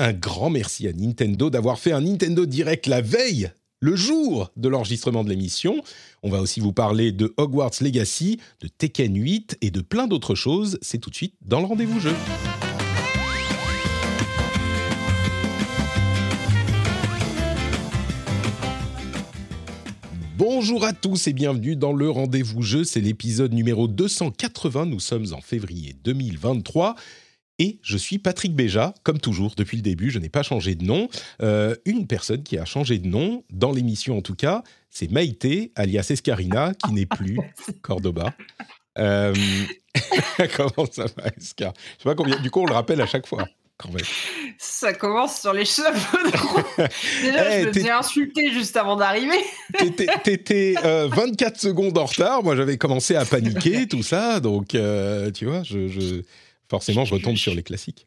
Un grand merci à Nintendo d'avoir fait un Nintendo Direct la veille, le jour de l'enregistrement de l'émission. On va aussi vous parler de Hogwarts Legacy, de Tekken 8 et de plein d'autres choses. C'est tout de suite dans le rendez-vous jeu. Bonjour à tous et bienvenue dans le rendez-vous jeu. C'est l'épisode numéro 280. Nous sommes en février 2023. Et je suis Patrick Béja, comme toujours depuis le début, je n'ai pas changé de nom. Euh, une personne qui a changé de nom, dans l'émission en tout cas, c'est Maïté, alias Escarina, qui n'est plus Cordoba. Euh, comment ça va, Escar? Je sais pas combien. Du coup, on le rappelle à chaque fois. Quand même. Ça commence sur les chapeaux de roue. Déjà, Eh, je me t'es- faisais insulter juste avant d'arriver. T'étais- T'étais euh, 24 secondes en retard. Moi, j'avais commencé à paniquer, tout ça. Donc, euh, tu vois, je, je- forcément, je retombe sur les classiques.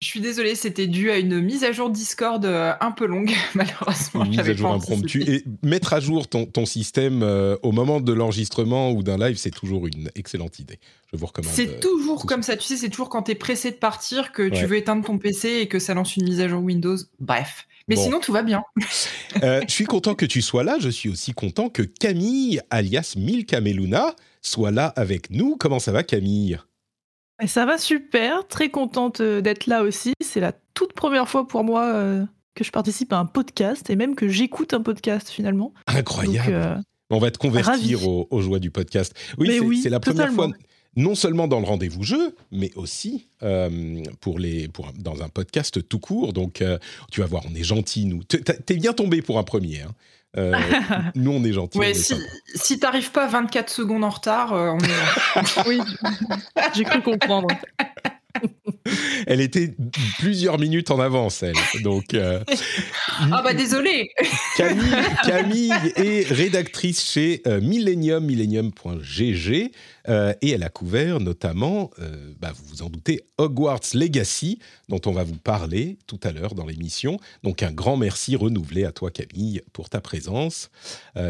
Je suis désolée, c'était dû à une mise à jour Discord euh, un peu longue, malheureusement. Une mise à jour impromptue. Et mettre à jour ton, ton système euh, au moment de l'enregistrement ou d'un live, c'est toujours une excellente idée. Je vous recommande. euh, C'est toujours tout comme ça, tu sais, c'est toujours quand t'es pressé de partir que Ouais. tu veux éteindre ton PC et que ça lance une mise à jour Windows. Bref. Mais Bon. sinon, tout va bien. Euh, je suis content que tu sois là. Je suis aussi content que Camille, alias Milka Meluna, soit là avec nous. Comment ça va, Camille? Et Ça va super, très contente euh, d'être là aussi. C'est la toute première fois pour moi euh, que je participe à un podcast et même que j'écoute un podcast finalement. Incroyable. Donc, euh, On va te convertir aux, aux joies du podcast. Oui, c'est oui, la première totalement. fois, non seulement dans le rendez-vous jeu, mais aussi euh, pour les, pour, dans un podcast tout court. Donc, euh, tu vas voir, on est gentil, nous. T'es t'es bien tombé pour un premier. hein. Euh, nous, on est gentils. on Ouais, est si, si t'arrives pas 24 secondes en retard, euh, on est oui, j'ai cru comprendre. Elle était plusieurs minutes en avance, elle. Donc, euh, Ah bah désolé Camille, Camille est rédactrice chez euh, Millennium, millennium.gg, euh, et elle a couvert notamment, euh, bah, vous vous en doutez, Hogwarts Legacy, dont on va vous parler tout à l'heure dans l'émission. Donc un grand merci renouvelé à toi Camille pour ta présence.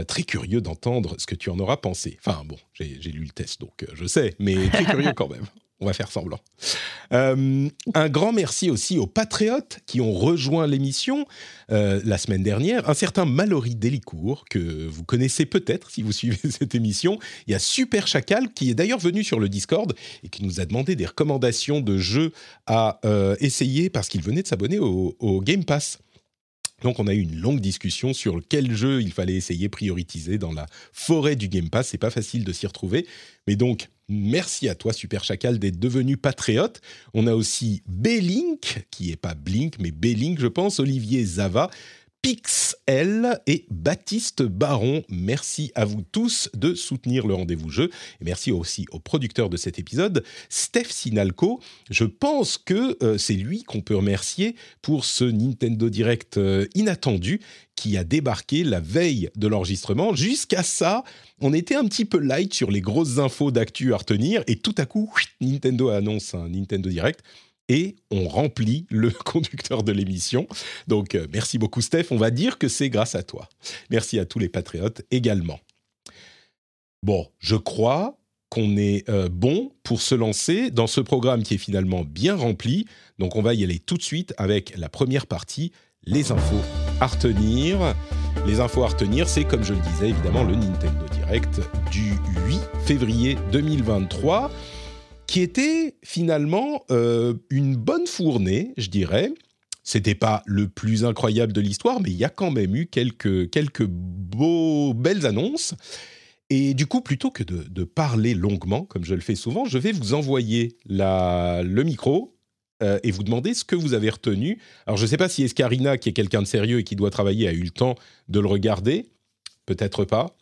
Très curieux d'entendre ce que tu en auras pensé. Enfin bon, j'ai lu le test, donc je sais, mais très curieux quand même. On va faire semblant. Euh, un grand merci aussi aux patriotes qui ont rejoint l'émission euh, la semaine dernière. Un certain Mallory Delicourt, que vous connaissez peut-être si vous suivez cette émission. Il y a Super Chacal, qui est d'ailleurs venu sur le Discord et qui nous a demandé des recommandations de jeux à euh, essayer parce qu'il venait de s'abonner au, Game Pass. Donc on a eu une longue discussion sur quel jeu il fallait essayer prioriser dans la forêt du Game Pass. C'est pas facile de s'y retrouver, mais donc merci à toi Super Chacal d'être devenu patriote. On a aussi B-Link qui est pas Blink mais B-Link je pense, Olivier Zava, Pixel et Baptiste Baron. Merci à vous tous de soutenir le rendez-vous jeu et merci aussi au producteur de cet épisode, Steph Sinalco. Je pense que euh, c'est lui qu'on peut remercier pour ce Nintendo Direct euh, inattendu qui a débarqué la veille de l'enregistrement. Jusqu'à ça, on était un petit peu light sur les grosses infos d'actu à retenir et tout à coup, Nintendo annonce un Nintendo Direct et on remplit le conducteur de l'émission. Donc euh, merci beaucoup Steph, on va dire que c'est grâce à toi. Merci à tous les patriotes également. Bon, je crois qu'on est euh, bon pour se lancer dans ce programme qui est finalement bien rempli. Donc on va y aller tout de suite avec la première partie, les infos à retenir. Les infos à retenir, c'est comme je le disais évidemment le Nintendo Direct du 8 février 2023 qui était finalement euh, une bonne fournée, je dirais. C'était pas le plus incroyable de l'histoire, mais il y a quand même eu quelques, quelques beaux, belles annonces. Et du coup, plutôt que de, parler longuement, comme je le fais souvent, je vais vous envoyer le micro euh, et vous demander ce que vous avez retenu. Alors, je ne sais pas si Escarina, qui est quelqu'un de sérieux et qui doit travailler, a eu le temps de le regarder. Peut-être pas.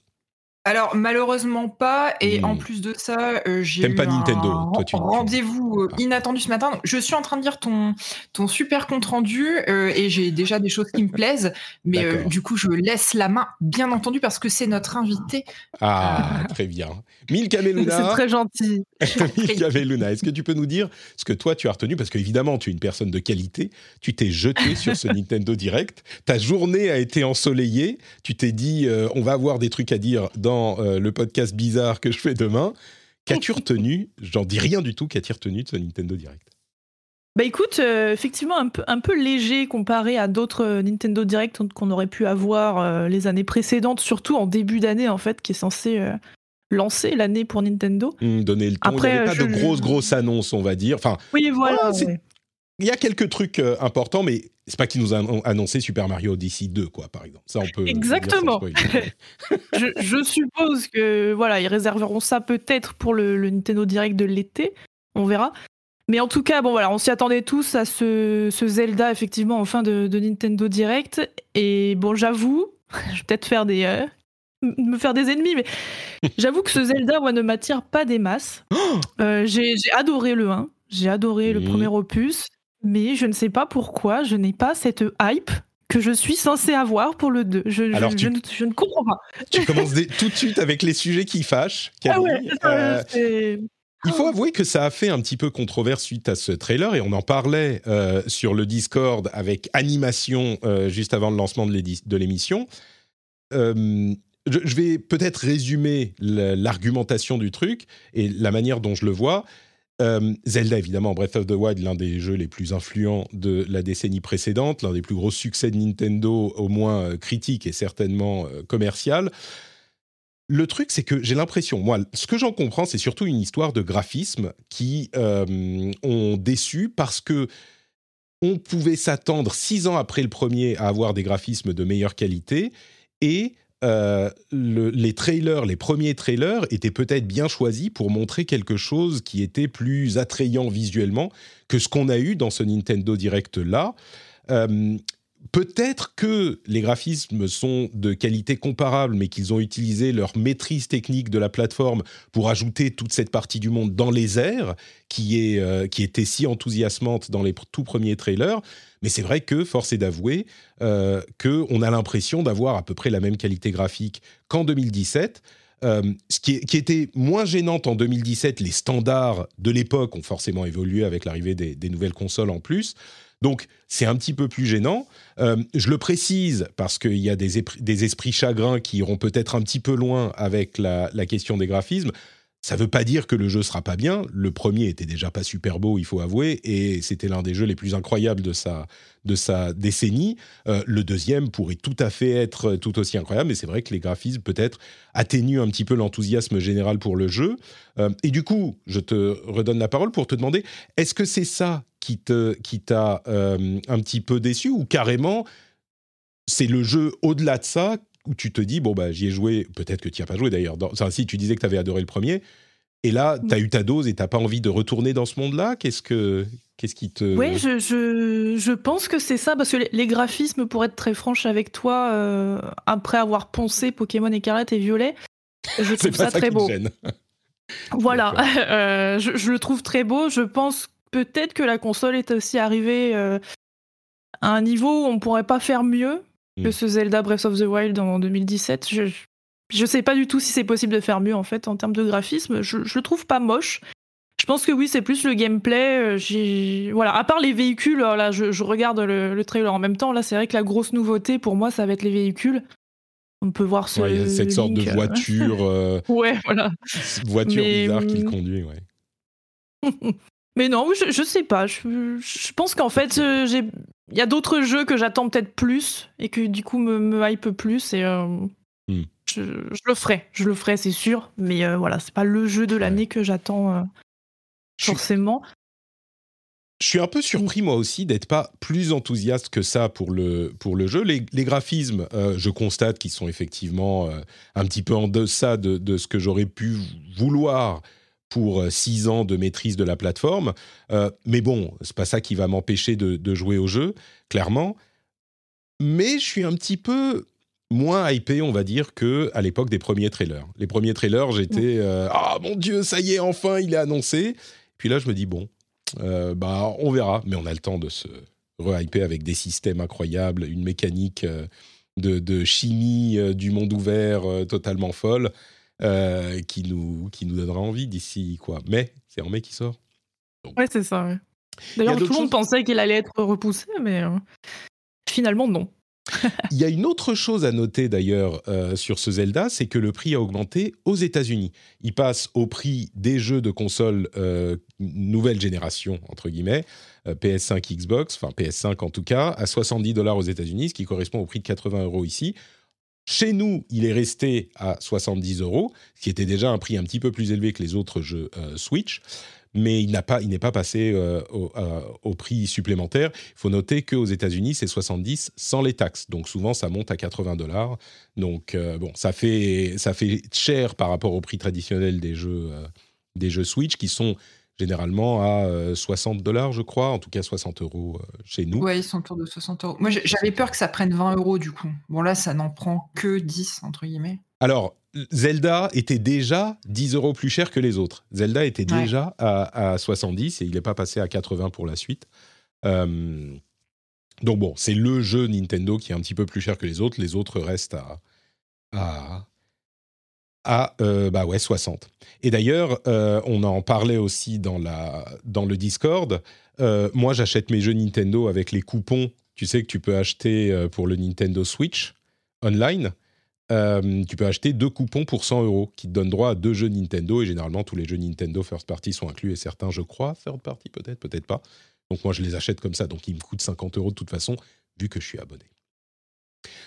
Alors malheureusement pas, et Hmm. en plus de ça, euh, j'ai eu pas un Nintendo, toi, tu- tu- rendez-vous euh, Ah. inattendu ce matin. Donc, je suis en train de lire ton ton super compte rendu euh, et j'ai déjà des choses qui me plaisent, mais euh, du coup je laisse la main, bien entendu, parce que c'est notre invité. Ah, très bien. Milka C'est Meluna, très gentil. Milka Meluna, est-ce que tu peux nous dire ce que toi tu as retenu? Parce qu'évidemment, tu es une personne de qualité. Tu t'es jeté sur ce Nintendo Direct. Ta journée a été ensoleillée. Tu t'es dit, euh, on va avoir des trucs à dire dans euh, le podcast bizarre que je fais demain. Qu'as-tu retenu? J'en dis rien du tout. Qu'as-tu retenu de ce Nintendo Direct? Bah écoute, euh, effectivement un peu, un peu léger comparé à d'autres euh, Nintendo Direct qu'on aurait pu avoir euh, les années précédentes, surtout en début d'année en fait, qui est censé euh, lancer l'année pour Nintendo. Hum, Donner le ton. Après, il n'y avait pas je- de grosses, grosses annonces, on va dire. Enfin, Oui, voilà. Ouais. Il y a quelques trucs euh, importants, mais c'est pas qu'ils nous ont annoncé Super Mario Odyssey 2, quoi, par exemple. Ça, on peut. sans Exactement. je, je suppose que voilà, ils réserveront ça peut-être pour le, le Nintendo Direct de l'été. On verra. Mais en tout cas, bon voilà, on s'y attendait tous à ce, ce Zelda effectivement en fin de, de Nintendo Direct. Et bon, j'avoue, je vais peut-être faire des euh, me faire des ennemis, mais j'avoue que ce Zelda moi ne m'attire pas des masses. Euh, j'ai adoré le 1, j'ai adoré le premier opus, mais je ne sais pas pourquoi je n'ai pas cette hype que je suis censée avoir pour le 2. Je, Alors, je tu- ne, je ne comprends pas. tu commences tout de suite avec les sujets qui fâchent. Ah ouais, Euh, il faut avouer que ça a fait un petit peu controverse suite à ce trailer et on en parlait euh, sur le Discord avec animation euh, juste avant le lancement de l'émission. Je, vais peut-être résumer l'argumentation du truc et la manière dont je le vois. Euh, Zelda, évidemment, Breath of the Wild, l'un des jeux les plus influents de la décennie précédente, l'un des plus gros succès de Nintendo, au moins euh, critique et certainement euh, commercial. Le truc, c'est que j'ai l'impression, moi, ce que j'en comprends, c'est surtout une histoire de graphismes qui ont déçu parce que on pouvait s'attendre six ans après le premier à avoir des graphismes de meilleure qualité et euh, le- les trailers, les premiers trailers étaient peut-être bien choisis pour montrer quelque chose qui était plus attrayant visuellement que ce qu'on a eu dans ce Nintendo Direct là. Euh, Peut-être que les graphismes sont de qualité comparable, mais qu'ils ont utilisé leur maîtrise technique de la plateforme pour ajouter toute cette partie du monde dans les airs, qui, est, euh, qui était si enthousiasmante dans les tout premiers trailers. Mais c'est vrai que, force est d'avouer, euh, qu'on a l'impression d'avoir à peu près la même qualité graphique qu'en 2017. Euh, ce qui, qui était moins gênant en 2017, les standards de l'époque ont forcément évolué avec l'arrivée des nouvelles consoles en plus. Donc, c'est un petit peu plus gênant. Euh, je le précise parce qu'il y a des, esprits chagrins qui iront peut-être un petit peu loin avec la, question des graphismes. Ça ne veut pas dire que le jeu sera pas bien. Le premier était déjà pas super beau, il faut avouer, et c'était l'un des jeux les plus incroyables de sa, de sa décennie. Euh, le deuxième pourrait tout à fait être tout aussi incroyable, mais c'est vrai que les graphismes peut-être atténuent un petit peu l'enthousiasme général pour le jeu. Euh, et du coup, je te redonne la parole pour te demander, est-ce que c'est ça qui te qui t'a euh, un petit peu déçu ou carrément c'est le jeu au-delà de ça où tu te dis bon bah j'y ai joué peut-être que tu n'y as pas joué d'ailleurs enfin, si tu disais que tu avais adoré le premier et là tu as eu ta dose et t'as pas envie de retourner dans ce monde-là? Qu'est-ce que qu'est-ce qui te Oui, je, je, je pense que c'est ça, parce que les, graphismes, pour être très franche avec toi, euh, après avoir poncé Pokémon écarlate et violet, je trouve pas ça ça très beau. Voilà. Euh, je, je le trouve très beau. Je pense peut-être que la console est aussi arrivée euh, à un niveau où on pourrait pas faire mieux que Mm. ce Zelda Breath of the Wild en 2017. Je, je sais pas du tout si c'est possible de faire mieux en fait en termes de graphisme. Je, je le trouve pas moche. Je pense que oui, c'est plus le gameplay. euh, Voilà, à part les véhicules, là, je, je regarde le, le trailer en même temps. Là, c'est vrai que la grosse nouveauté pour moi, ça va être les véhicules. On peut voir ce Ouais, cette sorte de euh, voiture euh, Ouais, voilà. voiture Mais, bizarre qu'il hum, conduit ouais Mais non, je, je sais pas. Je, je pense qu'en fait, euh, j'ai, il y a d'autres jeux que j'attends peut-être plus et que du coup me, me hype plus et euh, Hmm. je, je le ferai, je le ferai, c'est sûr. Mais euh, voilà, c'est pas le jeu de l'année que j'attends euh, forcément. Je suis un peu surpris moi aussi d'être pas plus enthousiaste que ça pour le, pour le jeu. Les, les graphismes, je constate qu'ils sont effectivement un petit peu en deçà de, de ce que j'aurais pu vouloir pour euh, six ans de maîtrise de la plateforme. Euh, mais bon, c'est pas ça qui va m'empêcher de, de jouer au jeu, clairement. Mais je suis un petit peu moins hypé, on va dire, que à l'époque des premiers trailers. Les premiers trailers, j'étais ah mon dieu, ça y est, enfin, il est annoncé. Puis là, je me dis bon, bah on verra, mais on a le temps de se re-hyper avec des systèmes incroyables, une mécanique de, chimie du monde ouvert totalement folle. Qui, nous, qui nous donnera envie d'ici quoi. Mais c'est en mai qui sort. Ouais, c'est ça. D'ailleurs, tout le monde pensait qu'il allait être repoussé, mais finalement, non. Il y a une autre chose à noter d'ailleurs euh, sur ce Zelda, c'est que le prix a augmenté aux États-Unis. Il passe au prix des jeux de console euh, nouvelle génération, entre guillemets, euh, PS5, Xbox, enfin PS5 en tout cas, à 70 dollars aux États-Unis, ce qui correspond au prix de 80 euros ici. Chez nous, il est resté à 70 euros, ce qui était déjà un prix un petit peu plus élevé que les autres jeux Switch mais il n'a pas, n'est pas passé euh, euh, au, prix supplémentaire. Il faut noter qu'aux États-Unis, c'est 70 sans les taxes. Donc souvent, ça monte à 80 dollars. Donc euh, bon, ça fait, ça fait cher par rapport au prix traditionnel des jeux, des jeux Switch qui sont généralement à 60 dollars, je crois, en tout cas 60 euros chez nous. Ouais, ils sont autour de 60 euros. Moi, j'avais peur que ça prenne 20 euros du coup. Bon, là, ça n'en prend que 10, entre guillemets. Alors, Zelda était déjà 10 euros plus cher que les autres. Zelda était déjà à, 70 et il n'est pas passé à 80 pour la suite. Euh, donc bon, c'est le jeu Nintendo qui est un petit peu plus cher que les autres. Les autres restent à, à, à euh, bah ouais, 60. Et d'ailleurs, euh, on en parlait aussi dans, la, dans le Discord. moi, j'achète mes jeux Nintendo avec les coupons. Tu sais que tu peux acheter pour le Nintendo Switch online. Euh, tu peux acheter deux coupons pour 100 euros qui te donnent droit à deux jeux Nintendo. Et généralement, tous les jeux Nintendo first party sont inclus et certains, je crois, third party peut-être, peut-être pas. Donc moi, je les achète comme ça. Donc ils me coûtent 50 euros de toute façon, vu que je suis abonné.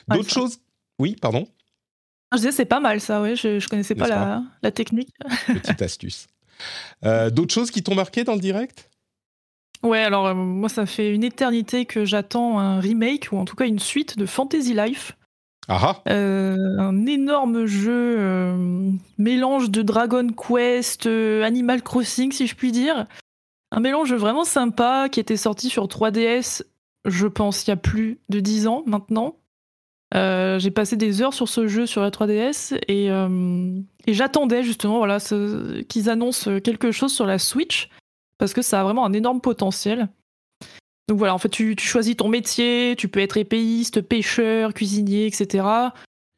D'autres choses? Oui, pardon? Je disais, c'est pas mal ça, oui. Je, ne connaissais pas, la, la, technique. Petite astuce. Euh, d'autres choses qui t'ont marqué dans le direct? Ouais, alors euh, moi, ça fait une éternité que j'attends un remake ou en tout cas une suite de Fantasy Life. Euh, un énorme jeu mélange de Dragon Quest, Animal Crossing, si je puis dire. Un mélange vraiment sympa qui était sorti sur 3DS, je pense, il y a plus de 10 ans maintenant. J'ai passé des heures sur ce jeu sur la 3DS et, et j'attendais justement voilà, qu'ils annoncent quelque chose sur la Switch parce que ça a vraiment un énorme potentiel. Donc voilà, en fait, tu, choisis ton métier, tu peux être épéiste, pêcheur, cuisinier, etc.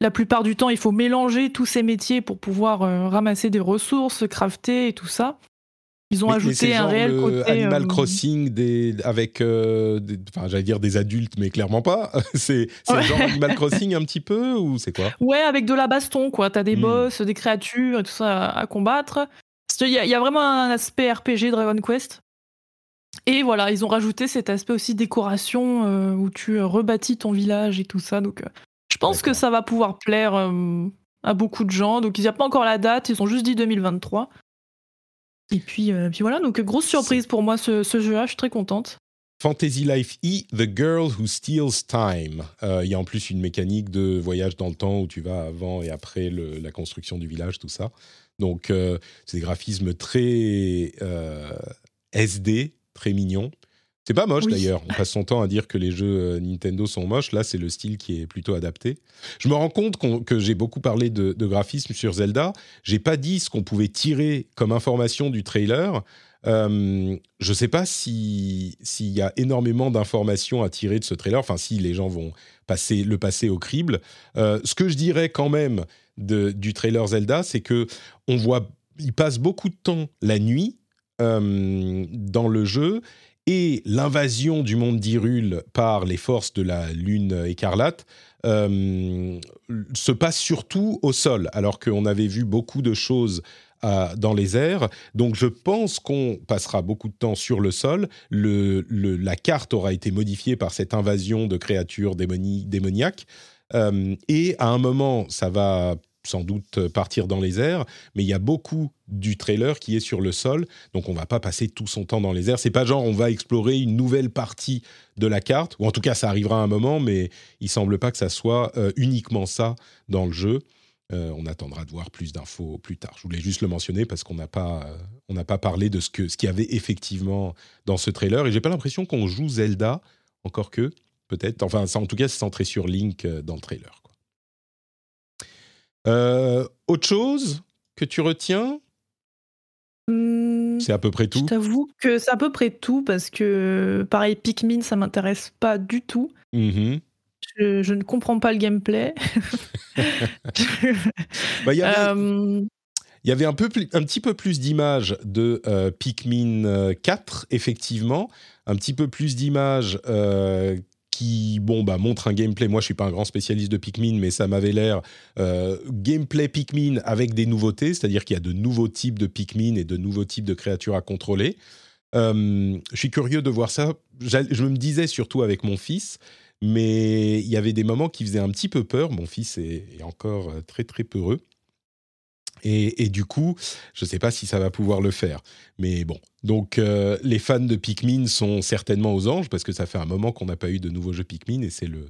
La plupart du temps, il faut mélanger tous ces métiers pour pouvoir euh, ramasser des ressources, crafter et tout ça. Ils ont ajouté un réel côté. Animal euh, Crossing des, avec, euh, enfin, j'allais dire des adultes, mais clairement pas. c'est le genre Animal Crossing un petit peu ou c'est quoi? Ouais, avec de la baston, quoi. T'as des hmm. boss, des créatures et tout ça à, combattre. Il y, y, a vraiment un aspect RPG Dragon Quest. Et voilà, ils ont rajouté cet aspect aussi décoration euh, où tu rebâtis ton village et tout ça. Donc, je pense que ça va pouvoir plaire à beaucoup de gens. Donc, il n'y a pas encore la date, ils ont juste dit 2023. Et puis, puis voilà, donc grosse surprise pour moi ce, jeu-là, je suis très contente. Fantasy Life E, The Girl Who Steals Time. Il y a en plus une mécanique de voyage dans le temps où tu vas avant et après la construction du village, tout ça. Donc, c'est des graphismes très SD, très mignon. C'est pas moche d'ailleurs. On passe son temps à dire que les jeux euh, Nintendo sont moches. Là, c'est le style qui est plutôt adapté. Je me rends compte que j'ai beaucoup parlé de, graphisme sur Zelda. J'ai pas dit ce qu'on pouvait tirer comme information du trailer. Euh, je sais pas s'il y a énormément d'informations à tirer de ce trailer. Enfin, si les gens vont passer le passer au crible. Euh, ce que je dirais quand même du trailer Zelda, c'est que on voit, il passe beaucoup de temps la nuit euh, dans le jeu et l'invasion du monde d'Hyrule par les forces de la Lune écarlate euh, se passe surtout au sol, alors qu'on avait vu beaucoup de choses euh, dans les airs. Donc je pense qu'on passera beaucoup de temps sur le sol. La carte aura été modifiée par cette invasion de créatures démoniaques. et à un moment, ça va sans doute partir dans les airs, mais il y a beaucoup du trailer qui est sur le sol, donc on va pas passer tout son temps dans les airs. C'est pas genre on va explorer une nouvelle partie de la carte, ou en tout cas ça arrivera à un moment, mais il semble pas que ça soit euh, uniquement ça dans le jeu. Euh, on attendra de voir plus d'infos plus tard. Je voulais juste le mentionner parce qu'on n'a pas, euh, pas parlé de ce que ce qu'il y avait effectivement dans ce trailer, et j'ai pas l'impression qu'on joue Zelda, encore que peut-être. Enfin, ça, en tout cas, c'est centré sur Link dans le trailer. Euh, autre chose que tu retiens? Hmm, C'est à peu près Je tout. t'avoue que c'est à peu près tout parce que pareil, Pikmin, ça m'intéresse pas du tout. Mhm. Je, je ne comprends pas le gameplay. Bah, Il y avait, Euh, il y avait un, peu plus- un petit peu plus d'images de euh, Pikmin euh, 4, effectivement. Un petit peu plus d'images qui bon, bah, montrent un gameplay. Moi, je suis pas un grand spécialiste de Pikmin, mais ça m'avait l'air euh, gameplay Pikmin avec des nouveautés, c'est-à-dire qu'il y a de nouveaux types de Pikmin et de nouveaux types de créatures à contrôler. Euh, je suis curieux de voir ça. Je me disais surtout avec mon fils, mais il y avait des moments qui faisaient un petit peu peur. Mon fils est, est encore euh, très très peureux. Et, du coup, je ne sais pas si ça va pouvoir le faire. Mais bon, donc euh, les fans de Pikmin sont certainement aux anges parce que ça fait un moment qu'on n'a pas eu de nouveau jeu Pikmin et c'est le,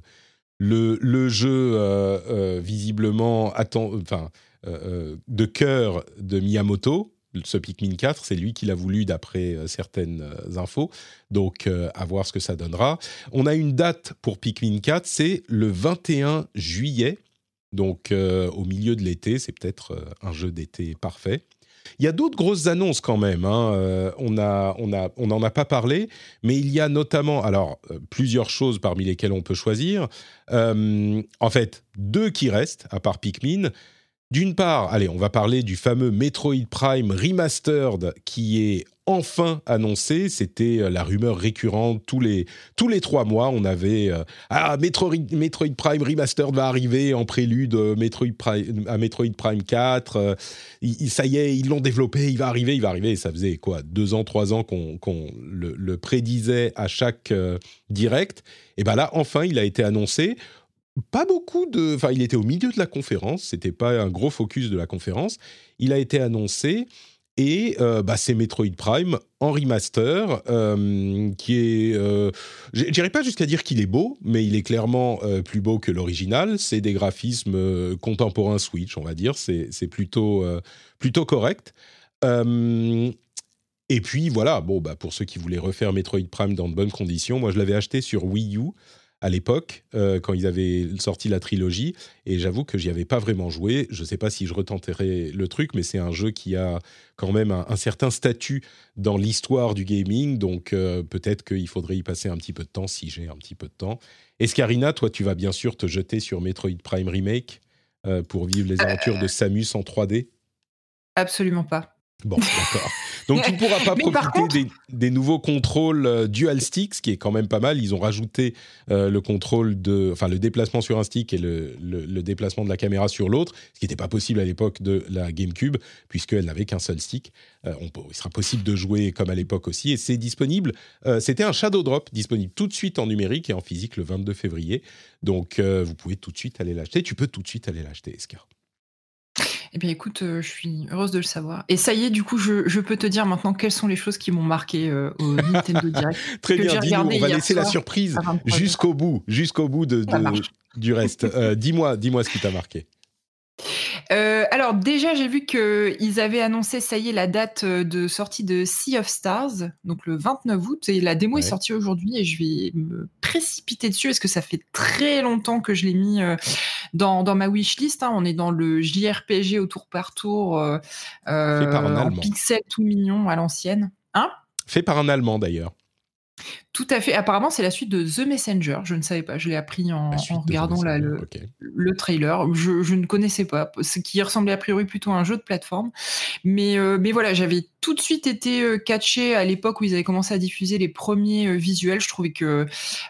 le, le jeu euh, euh, visiblement enfin, de cœur de Miyamoto. Ce Pikmin 4, c'est lui qui l'a voulu d'après certaines infos. Donc, à voir ce que ça donnera. On a une date pour Pikmin 4, c'est le 21 juillet. Donc, euh, au milieu de l'été, c'est peut-être euh, un jeu d'été parfait. Il y a d'autres grosses annonces quand même. hein. Euh, on n'en a pas parlé, mais il y a notamment, alors plusieurs choses parmi lesquelles on peut choisir. En fait, deux qui restent à part Pikmin. D'une part, allez, on va parler du fameux Metroid Prime Remastered qui est enfin annoncé. C'était euh, la rumeur récurrente tous les tous les trois mois. On avait euh, ah Metroid, Metroid Prime Remastered va arriver en prélude euh, Metroid à Metroid Prime 4. euh, il- il- ça y est, ils l'ont développé, il va arriver, il va arriver. Ça faisait quoi deux ans, trois ans qu'on qu'on le, prédisait à chaque direct. Et ben là, enfin, il a été annoncé pas beaucoup de. Enfin, il était au milieu de la conférence. C'était pas un gros focus de la conférence. Il a été annoncé et euh, bah, c'est Metroid Prime en remaster euh, qui est. Euh, J'irai pas jusqu'à dire qu'il est beau, mais il est clairement euh, plus beau que l'original. C'est des graphismes contemporains Switch, on va dire. C'est plutôt plutôt correct. Et puis voilà, bon, bah, pour ceux qui voulaient refaire Metroid Prime dans de bonnes conditions, moi je l'avais acheté sur Wii U à l'époque, euh, quand ils avaient sorti la trilogie, et j'avoue que j'y avais pas vraiment joué. Je sais pas si je retenterai le truc, mais c'est un jeu qui a quand même un, un certain statut dans l'histoire du gaming, donc euh, peut-être qu'il faudrait y passer un petit peu de temps si j'ai un petit peu de temps. Escarina, toi, tu vas bien sûr te jeter sur Metroid Prime Remake euh, pour vivre les aventures de Samus en 3D. Absolument pas. Bon, d'accord. Donc tu ne pourras pas profiter des, des nouveaux contrôles euh, dual stick, ce qui est quand même pas mal. Ils ont rajouté euh, le contrôle de, enfin le déplacement sur un stick et le, le- le déplacement de la caméra sur l'autre, ce qui n'était pas possible à l'époque de la GameCube puisqu'elle n'avait qu'un seul stick. Euh, on peut- il sera possible de jouer comme à l'époque aussi et c'est disponible. euh, C'était un Shadow Drop disponible tout de suite en numérique et en physique le 22 février. Donc vous pouvez tout de suite aller l'acheter. Tu peux tout de suite aller l'acheter, Escar. Eh bien, écoute, euh, je suis heureuse de le savoir. Et ça y est, du coup, je, je peux te dire maintenant quelles sont les choses qui m'ont marqué euh, au Nintendo Direct. Très que bien, On va laisser la surprise à 23 heures. jusqu'au bout, jusqu'au bout de, de- du reste. Euh, dis-moi, dis-moi ce qui t'a marqué. Euh, alors déjà, j'ai vu qu'ils avaient annoncé, ça y est, la date euh, de sortie de Sea of Stars, donc le 29 août, et la démo Ouais. est sortie aujourd'hui, et je vais me précipiter dessus, parce que ça fait très longtemps que je l'ai mis euh, dans, dans ma wishlist. hein? On est dans le JRPG au tour par tour, Fait par un en Allemand. pixel tout mignon à l'ancienne. Hein? Fait par un Allemand d'ailleurs. Tout à fait. Apparemment, c'est la suite de The Messenger. Je ne savais pas. Je l'ai appris en, La regardant le, trailer. Je, je ne connaissais pas, ce qui ressemblait a priori plutôt à un jeu de plateforme. Mais, euh, mais voilà, j'avais tout de suite été euh, catché à l'époque où ils avaient commencé à diffuser les premiers euh, visuels. Je trouvais que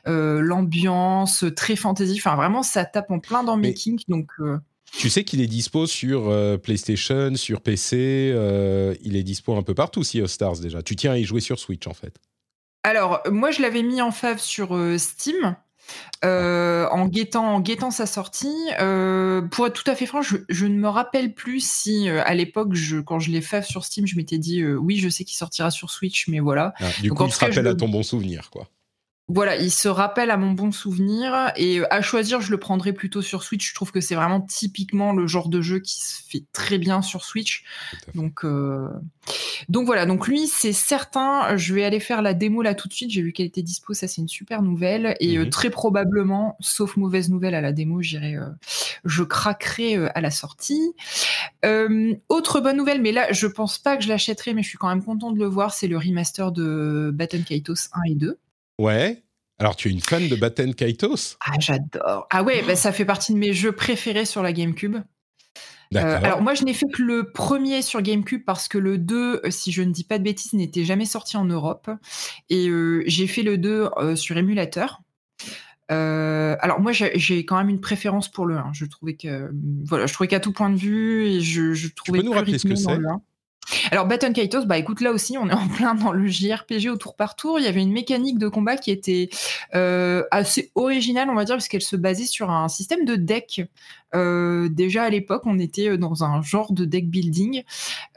euh, l'ambiance très fantasy, enfin vraiment, ça tape en plein dans Mais- Making. Donc, euh, Tu sais qu'il est dispo sur euh, PlayStation, sur PC, euh, il est dispo un peu partout, Sea of Stars déjà. Tu tiens à y jouer sur Switch en fait. Alors, moi, je l'avais mis en fave sur euh, Steam. euh, en guettant en guettant sa sortie. Euh, pour être tout à fait franc, je, je ne me rappelle plus si euh, à l'époque, je, quand je l'ai fave sur Steam, je m'étais dit oui, je sais qu'il sortira sur Switch, mais voilà. Ah, du Donc, coup, il se rappelle à ton bon souvenir, quoi. Voilà, il se rappelle à mon bon souvenir et à choisir, je le prendrais plutôt sur Switch. Je trouve que c'est vraiment typiquement le genre de jeu qui se fait très bien sur Switch. Donc, euh, donc voilà, donc lui, c'est certain. Je vais aller faire la démo là tout de suite. J'ai vu qu'elle était dispo, ça c'est une super nouvelle. Et euh, Mhm. très probablement, sauf mauvaise nouvelle à la démo, j'irai, euh, je craquerai euh, à la sortie. Euh, autre bonne nouvelle, mais là, je pense pas que je l'achèterai, mais je suis quand même content de le voir, c'est le remaster de Baton Kaitos 1 et 2. Ouais. Alors, tu es une fan de Batten Kaitos? Ah, j'adore. Ah ouais, bah, ça fait partie de mes jeux préférés sur la GameCube. Euh, D'accord. alors moi, je n'ai fait que le premier sur GameCube parce que le 2, euh, si je ne dis pas de bêtises, n'était jamais sorti en Europe. Et euh, j'ai fait le 2 euh, sur émulateur. Alors moi, j'ai quand même une préférence pour le 1. Je trouvais que voilà, je trouvais qu'à tout point de vue, et je, je trouvais nous plus rappeler ce que rythmé dans c'est? le 1. Alors Baton Kaitos, bah écoute là aussi on est en plein dans le JRPG au tour par tour. Il y avait une mécanique de combat qui était euh, assez originale on va dire parce qu'elle se basait sur un système de deck. Euh, déjà à l'époque on était dans un genre de deck building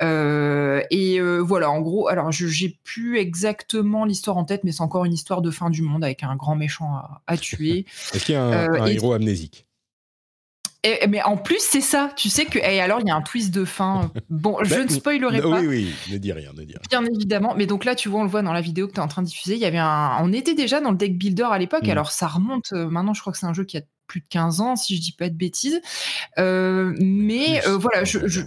Euh, et euh, voilà en gros alors j'ai plus exactement l'histoire en tête mais c'est encore une histoire de fin du monde avec un grand méchant à, à tuer. Est-ce qu'il y a un, euh, héros amnésique? Et- mais en plus c'est ça tu sais que et alors il y a un twist de fin. Bon je Bah, ne spoilerai pas. Oui, oui, ne dis rien, ne dis rien. Bien évidemment, mais donc là, tu vois, on le voit dans la vidéo que tu es en train de diffuser. Il y avait un, on était déjà dans le deck builder à l'époque. Mm. Alors ça remonte. euh, maintenant, je crois que c'est un jeu qui a plus de 15 ans, si je dis pas de bêtises. Euh, mais euh, voilà, je, je-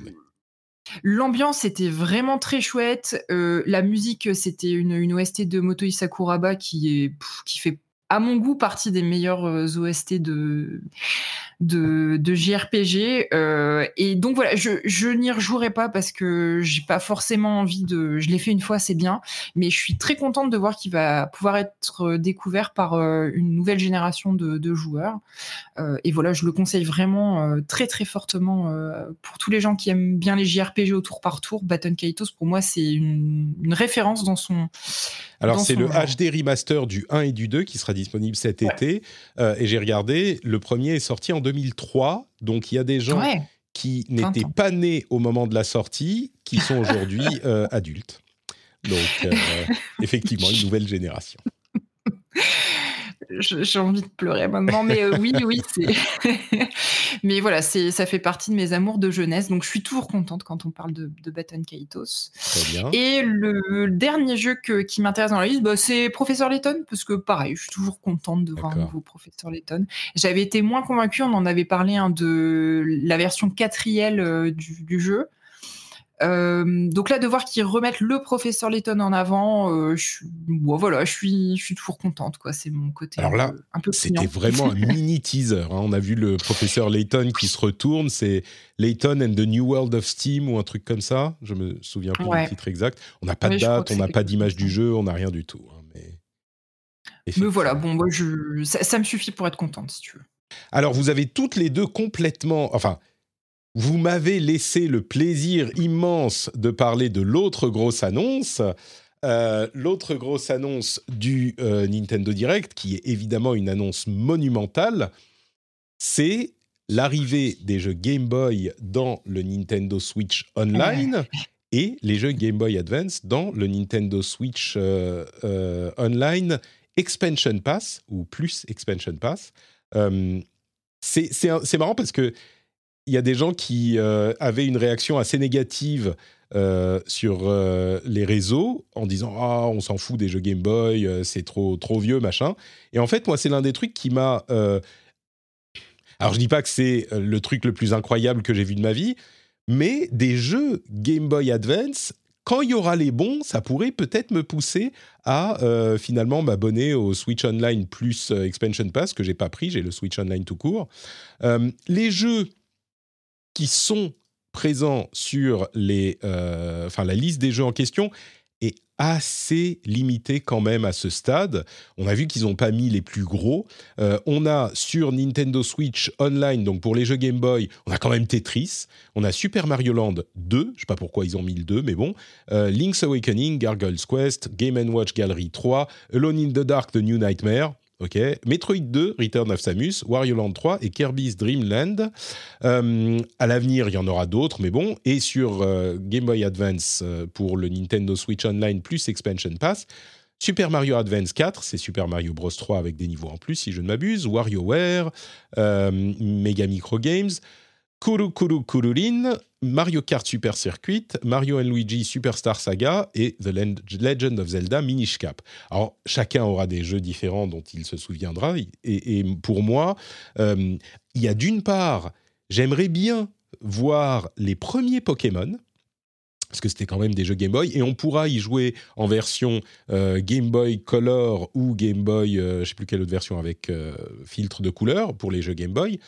l'ambiance était vraiment très chouette. Euh, la musique, c'était une, une OST de Motoi Sakuraba qui est pff, qui fait à mon goût partie des meilleures euh, OST de de, de JRPG. euh, et donc voilà, je, je n'y rejouerai pas parce que j'ai pas forcément envie de. Je l'ai fait une fois, c'est bien, mais je suis très contente de voir qu'il va pouvoir être découvert par euh, une nouvelle génération de, de joueurs. Euh, et voilà, je le conseille vraiment euh, très très fortement euh, pour tous les gens qui aiment bien les JRPG au tour par tour. Baton Kaitos, pour moi, c'est une, une référence dans son. Alors, c'est le. HD remaster du 1 et du 2 qui sera disponible cet été. Euh, et j'ai regardé, le premier est sorti en 2003. Donc, il y a des gens Ouais. qui 20 n'étaient pas nés au moment de la sortie qui sont aujourd'hui euh, adultes. Donc, euh, effectivement, une nouvelle génération. J'ai envie de pleurer maintenant, mais euh, oui, oui, c'est. mais voilà, c'est, ça fait partie de mes amours de jeunesse, donc je suis toujours contente quand on parle de, de Baton Kaitos. Très bien. Et le dernier jeu que- qui m'intéresse dans la liste, bah, c'est Professeur Layton, parce que pareil, je suis toujours contente de voir un nouveau Professeur Layton. J'avais été moins convaincue, on en avait parlé hein, de la version quatrième euh, du, du jeu. Euh, donc là, de voir qu'ils remettent le Professeur Layton en avant, euh, je, suis- bon, voilà, je suis, je suis toujours contente. quoi. C'est mon côté Alors là, un peu C'était vraiment un mini teaser. hein. On a vu le professeur Layton qui se retourne. C'est Layton and the New World of Steam ou un truc comme ça. Je me souviens plus Ouais. du titre exact. On n'a pas de date, on n'a pas d'image du jeu, on n'a rien du tout. hein, Mais, Mais voilà, bon, moi, je, ça, ça me suffit pour être contente, si tu veux. Alors, vous avez toutes les deux complètement. Enfin, vous m'avez laissé le plaisir immense de parler de l'autre grosse annonce. Euh, l'autre grosse annonce du euh, Nintendo Direct, qui est évidemment une annonce monumentale, c'est l'arrivée des jeux Game Boy dans le Nintendo Switch Online et les jeux Game Boy Advance dans le Nintendo Switch euh, Online Expansion Pass ou plus Expansion Pass. C'est marrant parce que il y a des gens qui euh, avaient une réaction assez négative euh, sur euh, les réseaux en disant ah on s'en fout des jeux Game Boy c'est trop trop vieux machin et en fait moi c'est l'un des trucs qui m'a alors je dis pas que c'est le truc le plus incroyable que j'ai vu de ma vie mais des jeux Game Boy Advance quand il y aura les bons, ça pourrait peut-être me pousser à finalement m'abonner au Switch Online plus Expansion Pass que j'ai pas pris, j'ai le Switch Online tout court. Les jeux qui sont présents sur les, euh, enfin la liste des jeux en question est assez limitée quand même à ce stade. On a vu qu'ils n'ont pas mis les plus gros. Euh, on a sur Nintendo Switch Online, donc pour les jeux Game Boy, on a quand même Tetris. On a Super Mario Land 2, je sais pas pourquoi ils ont mis le 2, mais bon. Euh, Link's Awakening, Gargoyle's Quest, Game Watch Gallery 3, Alone in the Dark, The New Nightmare. Ok, Metroid 2, Return of Samus, Wario Land 3 et Kirby's Dream Land. Euh, à l'avenir, il y en aura d'autres, mais bon. Et sur euh, Game Boy Advance euh, pour le Nintendo Switch Online plus Expansion Pass, Super Mario Advance 4, c'est Super Mario Bros 3 avec des niveaux en plus, si je ne m'abuse. WarioWare, Mega Micro Games, Kuru Kuru Kururin, Mario Kart Super Circuit, Mario Luigi Superstar Saga et The Legend of Zelda Minish Cap. Alors, chacun aura des jeux différents dont il se souviendra. Et, pour moi, euh, il y a d'une part, j'aimerais bien voir les premiers Pokémon parce que c'était quand même des jeux Game Boy, et on pourra y jouer en version euh, Game Boy Color ou Game Boy, euh, je ne sais plus quelle autre version, avec filtre de couleur pour les jeux Game Boy.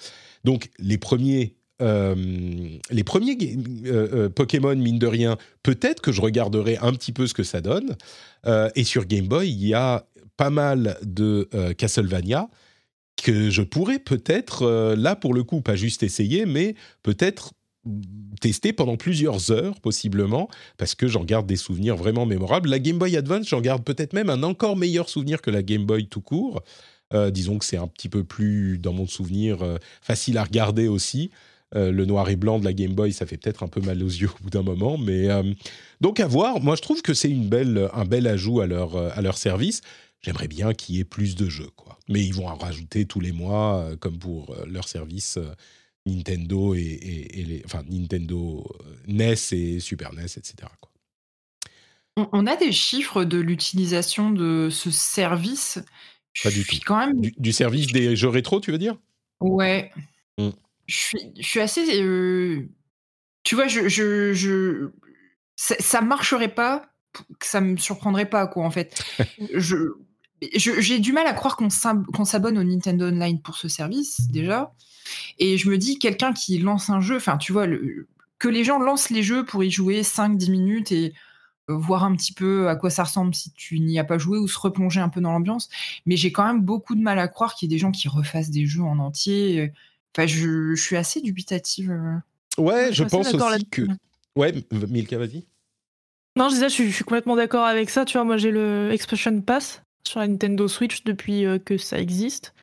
Donc les premiers, les premiers Pokémon, mine de rien, peut-être que je regarderai un petit peu ce que ça donne. et sur Game Boy, il y a pas mal de Castlevania que je pourrais peut-être, là pour le coup, pas juste essayer, mais peut-être testé pendant plusieurs heures possiblement parce que j'en garde des souvenirs vraiment mémorables. La Game Boy Advance, j'en garde peut-être même un encore meilleur souvenir que la Game Boy tout court. Euh, disons que c'est un petit peu plus, dans mon souvenir, euh, facile à regarder aussi. Euh, le noir et blanc de la Game Boy, ça fait peut-être un peu mal aux yeux au bout d'un moment, mais donc à voir. Moi, je trouve que c'est une belle, un bel ajout à leur, à leur service. J'aimerais bien qu'il y ait plus de jeux, quoi. Mais ils vont en rajouter tous les mois, comme pour leur service Nintendo et, les, enfin Nintendo euh, NES et Super NES, etc. On a des chiffres de l'utilisation de ce service? Pas du tout. Quand même... Du, service des jeux rétro, tu veux dire? Ouais. Mmh. Je, suis, je suis assez. Euh, tu vois, je, je, je... Ça, marcherait pas, ça me surprendrait pas, quoi, en fait. je j'ai du mal à croire qu'on s'abonne au Nintendo Online pour ce service, déjà. Et je me dis, quelqu'un qui lance un jeu, enfin, tu vois, que les gens lancent les jeux pour y jouer 5-10 minutes et voir un petit peu à quoi ça ressemble si tu n'y as pas joué ou se replonger un peu dans l'ambiance. Mais j'ai quand même beaucoup de mal à croire qu'il y ait des gens qui refassent des jeux en entier. Enfin, je, suis assez dubitative. Euh. Ouais, je, pense aussi que. Ouais, Milka, vas-y. Non, je disais, je suis, je suis complètement d'accord avec ça. Tu vois, moi, j'ai le Expression Pass sur la Nintendo Switch depuis euh, que ça existe.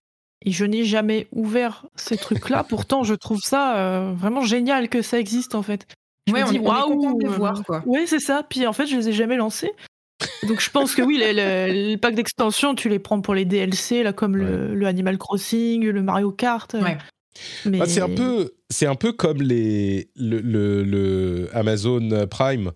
Et je n'ai jamais ouvert ces trucs-là. Pourtant, je trouve ça euh, vraiment génial que ça existe en fait. Je ouais, me dis, waouh, de voir quoi. Oui, c'est ça. Puis en fait, je les ai jamais lancés. Donc je pense que oui, les, packs d'extension, tu les prends pour les DLC, là, comme le, Animal Crossing, le Mario Kart. Euh. Ouais. Mais... Bah, c'est un peu, c'est un peu comme les le, le, Amazon Prime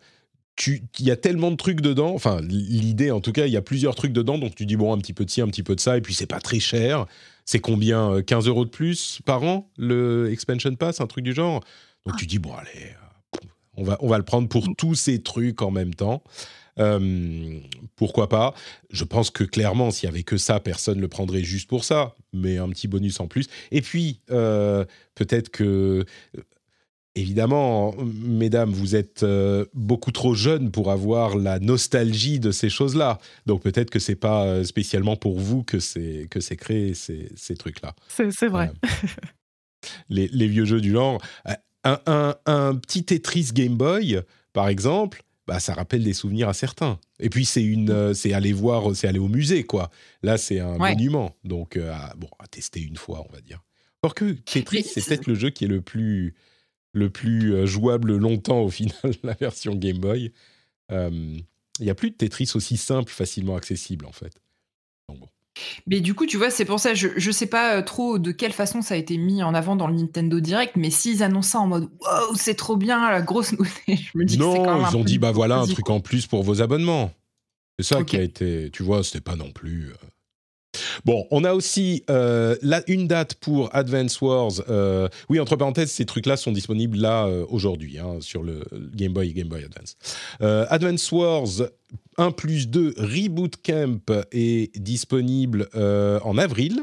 il y a tellement de trucs dedans, enfin l'idée en tout cas, il y a plusieurs trucs dedans, donc tu dis bon un petit peu de ci, un petit peu de ça, et puis c'est pas très cher. C'est combien 15 euh, euros de plus par an le expansion pass, un truc du genre? Donc tu dis bon allez, euh, on va on va le prendre pour mm. tous ces trucs en même temps. Euh, pourquoi pas? Je pense que clairement, s'il y avait que ça, personne le prendrait juste pour ça, mais un petit bonus en plus. Et puis, peut-être que Évidemment, mesdames, vous êtes euh, beaucoup trop jeunes pour avoir la nostalgie de ces choses-là. Donc peut-être que c'est pas euh, spécialement pour vous que c'est que c'est créé ces, ces trucs-là. C'est vrai. les, les, vieux jeux du genre, un, un, un, petit Tetris Game Boy, par exemple, bah ça rappelle des souvenirs à certains. Et puis c'est une, euh, c'est aller voir, c'est aller au musée quoi. Là c'est un monument, donc bon à tester une fois on va dire. Alors que Tetris c'est peut-être le jeu qui est le plus le plus euh, jouable longtemps au final, la version Game Boy. Euh, il n'y a plus de Tetris aussi simple, facilement accessible en fait. Mais du coup, tu vois, c'est pour ça, je ne sais pas euh, trop de quelle façon ça a été mis en avant dans le Nintendo Direct, mais s'ils annoncent ça en mode wow, c'est trop bien, la grosse nouveauté, je me dis non, que c'est quand même ils ont dit bah voilà un truc en plus pour vos abonnements. C'est ça qui a été, tu vois, c'était pas non plus. Bon, on a aussi euh, une date pour Advance Wars. Euh, oui, entre parenthèses, ces trucs-là sont disponibles là euh, aujourd'hui hein, sur le Game Boy et Game Boy Advance. Advance Wars 1 plus 2 Reboot Camp est disponible en avril.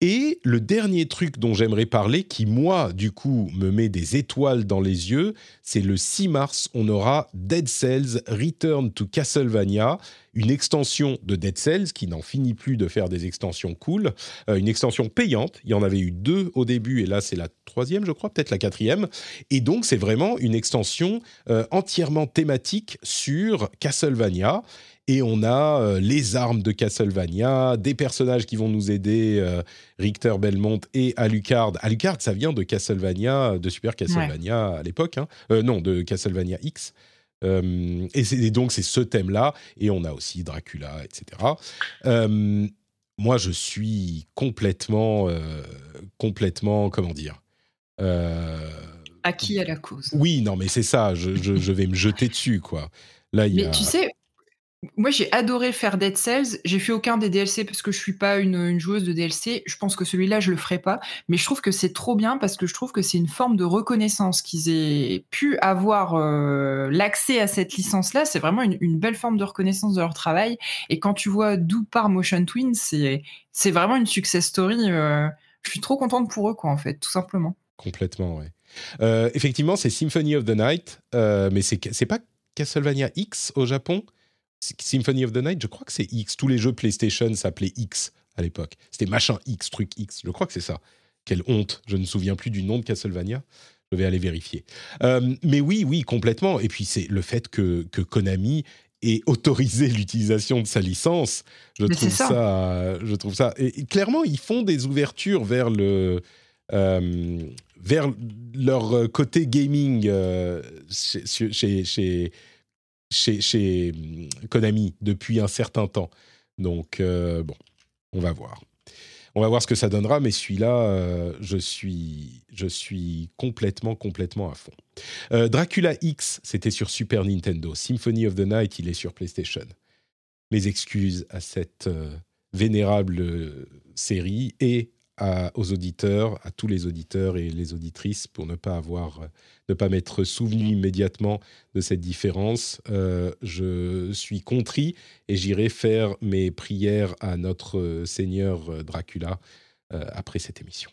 Et le dernier truc dont j'aimerais parler, qui moi, du coup, me met des étoiles dans les yeux, c'est le 6 mars, on aura Dead Cells Return to Castlevania, une extension de Dead Cells qui n'en finit plus de faire des extensions cool, euh, une extension payante. Il y en avait eu deux au début et là c'est la troisième, je crois, peut-être la quatrième. Et donc c'est vraiment une extension euh, entièrement thématique sur Castlevania et on a euh, les armes de Castlevania, des personnages qui vont nous aider, euh, Richter Belmont et Alucard. Alucard, ça vient de Castlevania, de Super Castlevania à l'époque, hein. euh, non, de Castlevania X. Et, donc c'est ce thème-là, et on a aussi Dracula, etc. Moi, je suis complètement, complètement, comment dire Acquis à la cause. Oui, non, mais c'est ça. Je, je, vais me jeter dessus, quoi. Là, il mais tu sais, moi, j'ai adoré faire Dead Cells. J'ai fait aucun des DLC parce que je suis pas une, joueuse de DLC. Je pense que celui-là, je le ferai pas. Mais je trouve que c'est trop bien parce que je trouve que c'est une forme de reconnaissance qu'ils aient pu avoir euh, l'accès à cette licence-là. C'est vraiment une, belle forme de reconnaissance de leur travail. Et quand tu vois d'où part Motion Twin, c'est c'est vraiment une success story. Euh, je suis trop contente pour eux, quoi, en fait, tout simplement. Complètement, ouais. Euh, effectivement, c'est Symphony of the Night, mais c'est pas Castlevania X au Japon? Symphony of the Night, je crois que c'est X. Tous les jeux PlayStation s'appelaient X à l'époque. C'était machin X, truc X. Je crois que c'est ça. Quelle honte. Je ne me souviens plus du nom de Castlevania. Je vais aller vérifier. Euh, mais oui, oui, complètement. Et puis c'est le fait que, que Konami ait autorisé l'utilisation de sa licence. Je trouve ça. je trouve ça. Et, clairement, ils font des ouvertures vers le. Euh, vers leur côté gaming euh, chez, chez, chez, hum, Konami depuis un certain temps. Donc, euh, bon, on va voir. On va voir ce que ça donnera, mais celui-là, euh, je, suis, je suis complètement, complètement à fond. Euh, Dracula X, c'était sur Super Nintendo. Symphony of the Night, il est sur PlayStation. Mes excuses à cette vénérable série et aux auditeurs, à tous les auditeurs et les auditrices pour ne pas avoir, ne pas m'être souvenu immédiatement de cette différence. Euh, je suis contrit et j'irai faire mes prières à notre Seigneur Dracula euh, après cette émission.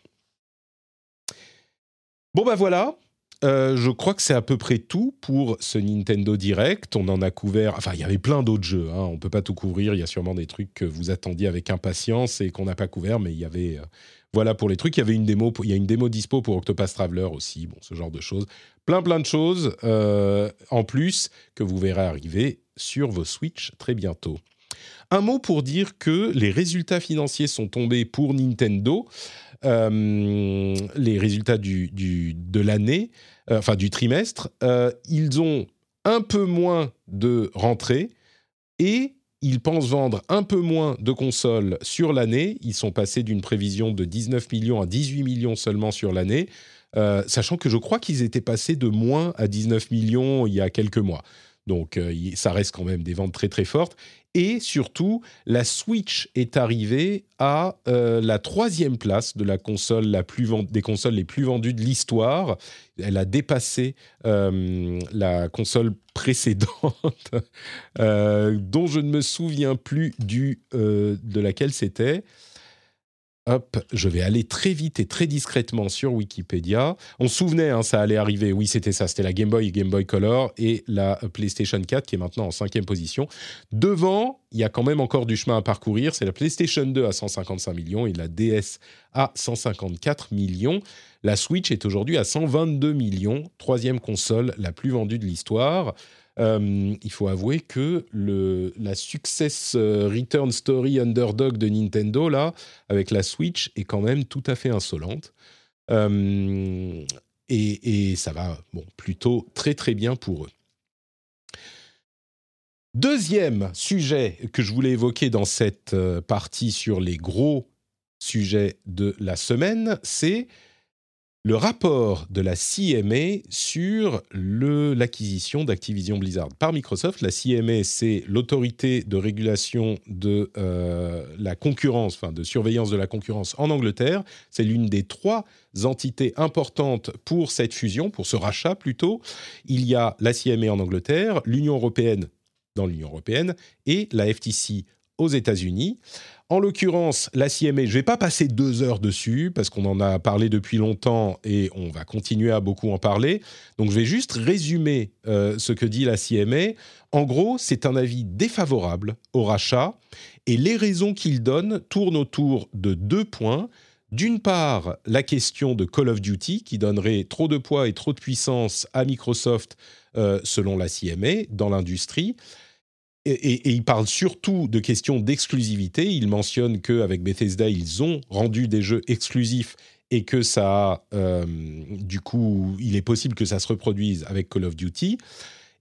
Bon ben voilà, euh, je crois que c'est à peu près tout pour ce Nintendo Direct. On en a couvert. Enfin, il y avait plein d'autres jeux. Hein. On ne peut pas tout couvrir. Il y a sûrement des trucs que vous attendiez avec impatience et qu'on n'a pas couvert, mais il y avait. Euh, voilà pour les trucs. Il y avait une démo. Il y a une démo dispo pour Octopath Traveler aussi. Bon, ce genre de choses. Plein, plein de choses. Euh, en plus, que vous verrez arriver sur vos Switch très bientôt. Un mot pour dire que les résultats financiers sont tombés pour Nintendo. Euh, les résultats de l'année, euh, enfin du trimestre, euh, ils ont un peu moins de rentrées et ils pensent vendre un peu moins de consoles sur l'année. Ils sont passés d'une prévision de 19 millions à 18 millions seulement sur l'année, sachant que je crois qu'ils étaient passés de moins à 19 millions il y a quelques mois. Donc ça reste quand même des ventes très très fortes. Et surtout, la Switch est arrivée à euh, la troisième place de la console la plus des consoles les plus vendues de l'histoire. Elle a dépassé euh, la console précédente, euh, dont je ne me souviens plus du, de laquelle c'était. Hop, je vais aller très vite et très discrètement sur Wikipédia. On se souvenait, hein, ça allait arriver. Oui, c'était ça. C'était la Game Boy, Game Boy Color et la PlayStation 4 qui est maintenant en cinquième position. Devant, il y a quand même encore du chemin à parcourir. C'est la PlayStation 2 à 155 millions et la DS à 154 millions. La Switch est aujourd'hui à 122 millions, troisième console la plus vendue de l'histoire. Euh, il faut avouer que la success euh, return story underdog de Nintendo, là, avec la Switch, est quand même tout à fait insolente. Euh, et, et, ça va bon, plutôt très très bien pour eux. Deuxième sujet que je voulais évoquer dans cette partie sur les gros sujets de la semaine, c'est le rapport de la CMA sur l'acquisition d'Activision Blizzard par Microsoft. La CMA, c'est l'autorité de régulation de euh, la concurrence, de surveillance de la concurrence en Angleterre. C'est l'une des trois entités importantes pour cette fusion, pour ce rachat plutôt. Il y a la CMA en Angleterre, l'Union européenne dans l'Union européenne et la FTC aux États-Unis. En l'occurrence, la CMA, je ne vais pas passer deux heures dessus parce qu'on en a parlé depuis longtemps et on va continuer à beaucoup en parler. Donc je vais juste résumer euh, ce que dit la CMA. En gros, c'est un avis défavorable au rachat et les raisons qu'il donne tournent autour de deux points. D'une part, la question de Call of Duty qui donnerait trop de poids et trop de puissance à Microsoft euh, selon la CMA dans l'industrie et, il parle surtout de questions d'exclusivité. Il mentionne qu'avec Bethesda, ils ont rendu des jeux exclusifs et que ça, euh, du coup, il est possible que ça se reproduise avec Call of Duty.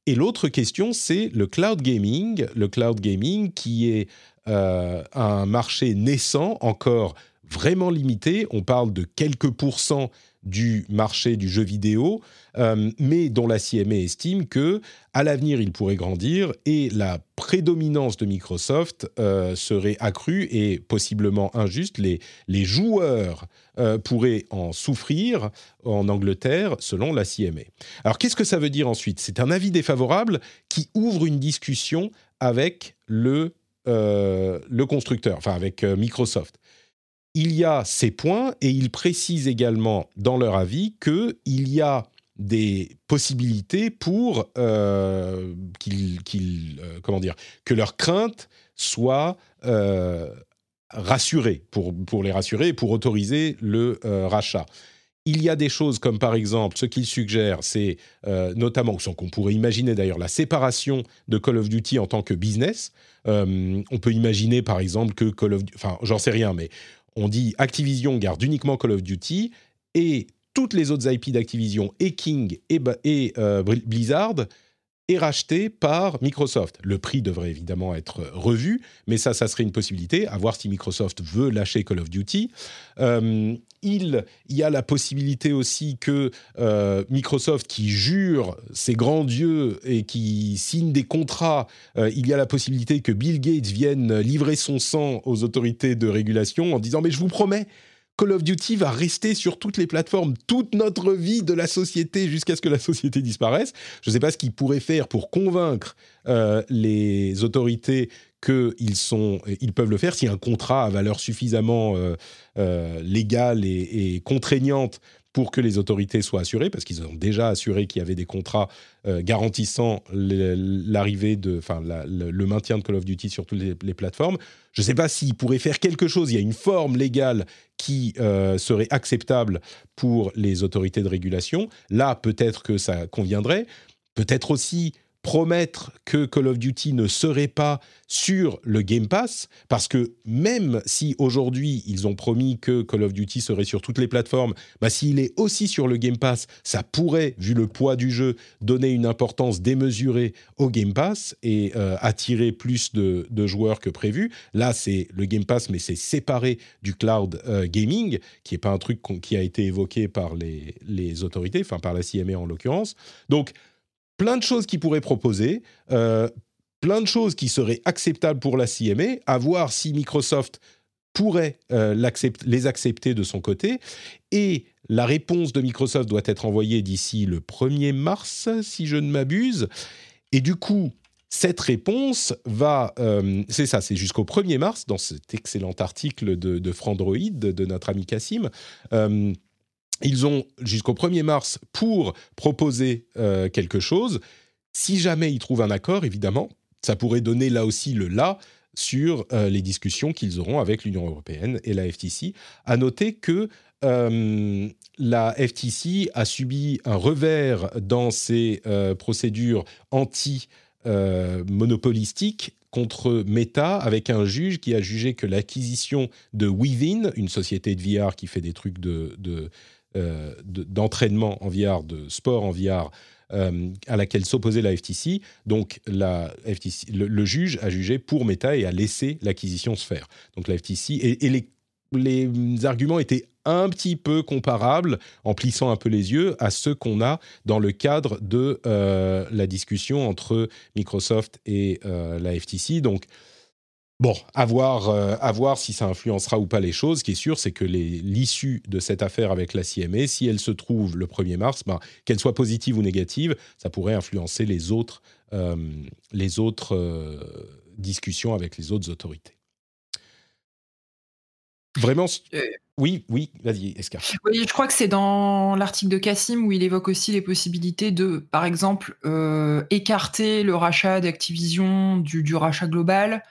et l'autre question, c'est le cloud gaming. Le cloud gaming qui est un marché naissant, encore vraiment limité. On parle de quelques pourcents du marché du jeu vidéo, euh, mais dont la CMA estime que à l'avenir il pourrait grandir et la prédominance de Microsoft euh, serait accrue et possiblement injuste. Les, les joueurs euh, pourraient en souffrir en Angleterre selon la CMA. Alors qu'est-ce que ça veut dire ensuite? C'est un avis défavorable qui ouvre une discussion avec le, le constructeur, enfin avec Microsoft il y a ces points et ils précisent également dans leur avis qu'il y a des possibilités pour euh, euh, comment dire que leurs craintes soient euh, rassurées pour, pour les rassurer et pour autoriser le rachat. Il y a des choses comme par exemple ce qu'ils suggèrent, c'est notamment ce qu'on pourrait imaginer d'ailleurs la séparation de Call of Duty en tant que business. on peut imaginer par exemple que Call of Duty, enfin j'en sais rien, mais on dit Activision garde uniquement Call of Duty et toutes les autres IP d'Activision et King et, euh, Blizzard est racheté par Microsoft. Le prix devrait évidemment être revu, mais ça, ça serait une possibilité, à voir si Microsoft veut lâcher Call of Duty. Euh, il y a la possibilité aussi que euh, Microsoft, qui jure ses grands dieux et qui signe des contrats, euh, il y a la possibilité que Bill Gates vienne livrer son sang aux autorités de régulation en disant mais je vous promets, Call of Duty va rester sur toutes les plateformes toute notre vie de la société jusqu'à ce que la société disparaisse. Je ne sais pas ce qu'ils pourraient faire pour convaincre euh, les autorités qu'ils sont, ils peuvent le faire si un contrat à valeur suffisamment euh, euh, légale et, et, contraignante pour que les autorités soient assurées, parce qu'ils ont déjà assuré qu'il y avait des contrats euh, garantissant l'arrivée de, enfin, le, maintien de Call of Duty sur toutes les, plateformes. Je ne sais pas s'ils pourraient faire quelque chose. Il y a une forme légale qui euh, serait acceptable pour les autorités de régulation. Là, peut-être que ça conviendrait. Peut-être aussi promettre que Call of Duty ne serait pas sur le Game Pass, parce que même si aujourd'hui ils ont promis que Call of Duty serait sur toutes les plateformes, bah, s'il est aussi sur le Game Pass, ça pourrait, vu le poids du jeu, donner une importance démesurée au Game Pass et euh, attirer plus de, joueurs que prévu. Là, c'est le Game Pass, mais c'est séparé du cloud euh, gaming, qui n'est pas un truc qui a été évoqué par les, les autorités, enfin par la CMA en l'occurrence. Donc, plein de choses qu'ils pourraient proposer, euh, plein de choses qui seraient acceptables pour la CMA, à voir si Microsoft pourrait euh, les accepter de son côté. Et la réponse de Microsoft doit être envoyée d'ici le 1er mars, si je ne m'abuse. Et du coup, cette réponse va, euh, c'est ça, c'est jusqu'au 1er mars, dans cet excellent article de, de Frandroid, de, notre ami Cassim. Ils ont jusqu'au 1er mars pour proposer euh, quelque chose. Si jamais ils trouvent un accord, évidemment, ça pourrait donner là aussi le là sur euh, les discussions qu'ils auront avec l'Union européenne et la FTC. À noter que euh, la FTC a subi un revers dans ses procédures anti-monopolistiques contre Meta avec un juge qui a jugé que l'acquisition de Within, une société de VR qui fait des trucs de d'entraînement en VR, de sport en VR, euh, à laquelle s'opposait la FTC. Donc la FTC, le, juge a jugé pour Meta et a laissé l'acquisition se faire. Donc la FTC et, les, les, arguments étaient un petit peu comparables, en plissant un peu les yeux, à ceux qu'on a dans le cadre de euh, la discussion entre Microsoft et la FTC. Donc Bon, à voir, euh, à voir, si ça influencera ou pas les choses. Ce qui est sûr, c'est que l'issue de cette affaire avec la CMA, si elle se trouve le 1er mars, ben, qu'elle soit positive ou négative, ça pourrait influencer les autres, euh, les autres euh, discussions avec les autres autorités. Vraiment Oui, oui, vas-y, Escar. Oui, je crois que c'est dans l'article de Cassim où il évoque aussi les possibilités de, par exemple, écarter le rachat d'Activision du, du, rachat global,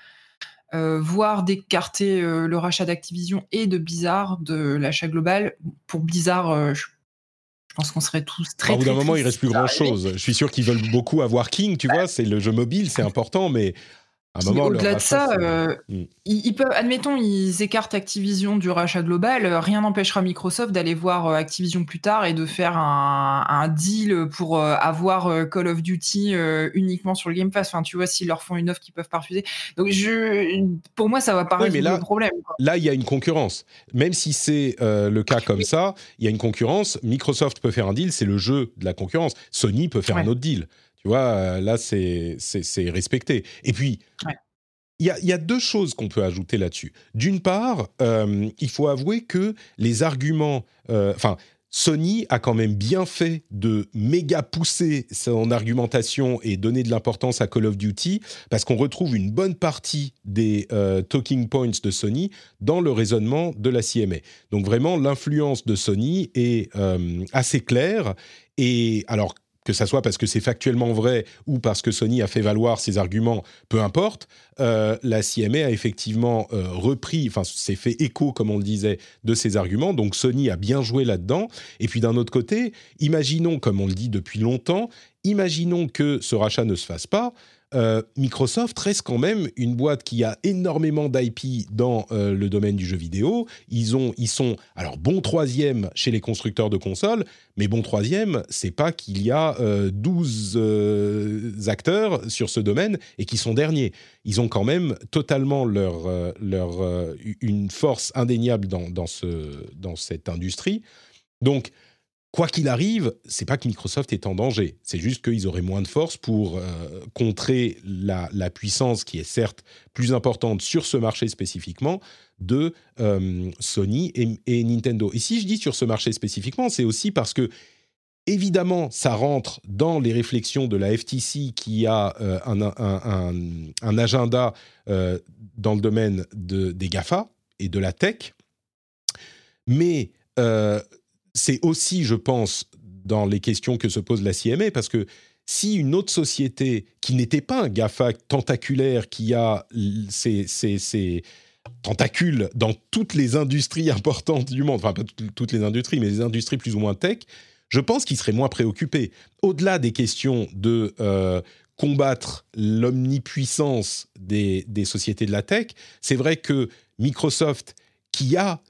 euh, voire d'écarter euh, le rachat d'Activision et de Blizzard de l'achat global. Pour Blizzard, euh, je, pense qu'on serait tous très. Au bout d'un moment, il reste plus grand chose. Je suis sûr qu'ils veulent beaucoup avoir King, tu vois, c'est le jeu mobile, c'est important, mais Au-delà de ça, euh, mm. ils, peuvent, admettons, ils écartent Activision du rachat global. Euh, rien n'empêchera Microsoft d'aller voir euh, Activision plus tard et de faire un, deal pour avoir Call of Duty uniquement sur le Game Pass. Enfin, tu vois, s'ils leur font une offre qu'ils peuvent pas refuser. Donc, je, pour moi, ça va pas résoudre le problème. Là, il y a une concurrence. Même si c'est le cas comme ça, il y a une concurrence. Microsoft peut faire un deal, c'est le jeu de la concurrence. Sony peut faire un autre deal. Tu vois, euh, là, c'est respecté. Et puis, il y, a, deux choses qu'on peut ajouter là-dessus. D'une part, euh, il faut avouer que les arguments, euh, enfin, Sony a quand même bien fait de méga pousser son argumentation et donner de l'importance à Call of Duty parce qu'on retrouve une bonne partie des talking points de Sony dans le raisonnement de la CMA. Donc vraiment, l'influence de Sony est assez claire. Et alors, que ça soit parce que c'est factuellement vrai ou parce que Sony a fait valoir ses arguments, peu importe, euh, la CMA a effectivement euh, repris, enfin s'est fait écho, comme on le disait, de ses arguments. Donc Sony a bien joué là-dedans. Et puis d'un autre côté, imaginons, comme on le dit depuis longtemps, imaginons que ce rachat ne se fasse pas. Euh, Microsoft reste quand même une boîte qui a énormément d'IP dans euh, le domaine du jeu vidéo. Ils, ont, ils sont, alors, bon troisième chez les constructeurs de consoles, mais bon troisième, c'est pas qu'il y a 12 euh, acteurs sur ce domaine et qui sont derniers. Ils ont quand même totalement leur, leur, une force indéniable dans, dans, ce, dans cette industrie. Donc, quoi qu'il arrive, c'est pas que Microsoft est en danger. C'est juste qu'ils auraient moins de force pour euh, contrer la, puissance qui est certes plus importante sur ce marché spécifiquement de euh, Sony et, Nintendo. Et si je dis sur ce marché spécifiquement, c'est aussi parce que Évidemment, ça rentre dans les réflexions de la FTC qui a euh, un, agenda dans le domaine de, des GAFA et de la tech. Mais c'est aussi, je pense, dans les questions que se pose la CMA, parce que si une autre société qui n'était pas un GAFA tentaculaire, qui a ses, tentacules dans toutes les industries importantes du monde, enfin pas toutes les industries, mais les industries plus ou moins tech, je pense qu'il serait moins préoccupé. Au-delà des questions de euh, combattre l'omnipuissance des, des sociétés de la tech, c'est vrai que Microsoft, qui a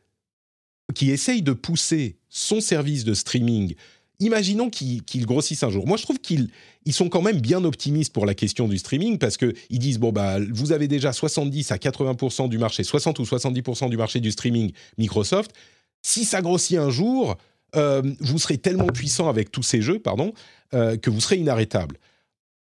qui essaye de pousser son service de streaming, imaginons qu'il grossisse un jour. Moi, je trouve qu'ils sont quand même bien optimistes pour la question du streaming parce qu'ils disent bon, bah, vous avez déjà 70 à 80% du marché, 60 ou 70% du marché du streaming Microsoft. Si ça grossit un jour, euh, vous serez tellement puissant avec tous ces jeux, pardon, euh, que vous serez inarrêtable.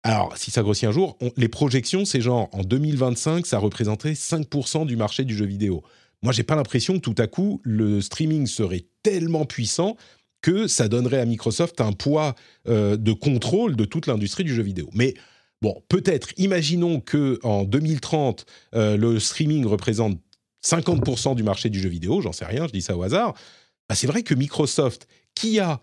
Alors, si ça grossit un jour, les projections, c'est genre en 2025, ça représenterait 5% du marché du jeu vidéo. Moi, j'ai pas l'impression que tout à coup, le streaming serait tellement puissant que ça donnerait à Microsoft un poids euh, de contrôle de toute l'industrie du jeu vidéo. Mais bon, peut-être, imaginons que en 2030, euh, le streaming représente 50% du marché du jeu vidéo, j'en sais rien, je dis ça au hasard. Bah, c'est vrai que Microsoft, qui a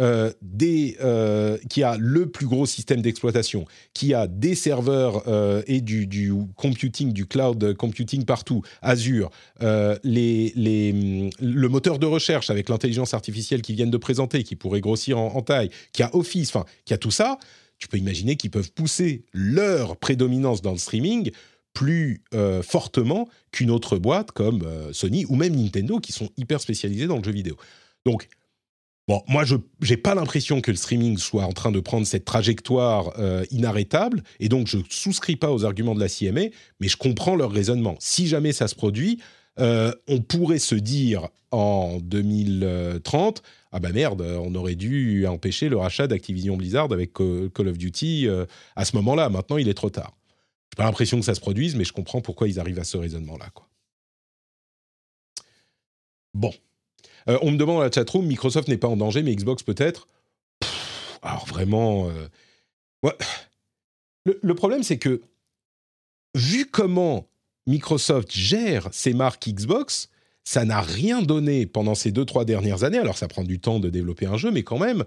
euh, euh, qui a le plus gros système d'exploitation, qui a des serveurs euh, et du, computing, du cloud computing partout, Azure, le moteur de recherche avec l'intelligence artificielle qui viennent de présenter, qui pourrait grossir en, taille, qui a Office, enfin, qui a tout ça, tu peux imaginer qu'ils peuvent pousser leur prédominance dans le streaming plus fortement qu'une autre boîte comme Sony ou même Nintendo qui sont hyper spécialisés dans le jeu vidéo. Donc, Moi, je n'ai pas l'impression que le streaming soit en train de prendre cette trajectoire euh, inarrêtable, et donc je souscris pas aux arguments de la CMA, mais je comprends leur raisonnement. Si jamais ça se produit, euh, on pourrait se dire en 2030, ah bah merde, on aurait dû empêcher le rachat d'Activision Blizzard avec Call of Duty euh, à ce moment-là. Maintenant, il est trop tard. J'ai pas l'impression que ça se produise, mais je comprends pourquoi ils arrivent à ce raisonnement-là. Bon, euh, on me demande dans la chatroom, Microsoft n'est pas en danger, mais Xbox peut-être. Alors vraiment, euh, le, problème c'est que vu comment Microsoft gère ses marques Xbox, ça n'a rien donné pendant ces deux trois dernières années. Alors ça prend du temps de développer un jeu, mais quand même,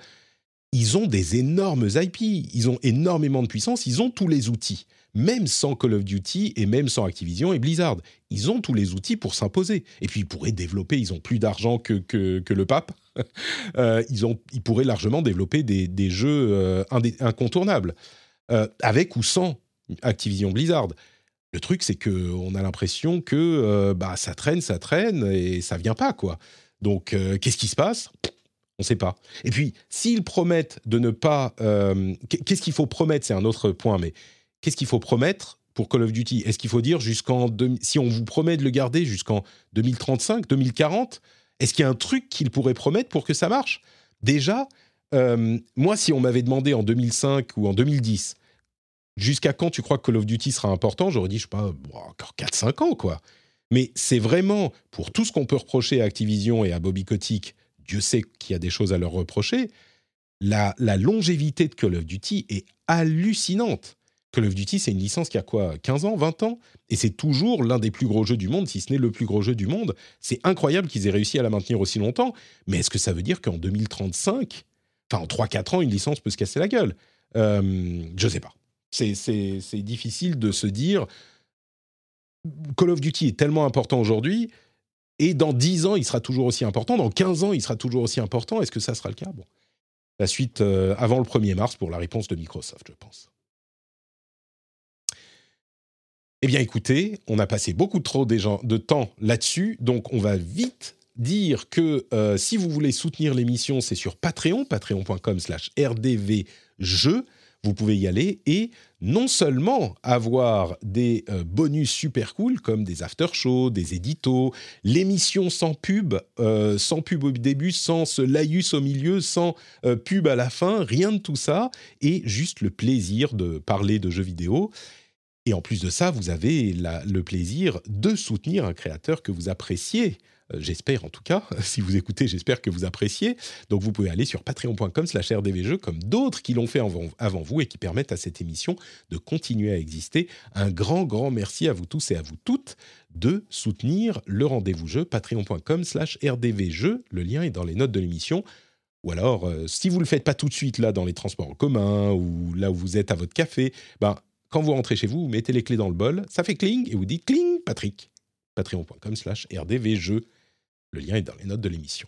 ils ont des énormes IP, ils ont énormément de puissance, ils ont tous les outils même sans Call of Duty et même sans Activision et Blizzard. Ils ont tous les outils pour s'imposer. Et puis ils pourraient développer, ils ont plus d'argent que, que, le pape, euh, ils, ont, ils pourraient largement développer des, des jeux euh, incontournables, euh, avec ou sans Activision Blizzard. Le truc, c'est qu'on a l'impression que bah, ça traîne, ça traîne et ça vient pas, quoi. Donc, qu'est-ce qui se passe? On ne sait pas. Et puis, s'ils promettent de ne pas... qu'est-ce qu'il faut promettre? C'est un autre point, mais qu'est-ce qu'il faut promettre pour Call of Duty? Est-ce qu'il faut dire jusqu'en... Si on vous promet de le garder jusqu'en 2035, 2040, est-ce qu'il y a un truc qu'il pourrait promettre pour que ça marche? Déjà, euh, moi, si on m'avait demandé en 2005 ou en 2010, jusqu'à quand tu crois que Call of Duty sera important, j'aurais dit, je sais pas, encore 4-5 ans, quoi. Mais c'est vraiment, pour tout ce qu'on peut reprocher à Activision et à Bobby Kotick, Dieu sait qu'il y a des choses à leur reprocher, la, la longévité de Call of Duty est hallucinante. Call of Duty, c'est une licence qui a quoi 15 ans, 20 ans? Et c'est toujours l'un des plus gros jeux du monde, si ce n'est le plus gros jeu du monde. C'est incroyable qu'ils aient réussi à la maintenir aussi longtemps. Mais est-ce que ça veut dire qu'en 2035, enfin en 3-4 ans, une licence peut se casser la gueule? Euh, Je sais pas. C'est difficile de se dire. Call of Duty est tellement important aujourd'hui, et dans 10 ans, il sera toujours aussi important. Dans 15 ans, il sera toujours aussi important. Est-ce que ça sera le cas? La suite euh, avant le 1er mars pour la réponse de Microsoft, je pense. Eh bien, écoutez, on a passé beaucoup trop de temps là-dessus, donc on va vite dire que euh, si vous voulez soutenir l'émission, c'est sur Patreon, patreon.com/slash rdvjeux. Vous pouvez y aller et non seulement avoir des euh, bonus super cool comme des after-shows, des éditos, l'émission sans pub, euh, sans pub au début, sans ce laïus au milieu, sans pub à la fin, rien de tout ça, et juste le plaisir de parler de jeux vidéo. Et en plus de ça, vous avez le plaisir de soutenir un créateur que vous appréciez. Euh, j'espère en tout cas, si vous écoutez, j'espère que vous appréciez. Donc vous pouvez aller sur patreon.com slash rdvjeux comme d'autres qui l'ont fait avant, vous et qui permettent à cette émission de continuer à exister. Un grand, grand merci à vous tous et à vous toutes de soutenir le rendez-vous jeu, patreon.com slash rdvjeux. Le lien est dans les notes de l'émission. Ou alors, euh, si vous ne le faites pas tout de suite là dans les transports en commun ou là où vous êtes à votre café, ben, quand vous rentrez chez vous, vous mettez les clés dans le bol, ça fait cling et vous dites cling Patrick. Patreon.com slash rdvjeux. Le lien est dans les notes de l'émission.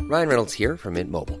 Ryan Reynolds here from Mint Mobile.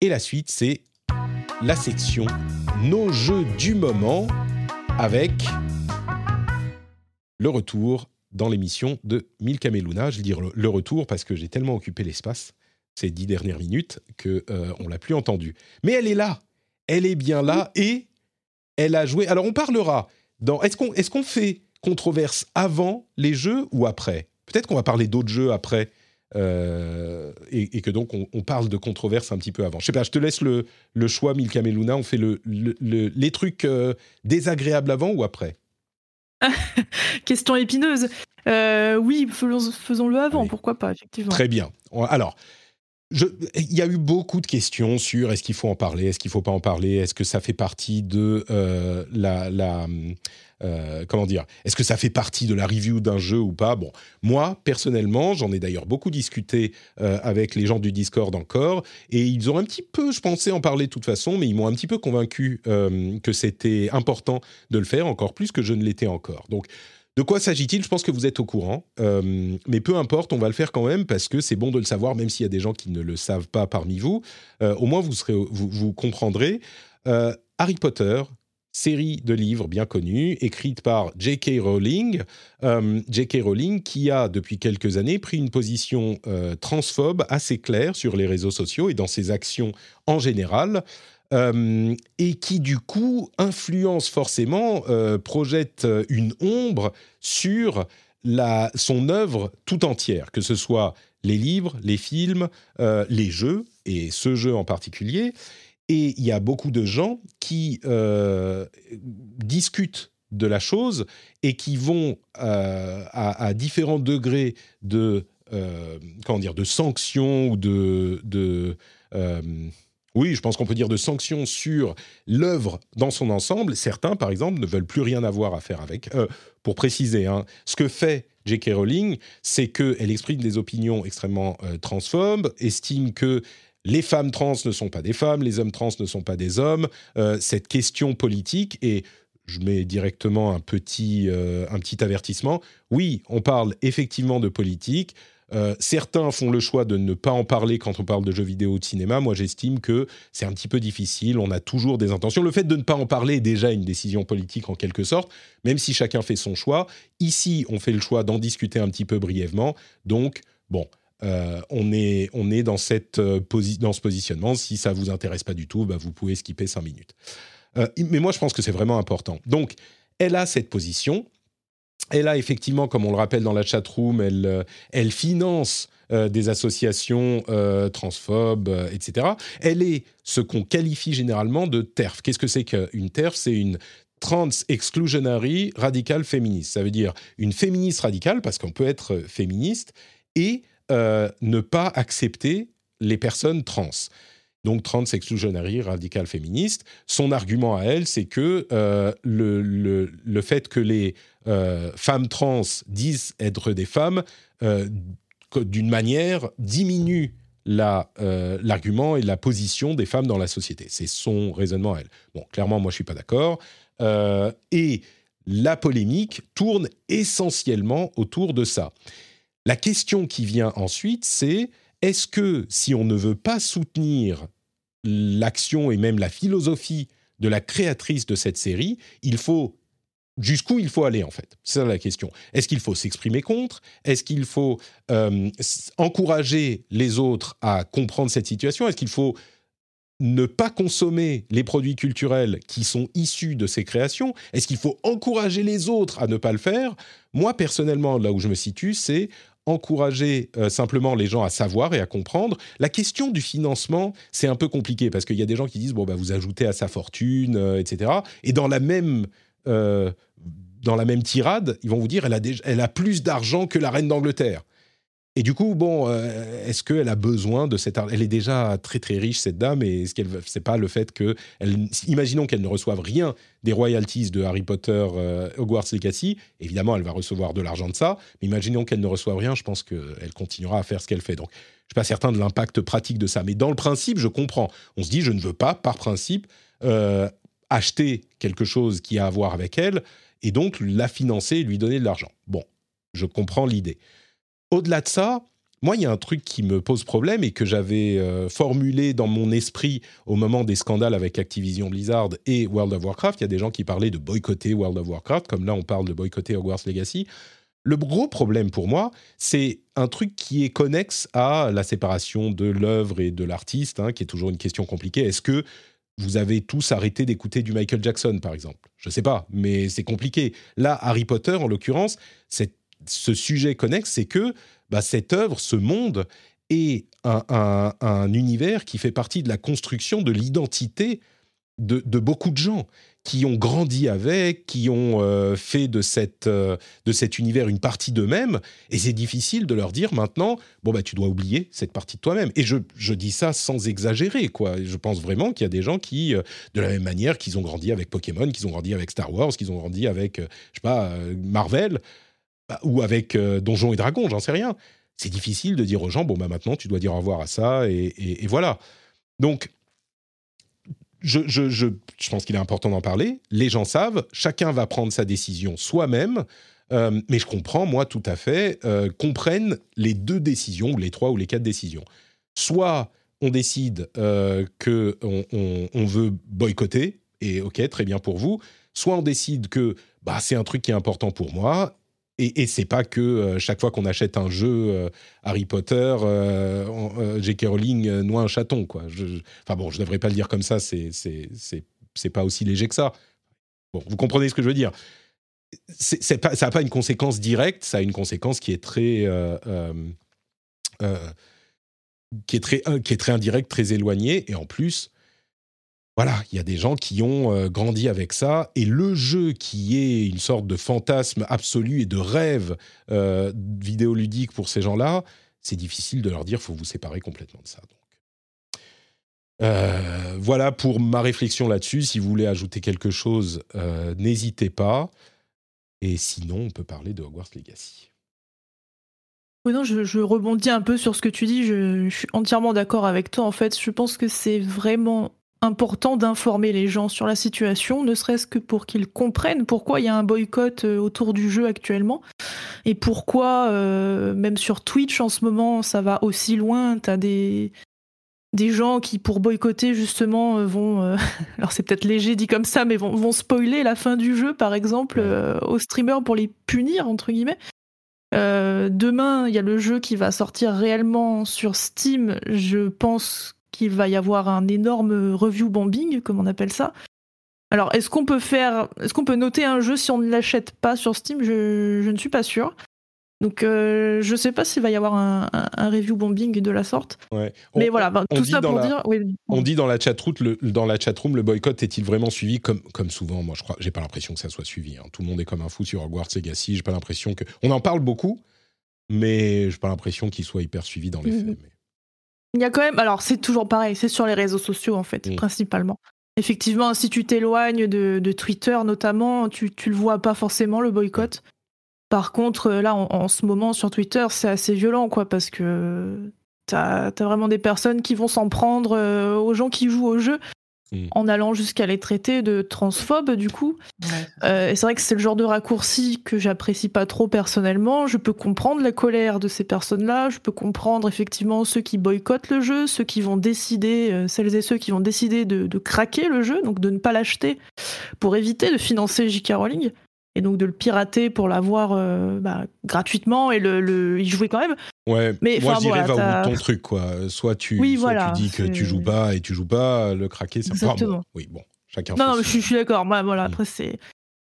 Et la suite, c'est la section Nos jeux du moment avec le retour dans l'émission de Milka Meluna. Je veux dire le retour parce que j'ai tellement occupé l'espace ces dix dernières minutes que euh, on l'a plus entendue. Mais elle est là, elle est bien là et elle a joué. Alors on parlera dans. Est-ce qu'on est-ce qu'on fait controverse avant les jeux ou après? Peut-être qu'on va parler d'autres jeux après. Euh, et, que donc on, parle de controverse un petit peu avant. Je sais pas, je te laisse le, le choix, Milka Meluna. On fait le, les trucs euh, désagréables avant ou après? Question épineuse. Euh, oui, faisons-le avant, pourquoi pas, effectivement. Très bien. Alors, il y a eu beaucoup de questions sur est-ce qu'il faut en parler, est-ce qu'il ne faut pas en parler, est-ce que ça fait partie de euh, la, la euh, comment dire, est-ce que ça fait partie de la review d'un jeu ou pas? Bon, moi personnellement, j'en ai d'ailleurs beaucoup discuté euh, avec les gens du Discord encore, et ils ont un petit peu, je pensais en parler de toute façon, mais ils m'ont un petit peu convaincu que c'était important de le faire, encore plus que je ne l'étais encore. Donc de quoi s'agit-il? Je pense que vous êtes au courant, euh, mais peu importe, on va le faire quand même parce que c'est bon de le savoir, même s'il y a des gens qui ne le savent pas parmi vous. Euh, au moins, vous, vous, comprendrez. Euh, Harry Potter, série de livres bien connue, écrite par J.K. Rowling. J.K. Rowling qui a, depuis quelques années, pris une position transphobe assez claire sur les réseaux sociaux et dans ses actions en général. euh, et qui du coup influence forcément, euh, projette une ombre sur son œuvre tout entière, que ce soit les livres, les films, euh, les jeux, et ce jeu en particulier. Et il y a beaucoup de gens qui discutent de la chose et qui vont à, à, différents degrés de comment dire de sanctions ou de, de oui, je pense qu'on peut dire de sanctions sur l'œuvre dans son ensemble. Certains, par exemple, ne veulent plus rien avoir à faire avec. Euh, pour préciser, hein, ce que fait J.K. Rowling, c'est qu'elle exprime des opinions extrêmement euh, transphobes, estime que les femmes trans ne sont pas des femmes, les hommes trans ne sont pas des hommes. Euh, cette question politique et je mets directement un petit, un petit avertissement. Oui, on parle effectivement de politique. Euh, certains font le choix de ne pas en parler quand on parle de jeux vidéo ou de cinéma. Moi, j'estime que c'est un petit peu difficile. On a toujours des intentions. Le fait de ne pas en parler est déjà une décision politique en quelque sorte, même si chacun fait son choix. Ici, on fait le choix d'en discuter un petit peu brièvement. Donc, bon. Euh, on, est, on est dans, cette, euh, dans ce positionnement. Si ça vous intéresse pas du tout, bah, vous pouvez skipper cinq minutes. mais moi, je pense que c'est vraiment important. Donc, elle a cette position elle a effectivement, comme on le rappelle dans la chatroom, elle, euh, elle finance euh, des associations euh, transphobes, etc. Elle est ce qu'on qualifie généralement de TERF. Qu'est-ce que c'est qu'une TERF? C'est une Trans Exclusionary Radical Féministe. Ça veut dire une féministe radicale, parce qu'on peut être féministe, et ne pas accepter les personnes trans donc trans exclusionary, radical féministe. Son argument à elle, c'est que le, le, le, fait que les euh, femmes trans disent être des femmes, euh, d'une manière, diminue euh, l'argument et la position des femmes dans la société. C'est son raisonnement à elle. Bon, clairement, moi, je suis pas d'accord. et la polémique tourne essentiellement autour de ça. La question qui vient ensuite, c'est est-ce que si on ne veut pas soutenir l'action et même la philosophie de la créatrice de cette série, il faut jusqu'où il faut aller en fait? C'est la question. Est-ce qu'il faut s'exprimer contre? Est-ce qu'il faut euh, encourager les autres à comprendre cette situation? Est-ce qu'il faut ne pas consommer les produits culturels qui sont issus de ces créations? Est-ce qu'il faut encourager les autres à ne pas le faire? Moi, personnellement, là où je me situe, c'est encourager euh, simplement les gens à savoir et à comprendre. La question du financement, c'est un peu compliqué parce qu'il y a des gens qui disent, bon, bah, vous ajoutez à sa fortune, euh, etc. Et dans la même euh, dans la même tirade, ils vont vous dire elle a, elle a plus d'argent que la reine d'Angleterre. Et du coup, bon, euh, est-ce qu'elle a besoin de cette Elle est déjà très très riche cette dame, et est-ce qu'elle c'est pas le fait que, imaginons qu'elle ne reçoive rien des royalties de Harry Potter euh, Hogwarts Legacy, évidemment, elle va recevoir de l'argent de ça. Mais imaginons qu'elle ne reçoive rien, je pense qu'elle continuera à faire ce qu'elle fait. Donc, je suis pas certain de l'impact pratique de ça, mais dans le principe, je comprends. On se dit, je ne veux pas, par principe, acheter quelque chose qui a à voir avec elle et donc la financer et lui donner de l'argent. Bon, je comprends l'idée. Au-delà de ça, moi, il y a un truc qui me pose problème et que j'avais euh, formulé dans mon esprit au moment des scandales avec Activision Blizzard et World of Warcraft. Il y a des gens qui parlaient de boycotter World of Warcraft, comme là on parle de boycotter Hogwarts Legacy. Le gros problème pour moi, c'est un truc qui est connexe à la séparation de l'œuvre et de l'artiste, hein, qui est toujours une question compliquée. Est-ce que vous avez tous arrêté d'écouter du Michael Jackson, par exemple? Je ne sais pas, mais c'est compliqué. Là, Harry Potter, en l'occurrence, ce sujet connexe, c'est que bah, cette œuvre, ce monde, est un, univers qui fait partie de la construction de l'identité de, beaucoup de gens qui ont grandi avec, qui ont euh, fait de, cette, euh, de cet univers une partie d'eux-mêmes, et c'est difficile de leur dire maintenant, bon, bah, tu dois oublier cette partie de toi-même. Et je, je, dis ça sans exagérer, quoi. Je pense vraiment qu'il y a des gens qui, euh, de la même manière qu'ils ont grandi avec Pokémon, qu'ils ont grandi avec Star Wars, qu'ils ont grandi avec, je sais pas, Marvel, bah, ou avec Donjons et Dragons, j'en sais rien. C'est difficile de dire aux gens, bon, bah, maintenant, tu dois dire au revoir à ça, et, voilà. Donc, je, je, je, je, pense qu'il est important d'en parler. Les gens savent, chacun va prendre sa décision soi-même. Euh, mais je comprends, moi, tout à fait, euh, qu'on prenne les deux décisions, ou les trois ou les quatre décisions. Soit on décide euh, on, on veut boycotter, et ok, très bien pour vous. Soit on décide que bah, c'est un truc qui est important pour moi, et, et c'est pas que euh, chaque fois qu'on achète un jeu euh, Harry Potter, euh, J.K. Rowling noie un chaton, quoi. Enfin bon, je devrais pas le dire comme ça, c'est c'est pas aussi léger que ça. Bon, vous comprenez ce que je veux dire. C'est pas, ça n'a pas une conséquence directe, ça a une conséquence qui est très qui est très qui est très indirecte, très éloignée, et en plus. Voilà, il y a des gens qui ont euh, grandi avec ça, et le jeu qui est une sorte de fantasme absolu et de rêve euh, vidéoludique pour ces gens-là, c'est difficile de leur dire faut vous séparer complètement de ça. Donc. Euh, voilà pour ma réflexion là-dessus. Si vous voulez ajouter quelque chose, n'hésitez pas. Et sinon, on peut parler de Hogwarts Legacy. Oui, non, je, rebondis un peu sur ce que tu dis. Je suis entièrement d'accord avec toi. En fait, je pense que c'est vraiment important d'informer les gens sur la situation, ne serait-ce que pour qu'ils comprennent pourquoi il y a un boycott euh, autour du jeu actuellement et pourquoi, euh, même sur Twitch en ce moment, ça va aussi loin. T'as des des gens qui, pour boycotter, justement, euh, vont. euh, alors, c'est peut-être léger dit comme ça, mais vont, vont spoiler la fin du jeu, par exemple, euh, aux streamers pour les punir, entre guillemets. Demain, il y a le jeu qui va sortir réellement sur Steam. Je pense qu'il va y avoir un énorme review bombing, comme on appelle ça. Alors, est-ce qu'on peut faire, est-ce qu'on peut noter un jeu si on ne l'achète pas sur Steam? Je, je ne suis pas sûr. Donc, euh, je sais pas s'il va y avoir un, un- un review bombing de la sorte. Ouais. On- Mais voilà, tout ça pour la- dire. oui, On dit dans la chatroom, le, dans la chatroom, le boycott est-il vraiment suivi? Comme, comme souvent Moi, je crois, j'ai pas l'impression que ça soit suivi. hein. Tout le monde est comme un fou sur Hogwarts Legacy. J'ai pas l'impression que. On en parle beaucoup, mais j'ai pas l'impression qu'il soit hyper suivi dans les Mhm. faits. mais- Il y a quand même, alors c'est toujours pareil, c'est sur les réseaux sociaux en fait, principalement. Effectivement, si tu t'éloignes de, de Twitter notamment, tu, tu le vois pas forcément le boycott. Par contre, euh, là, en, en ce moment sur Twitter, c'est assez violent, quoi, parce que t'as as vraiment des personnes qui vont s'en prendre euh, aux gens qui jouent au jeu, Mm. en allant jusqu'à les traiter de transphobes, du coup. Ouais. Euh, et c'est vrai que c'est le genre de raccourci que j'apprécie pas trop personnellement. Je peux comprendre la colère de ces personnes-là. Je peux comprendre effectivement ceux qui boycottent le jeu, ceux qui vont décider, euh, celles et ceux qui vont décider de, de craquer le jeu, donc de ne pas l'acheter pour éviter de financer J.K. Rowling et donc de le pirater pour l'avoir euh, bah, gratuitement et le, le- y jouer quand même. Ouais, Mais, moi je dirais voilà, va au bout t'as- de ton truc quoi. Soit tu, Oui, soit voilà, tu dis que tu joues pas et tu joues pas, le craquer c'est Exactement. bon, Oui, bon, chacun. Non, non, mais je, suis- je suis d'accord. Moi, voilà, Mm. après, c'est.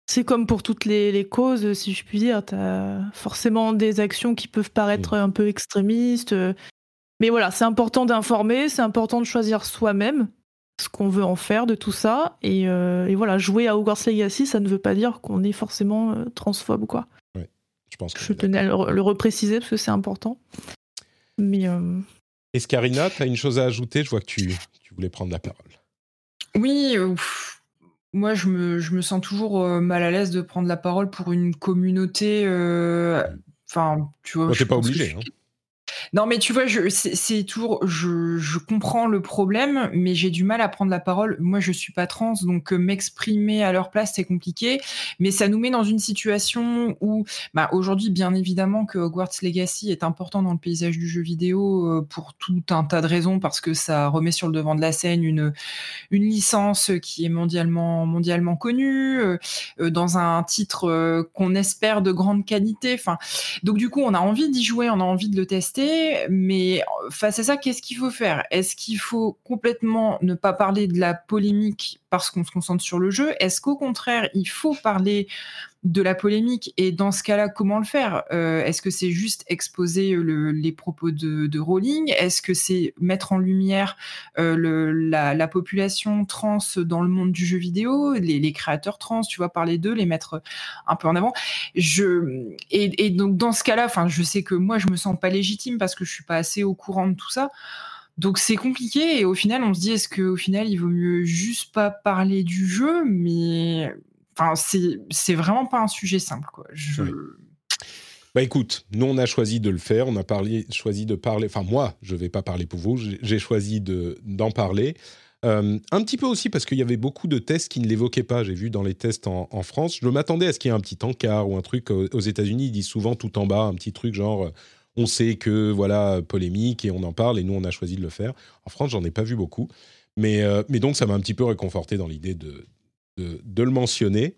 C'est comme pour toutes les, les causes, si je puis dire. T'as forcément des actions qui peuvent paraître Mm. un peu extrémistes. euh, Mais voilà, c'est important d'informer, c'est important de choisir soi-même ce qu'on veut en faire de tout ça. Et, euh, et voilà, jouer à Hogwarts Legacy, ça ne veut pas dire qu'on est forcément euh, transphobe, quoi. Je pense que Je tenais à le, le repréciser parce que c'est important. Mais euh, Escarina, tu as une chose à ajouter? Je vois que tu, tu voulais prendre la parole. Oui, moi je me, je me sens toujours euh, mal à l'aise de prendre la parole pour une communauté. euh, Enfin, tu vois. Je t'es pas obligé. je- hein. Non, mais tu vois, je, c'est, toujours, je, je comprends le problème, mais j'ai du mal à prendre la parole. Moi, je suis pas trans, donc euh, m'exprimer à leur place, c'est compliqué. Mais ça nous met dans une situation où, bah, aujourd'hui, bien évidemment, que Hogwarts Legacy est important dans le paysage du jeu vidéo euh, pour tout un tas de raisons, parce que ça remet sur le devant de la scène une, licence qui est mondialement, mondialement connue, euh, dans un titre qu'on espère de grande qualité. Donc du coup, on a envie d'y jouer, on a envie de le tester, mais face à ça, qu'est-ce qu'il faut faire? Est-ce qu'il faut complètement ne pas parler de la polémique parce qu'on se concentre sur le jeu? Est-ce qu'au contraire, il faut parler de la polémique. Et dans ce cas-là, comment le faire? Euh, Est-ce que c'est juste exposer le- les propos de, de Rowling? Est-ce que c'est mettre en lumière euh, le- la, la population trans dans le monde du jeu vidéo, les, les créateurs trans, tu vois, parler d'eux, les mettre un peu en avant? Je et, et donc dans ce cas-là, enfin, je sais que moi je me sens pas légitime parce que je suis pas assez au courant de tout ça. Donc c'est compliqué et au final on se dit est-ce que au final il vaut mieux juste pas parler du jeu, mais enfin c'est vraiment pas un sujet simple quoi. Bah écoute, nous on a choisi de le faire, on a choisi de parler, enfin moi je vais pas parler pour vous, j'ai choisi de- d'en parler. Euh, un petit peu aussi parce qu'il y avait beaucoup de tests qui ne l'évoquaient pas, j'ai vu dans les tests en, France. Je m'attendais à ce qu'il y ait un petit encart ou un truc aux, aux États-Unis, ils disent souvent tout en bas, un petit truc genre euh, on sait que voilà, polémique et on en parle et nous on a choisi de le faire. En France, j'en ai pas vu beaucoup. Mais, euh, mais donc ça m'a un petit peu réconforté dans l'idée de, de, le mentionner.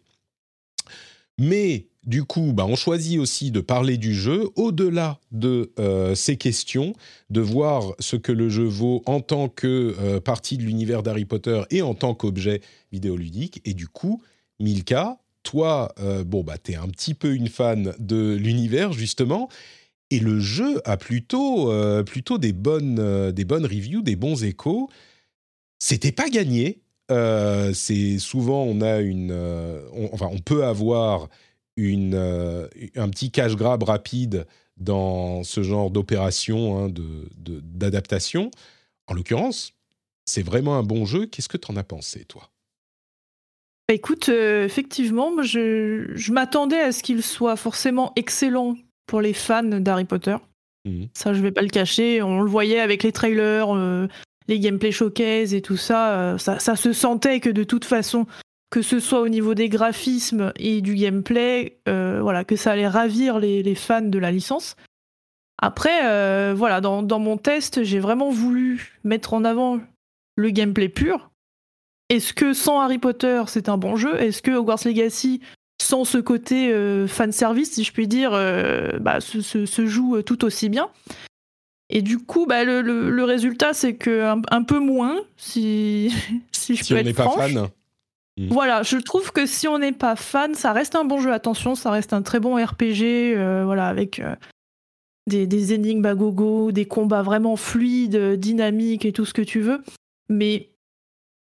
Mais du coup, bah, on choisit aussi de parler du jeu au-delà de euh, ces questions, de voir ce que le jeu vaut en tant que euh, partie de l'univers d'Harry Potter et en tant qu'objet vidéoludique. Et du coup, Milka, toi, euh, bon, bah, un petit peu une fan de l'univers, justement. Et le jeu a plutôt, plutôt des, bonnes, des bonnes reviews, des bons échos. C'était pas gagné. C'est souvent on a une, enfin on peut avoir une, euh, un petit cash grab rapide dans ce genre d'opération hein, d'adaptation. en l'occurrence, c'est vraiment un bon jeu. Qu'est-ce que tu en as pensé, toi? Bah, Écoute, euh, effectivement, je, je m'attendais à ce qu'il soit forcément excellent pour les fans d'Harry Potter. Mmh. Ça, je vais pas le cacher. On le voyait avec les trailers, euh, les gameplay showcase et tout ça, ça. Ça se sentait que de toute façon, que ce soit au niveau des graphismes et du gameplay, euh, voilà, que ça allait ravir les, fans de la licence. Après, euh, voilà, dans, mon test, j'ai vraiment voulu mettre en avant le gameplay pur. Est-ce que sans Harry Potter, c'est un bon jeu? Est-ce que Hogwarts Legacy, sans ce côté euh, fan service, si je puis dire, bah, se, joue tout aussi bien? Et du coup, bah, le, résultat, c'est que un, peu moins, si, si je peux être franche. pas fan. Mm. Voilà, je trouve que si on n'est pas fan, ça reste un bon jeu. Attention, ça reste un très bon RPG, euh, voilà, avec euh, des, énigmes à gogo, des combats vraiment fluides, dynamiques et tout ce que tu veux. Mais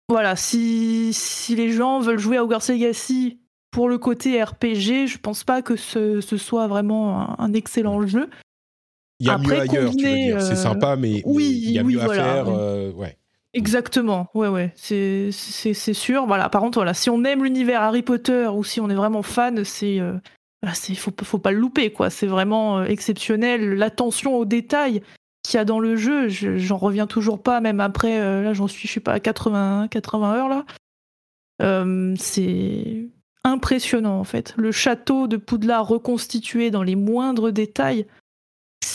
voilà, si, si les gens veulent jouer à Hogwarts Legacy pour le côté RPG, je pense pas que ce, soit vraiment un, excellent jeu. Il y a mieux ailleurs, tu veux dire. C'est euh, sympa, mais, oui, il y a mieux à faire. ouais. Exactement, ouais, ouais, c'est sûr. Voilà, par contre, voilà, si on aime l'univers Harry Potter ou si on est vraiment fan, c'est, euh, faut, faut pas le louper, quoi. C'est vraiment euh, exceptionnel. L'attention aux détails qu'il y a dans le jeu, j'en reviens toujours pas, même après, euh, là, j'en suis, je sais pas, à 80, 80 heures là. c'est impressionnant en fait. Le château de Poudlard reconstitué dans les moindres détails,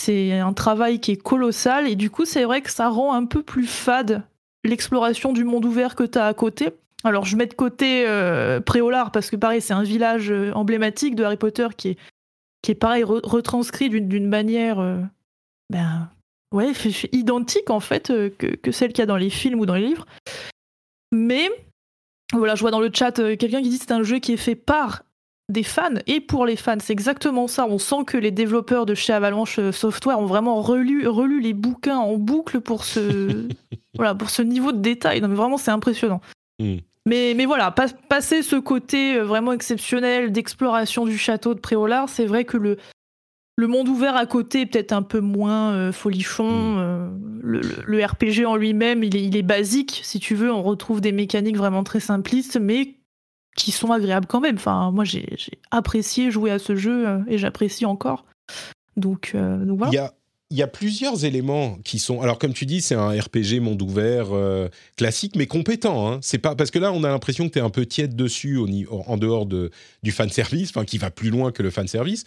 c'est un travail qui est colossal et du coup, c'est vrai que ça rend un peu plus fade l'exploration du monde ouvert que tu as à côté. Alors je mets de côté euh, Préolard parce que pareil c'est un village euh, emblématique de Harry Potter qui est, qui est pareil retranscrit d'une manière euh, ben, ouais, identique en fait que, que celle qu'il y a dans les films ou dans les livres. Mais voilà, je vois dans le chat quelqu'un qui dit c'est un jeu qui est fait par des fans et pour les fans. C'est exactement ça. On sent que les développeurs de chez Avalanche Software ont vraiment relu, relu les bouquins en boucle pour ce, voilà, pour ce niveau de détail. Non, mais vraiment, c'est impressionnant. Hmm. Mais, mais voilà, passer ce côté euh, vraiment exceptionnel d'exploration du château de Préolard, c'est vrai que le, le monde ouvert à côté est peut-être un peu moins euh, folichon. Euh, le, RPG en lui-même, il est, il est basique. Si tu veux, on retrouve des mécaniques vraiment très simplistes, mais qui sont agréables quand même. Enfin, moi, j'ai apprécié jouer à ce jeu et j'apprécie encore. Donc, voilà il y a plusieurs éléments qui sont. Alors, comme tu dis, c'est un RPG monde ouvert euh, classique, mais compétent. Hein. C'est pas parce que là, on a l'impression que tu es un peu tiède dessus en dehors de, du fan service, enfin, qui va plus loin que le fan service.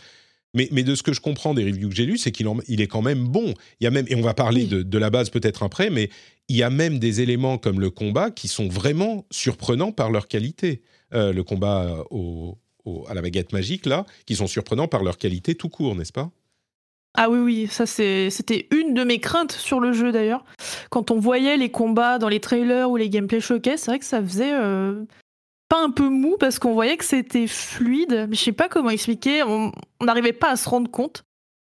Mais, mais de ce que je comprends des reviews que j'ai lues, c'est qu'il il est quand même bon. Il y a même, et on va parler de, de, la base peut-être après, mais il y a même des éléments comme le combat qui sont vraiment surprenants par leur qualité. Euh, le combat au, à la baguette magique, là, qui sont surprenants par leur qualité tout court, n'est-ce pas? Ah oui, oui, ça c'était une de mes craintes sur le jeu d'ailleurs. Quand on voyait les combats dans les trailers ou les gameplay showcase, c'est vrai que ça faisait euh, pas un peu mou parce qu'on voyait que c'était fluide, mais je sais pas comment expliquer, on n'arrivait pas à se rendre compte.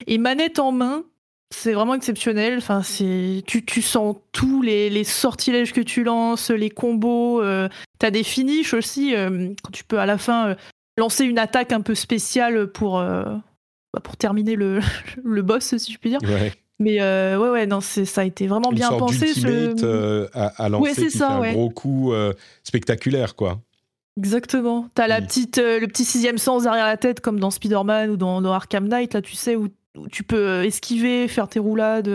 Et manette en main, c'est vraiment exceptionnel. Enfin, c'est tu, tu sens tous les, sortilèges que tu lances, les combos. Euh, tu as des finishes aussi. Euh, quand tu peux à la fin lancer une attaque un peu spéciale pour bah, pour terminer le, le boss, si je puis dire. Mais euh, ouais, ouais, non, ça a été vraiment bien pensé. Ce... Euh, à, lancer, c'est ça, un gros coup euh, spectaculaire, quoi. Exactement. T'as la petite, le petit sixième sens derrière la tête, comme dans Spider-Man ou dans, Arkham Knight, là, tu sais, où, tu peux esquiver, faire tes roulades,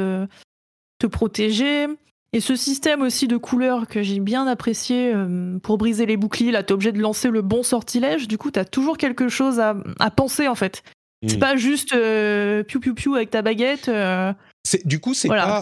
te protéger. Et ce système aussi de couleurs que j'ai bien apprécié pour briser les boucliers, là, t'es obligé de lancer le bon sortilège. Du coup, t'as toujours quelque chose à, à penser, en fait. C'est pas juste euh, piou piou piou avec ta baguette. Euh. Du coup, c'est pas.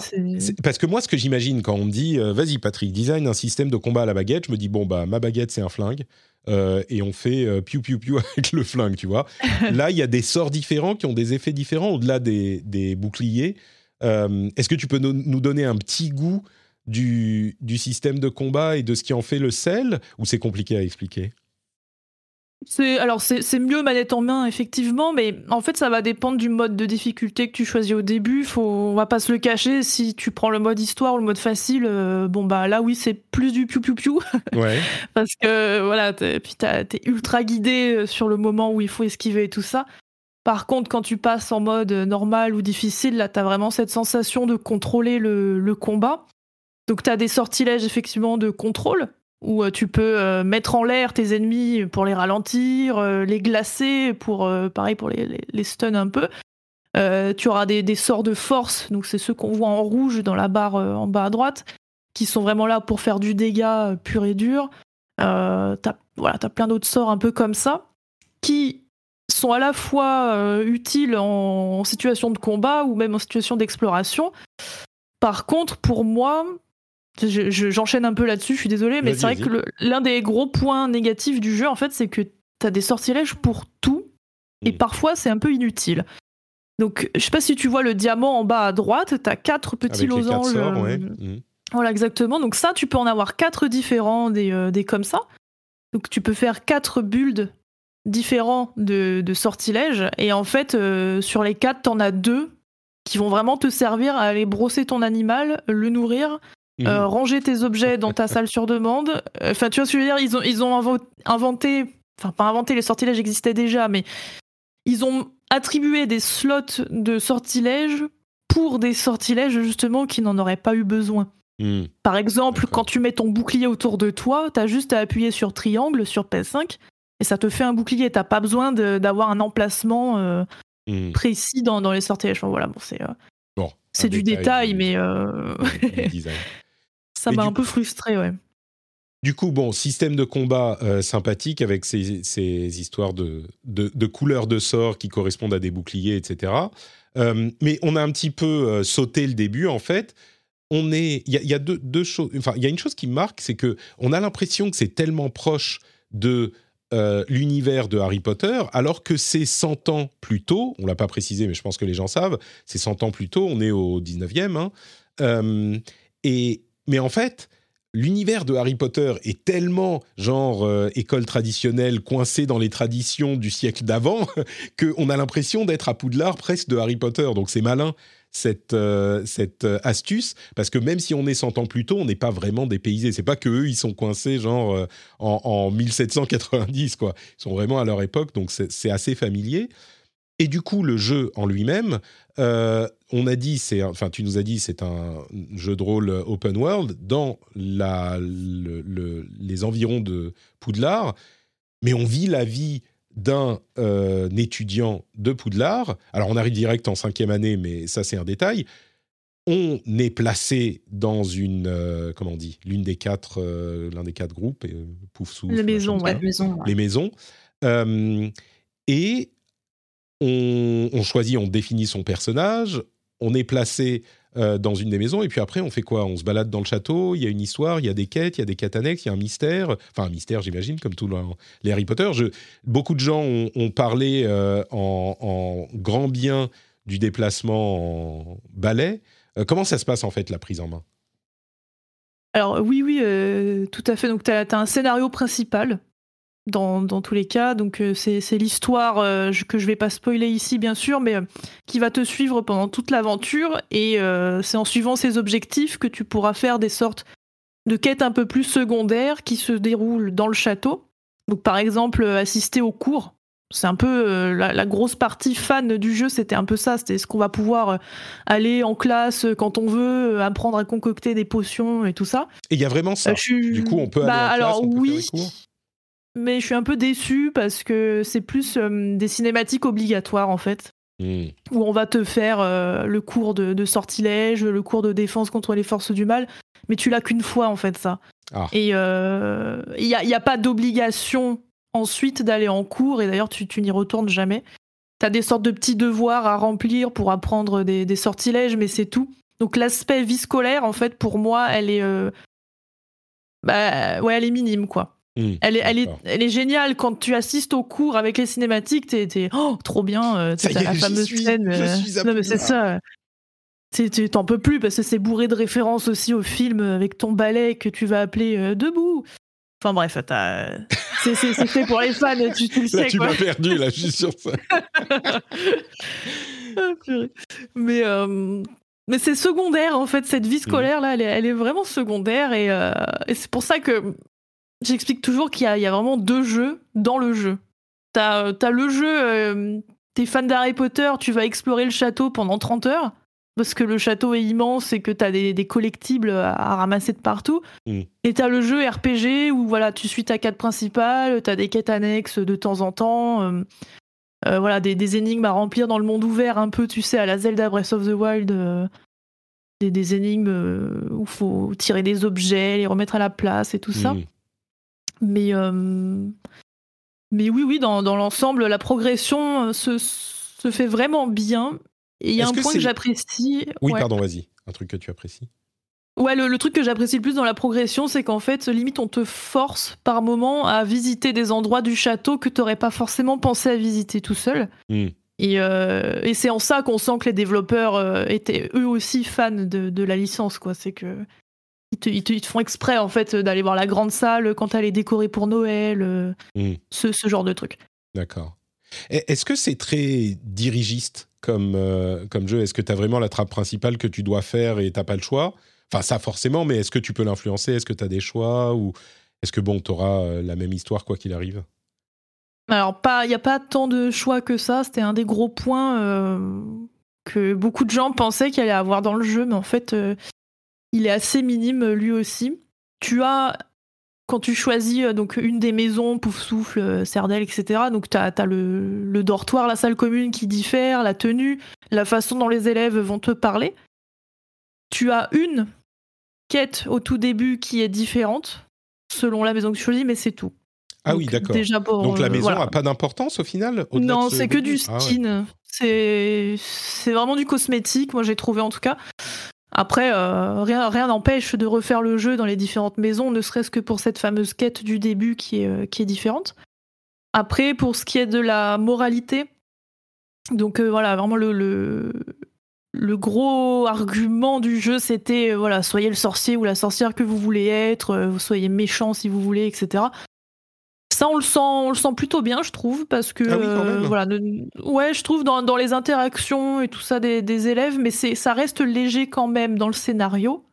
Parce que moi, ce que j'imagine quand on me dit, euh, vas-y Patrick, design un système de combat à la baguette, je me dis, bon, bah, ma baguette, c'est un flingue. euh, et on fait euh, piou piou piou avec le flingue, tu vois. Là, il y a des sorts différents qui ont des effets différents au-delà des, des boucliers. Euh, Est-ce que tu peux nous, nous donner un petit goût du, du système de combat et de ce qui en fait le sel ou c'est compliqué à expliquer? C'est alors c'est mieux manette en main effectivement, mais en fait ça va dépendre du mode de difficulté que tu choisis au début. Faut, on va pas se le cacher. Si tu prends le mode histoire ou le mode facile, euh, bon bah là oui c'est plus du piou piou piou Ouais. parce que voilà t'es- puis t'es ultra guidé euh, sur le moment où il faut esquiver et tout ça. Par contre, quand tu passes en mode normal ou difficile, là, t'as vraiment cette sensation de contrôler le, le combat. Donc, t'as des sortilèges, effectivement, de contrôle, où euh, tu peux euh, mettre en l'air tes ennemis pour les ralentir, euh, les glacer, pour, pareil, pour les, stun un peu. Tu auras des, sorts de force, donc c'est ceux qu'on voit en rouge dans la barre en bas à droite, qui sont vraiment là pour faire du dégât pur et dur. Euh, t'as voilà, t'as plein d'autres sorts un peu comme ça, qui sont à la fois utiles en situation de combat ou même en situation d'exploration. Par contre, pour moi, je- je- j'enchaîne un peu là-dessus, je suis désolée, mais c'est vrai que l'un des gros points négatifs du jeu, en fait, c'est que t'as des sortilèges pour tout, et Mm. parfois c'est un peu inutile. Donc, je sais pas si tu vois le diamant en bas à droite, t'as quatre petits Avec les quatre losanges. sorts, euh, ouais. Mhm. voilà, exactement. Donc ça, tu peux en avoir quatre différents des, euh, des comme ça. Donc tu peux faire quatre builds différents de, de sortilèges. Et en fait, euh, sur les quatre, t'en as deux qui vont vraiment te servir à aller brosser ton animal, le nourrir, Euh, ranger tes objets dans ta salle sur demande. Enfin, tu vois ce que je veux dire? Ils ont, ils ont invo- inventé, enfin pas inventé, les sortilèges existaient déjà, mais ils ont attribué des slots de sortilèges pour des sortilèges justement qui n'en auraient pas eu besoin. Mhm. Par exemple, quand tu mets ton bouclier autour de toi, t'as juste à appuyer sur triangle sur PS5 et ça te fait un bouclier. T'as pas besoin d'avoir un emplacement euh, Mhm. précis dans, dans les sortilèges. Enfin, voilà, bon, c'est euh, Bon, c'est du détail, du- mais. ça m'a un peu frustré, ouais. Du coup, bon, système de combat euh, sympathique avec ces, ces histoires de, de, de couleurs de sorts qui correspondent à des boucliers, etc. Euh, mais on a un petit peu euh, sauté le début, en fait. On est, il y a, il y a deux, deux choses. Enfin, il y a une chose qui marque, c'est que on a l'impression que c'est tellement proche de l'univers de Harry Potter, alors que c'est 100 ans plus tôt. On l'a pas précisé, mais je pense que les gens savent. C'est 100 ans plus tôt. On est au 19e. hein. Et mais en fait, l'univers de Harry Potter est tellement genre euh, école traditionnelle coincée dans les traditions du siècle d'avant qu'on a l'impression d'être à Poudlard presque de Harry Potter. Donc c'est malin cette, euh, cette euh, astuce parce que même si on est 100 ans plus tôt, on n'est pas vraiment dépaysé. C'est pas que eux ils sont coincés genre en, en 1790 quoi. Ils sont vraiment à leur époque, donc c'est assez familier. Et du coup, le jeu en lui-même, euh, on a dit, c'est, enfin, tu nous as dit, c'est un jeu de rôle open world dans la, le- le- les environs de Poudlard, mais on vit la vie d'un euh, étudiant de Poudlard. Alors, on arrive direct en cinquième année, mais ça, c'est un détail. On est placé dans une, euh, comment on dit, l'une des quatre, l'un des quatre groupes, et, pouf Les maisons, ouais. maison. ouais. les maisons. Et on, choisit, on définit son personnage, on est placé euh, dans une des maisons, et puis après, on fait quoi? On se balade dans le château, il y a une histoire, il y a des quêtes, il y a des quêtes annexes, il y a un mystère. Enfin, un mystère, j'imagine, comme tous les Harry Potter. Beaucoup de gens ont, parlé euh, en, grand bien du déplacement en balai. Euh, comment ça se passe, en fait, la prise en main? Alors oui, oui, tout à fait. Donc tu as, un scénario principal dans, dans tous les cas. Donc euh, c'est l'histoire euh, je- que je vais pas spoiler ici, bien sûr, mais euh, qui va te suivre pendant toute l'aventure. Et euh, c'est en suivant ces objectifs que tu pourras faire des sortes de quêtes un peu plus secondaires qui se déroulent dans le château. Donc par exemple, assister aux cours. C'est un peu la, la grosse partie fan du jeu, c'était un peu ça. C'était ce qu'on va pouvoir aller en classe quand on veut, apprendre à concocter des potions et tout ça. Et il y a vraiment ça. Je Du coup, on peut aller Bah, en classe, alors on peut faire oui, des cours? Mais je suis un peu déçue parce que c'est plus euh, des cinématiques obligatoires en fait, Hmm. où on va te faire euh, le cours de, de sortilège, le cours de défense contre les forces du mal, mais tu l'as qu'une fois en fait ça. Ah. Et il n'y a, pas d'obligation ensuite d'aller en cours, et d'ailleurs tu, tu n'y retournes jamais. T'as des sortes de petits devoirs à remplir pour apprendre des, des sortilèges, mais c'est tout. Donc l'aspect vie scolaire, en fait, pour moi, elle est, euh, bah, ouais, elle est minime, quoi. Hmm, Elle est, elle, est, elle est géniale quand tu assistes au cours avec les cinématiques, t'es, t'es- oh, trop bien. euh, la fameuse suis, scène. je euh, suis non, mais c'est ça. T'en peux plus parce que c'est bourré de références aussi au film avec ton ballet que tu vas appeler euh, debout. Enfin bref, t'as- c'est, c'est, c'est fait pour les fans, tu, tu le Là, sais tu quoi. m'as perdu, là, juste sur ça. Ah, purée. mais euh, mais c'est secondaire en fait cette vie scolaire là elle est, elle est vraiment secondaire et, euh, et c'est pour ça que j'explique toujours qu'il y, a- il y a vraiment deux jeux dans le jeu t'as as le jeu euh, t'es fan d'Harry Potter tu vas explorer le château pendant 30 heures parce que le château est immense et que t'as des, des collectibles à, à ramasser de partout Mm. et t'as le jeu RPG où voilà tu suis ta quête principale t'as des quêtes annexes de temps en temps euh, euh, voilà, des, des énigmes à remplir dans le monde ouvert, un peu, tu sais, à la Zelda Breath of the Wild. euh, des, des énigmes euh, où il faut tirer des objets, les remettre à la place et tout ça. Hmm. Mais, euh, mais oui, oui, dans, dans l'ensemble, la progression euh, se, se fait vraiment bien. Et il y a un que point que j'apprécie. Oui, ouais. pardon, vas-y. Un truc que tu apprécies. Ouais, le, le truc que j'apprécie le plus dans la progression, c'est qu'en fait, limite, on te force par moment à visiter des endroits du château que t'aurais pas forcément pensé à visiter tout seul. Hmm. Et, euh, et c'est en ça qu'on sent que les développeurs euh, étaient eux aussi fans de, de la licence, quoi. C'est que ils te, ils te- ils te font exprès en fait d'aller voir la grande salle quand elle est décorée pour Noël, euh, Hmm. ce, ce genre de truc. D'accord. Est-ce que c'est très dirigiste comme, euh, comme jeu? Est-ce que tu as vraiment la trappe principale que tu dois faire et t'as pas le choix? Enfin, ça forcément, mais est-ce que tu peux l'influencer? Est-ce que tu as des choix? Ou est-ce que, bon, tu auras la même histoire quoi qu'il arrive? Alors, pas, il n'y a pas tant de choix que ça. C'était un des gros points euh, que beaucoup de gens pensaient qu'il allait avoir dans le jeu, mais en fait, euh, il est assez minime lui aussi. Tu as, quand tu choisis euh, donc une des maisons, Pouf Souffle, euh, Serdelle, etc., donc tu as, le, le dortoir, la salle commune qui diffère, la tenue, la façon dont les élèves vont te parler. Tu as une quête au tout début qui est différente, selon la maison que tu choisis, mais c'est tout. Ah oui, d'accord. Donc la euh, maison voilà. a pas d'importance au final Non, ce c'est que du Ah ouais. skin. C'est vraiment du cosmétique, moi j'ai trouvé en tout cas. Après, euh, rien n'empêche de refaire le jeu dans les différentes maisons, ne serait-ce que pour cette fameuse quête du début qui est, euh, différente. Après, pour ce qui est de la moralité, donc euh, voilà, vraiment le, le, gros argument du jeu, c'était voilà, soyez le sorcier ou la sorcière que vous voulez être, soyez méchant si vous voulez, etc. Ça, on le sent, on le sent plutôt bien, je trouve, parce que Ah oui, quand euh, même. voilà, ne- ouais, je trouve dans, dans les interactions et tout ça des, des élèves, mais c'est, ça reste léger quand même dans le scénario,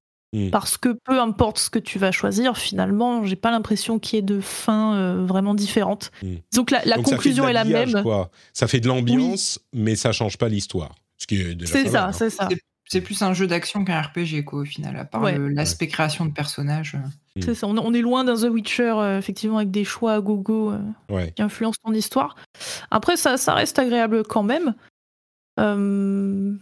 parce que peu importe ce que tu vas choisir, finalement, j'ai pas l'impression qu'il y ait de fin euh, vraiment différente. Donc la, Donc, conclusion est la même. Quoi. Ça fait de l'ambiance, mais ça change pas l'histoire. Ce qui est déjà C'est ça, hein. c'est ça. C'est- plus un jeu d'action qu'un RPG, quoi, au final, à part Ouais. l'aspect création de personnages. Mm. C'est ça, on, est loin d'un The Witcher, euh, effectivement, avec des choix à gogo euh, Ouais. qui influencent ton histoire. Après, ça, ça reste agréable quand même. Euh,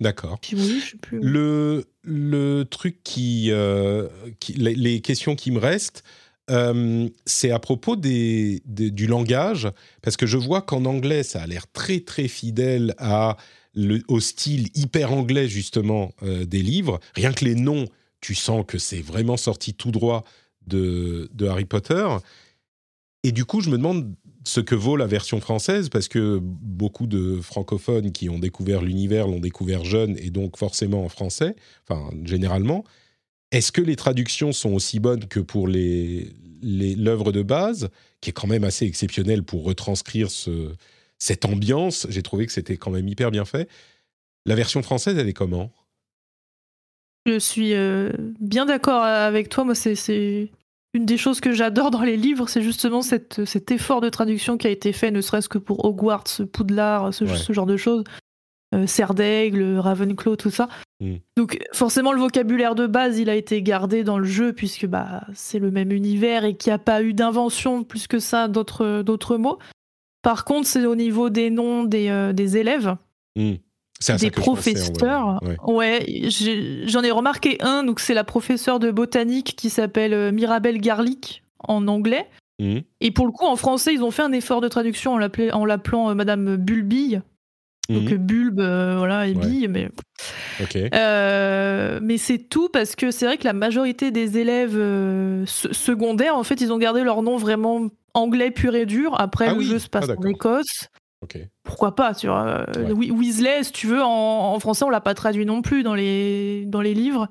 D'accord. oui, plus. Le, le truc qui, euh, qui- les, les questions qui me restent, euh, c'est à propos des, des- du langage, parce que je vois qu'en anglais, ça a l'air très très fidèle à le, au style hyper anglais justement des livres. Rien que les noms, tu sens que c'est vraiment sorti tout droit de, Harry Potter. Et du coup, je me demande ce que vaut la version française, parce que beaucoup de francophones qui ont découvert l'univers l'ont découvert jeune et donc forcément en français, enfin généralement. Est-ce que les traductions sont aussi bonnes que pour l'œuvre de base, qui est quand même assez exceptionnelle pour retranscrire ce, cette ambiance? J'ai trouvé que c'était quand même hyper bien fait. La version française, elle est comment? Je suis euh, bien d'accord avec toi. Moi, c'est- une des choses que j'adore dans les livres, c'est justement cette, cet effort de traduction qui a été fait, ne serait-ce que pour Hogwarts, Poudlard, ce, Ouais. ce genre de choses. Euh, Serre d'Aigle, Ravenclaw, tout ça. Mm. Donc forcément, le vocabulaire de base, il a été gardé dans le jeu, puisque bah, c'est le même univers et qu'il n'y a pas eu d'invention plus que ça d'autres mots. Par contre, c'est au niveau des noms des, euh, des élèves Hmm. Des pensais, en professeurs. Ouais. J'en ai remarqué un, donc c'est la professeure de botanique qui s'appelle euh, Mirabelle Garlic en anglais. Hmm. Et pour le coup, en français, ils ont fait un effort de traduction en en l'appelant euh, Madame Bulbille. Donc Mhm. euh, bulbe, euh, voilà, et Ouais. bille, mais. Euh, mais c'est tout parce que c'est vrai que la majorité des élèves euh, se- secondaires, en fait, ils ont gardé leur nom vraiment anglais pur et dur. Après, Ah le oui. jeu se passe Ah, en d'accord. Écosse. Pourquoi pas, vois. euh, Ouais. Weasley, si tu veux, en, en français, on l'a pas traduit non plus dans les, dans les livres.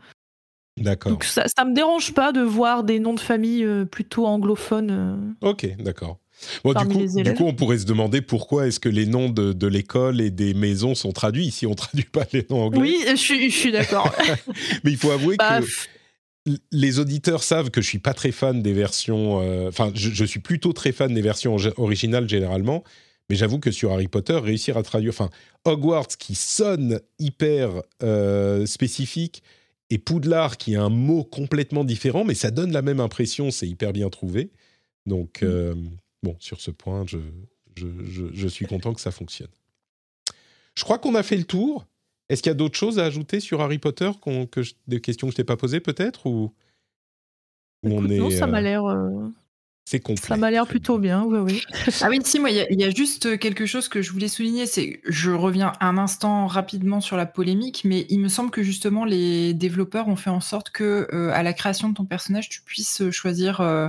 D'accord. Donc ça, ça me dérange pas de voir des noms de famille euh, plutôt anglophones. euh. Ok, d'accord. Bon, du coup, du coup, on pourrait se demander pourquoi est-ce que les noms de, de l'école et des maisons sont traduits si on traduit pas les noms anglais. Oui, je suis, je suis d'accord. Mais il faut avouer Bah, que les auditeurs savent que je suis pas très fan des versions. euh, Enfin, je, je suis plutôt très fan des versions originales généralement. Mais j'avoue que sur Harry Potter, réussir à traduire, enfin, Hogwarts qui sonne hyper euh, spécifique et Poudlard qui a un mot complètement différent, mais ça donne la même impression, c'est hyper bien trouvé. Donc, Mm. euh, bon, sur ce point, je, je, je- je suis content que ça fonctionne. Je crois qu'on a fait le tour. Est-ce qu'il y a d'autres choses à ajouter sur Harry Potter que je- des questions que je t'ai pas posées peut-être ou, ou on écoute, est non, ça m'a euh, l'air, euh, c'est complet. ça m'a l'air plutôt bien. Oui, oui. Ah oui, si, moi, il y, a- il y a juste quelque chose que je voulais souligner, c'est je reviens un instant rapidement sur la polémique, mais il me semble que justement les développeurs ont fait en sorte que euh, à la création de ton personnage, tu puisses choisir euh,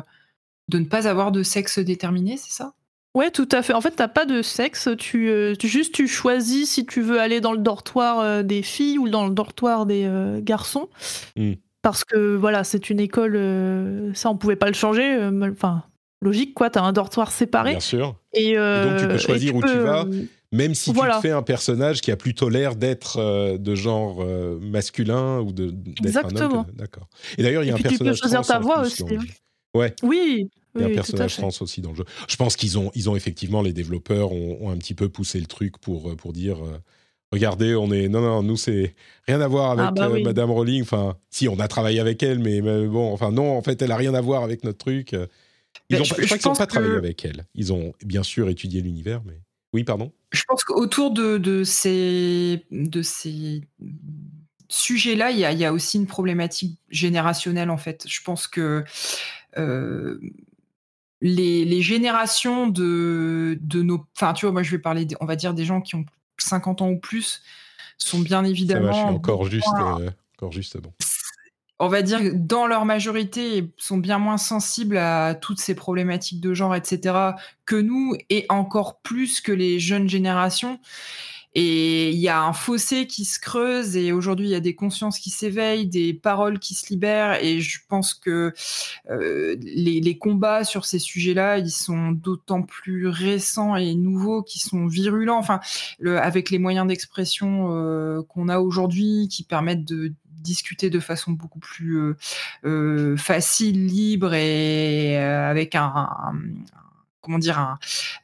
de ne pas avoir de sexe déterminé, c'est ça? Ouais, tout à fait. En fait, t'as pas de sexe. Tu, euh, tu- juste tu choisis si tu veux aller dans le dortoir euh, des filles ou dans le dortoir des euh, garçons. Mm. Parce que voilà, c'est une école. euh, ça, on pouvait pas le changer. euh, Enfin, logique quoi. T'as un dortoir séparé. Bien sûr. Et, euh, donc, tu peux et choisir où tu peux, vas. euh, Même si tu te fais un personnage qui a plutôt l'air d'être euh, de genre euh, masculin ou de d'être un Exactement. homme. D'accord. Et d'ailleurs, il y a un tu peux personnage choisir trans ta voix plus aussi, hein. Ouais. Oui. Il y a oui, un personnage trans aussi dans le jeu. Je pense qu'ils ont, ils ont effectivement, les développeurs ont, ont un petit peu poussé le truc pour, euh, pour dire euh, regardez, on est. Non, non, nous, c'est rien à voir avec Ah bah euh. Madame Rowling. Enfin, si, on a travaillé avec elle, mais, mais bon, enfin, non, en fait, elle a rien à voir avec notre truc. Ils Mais ont, je- pas- je, je crois qu'ils n'ont pas que- travaillé avec elle. Ils ont bien sûr étudié l'univers, mais. Oui, pardon Je pense qu'autour de, de ces, de ces sujets-là, il y a, il y a aussi une problématique générationnelle, en fait. Je pense que euh, les, les générations de, de nos... Enfin, tu vois, moi, je vais parler, on va dire, des gens qui ont 50 ans ou plus, sont bien Ça va, évidemment... je suis encore juste, moins- euh, encore juste bon. on va dire, dans leur majorité, sont bien moins sensibles à toutes ces problématiques de genre, etc., que nous, et encore plus que les jeunes générations. Et il y a un fossé qui se creuse, et aujourd'hui, il y a des consciences qui s'éveillent, des paroles qui se libèrent, et je pense que euh, les, les combats sur ces sujets-là, ils sont d'autant plus récents et nouveaux, qu'ils sont virulents. Enfin, le- avec les moyens d'expression euh, qu'on a aujourd'hui, qui permettent de discuter de façon beaucoup plus euh, euh, facile, libre et euh, avec un, un- comment dire un,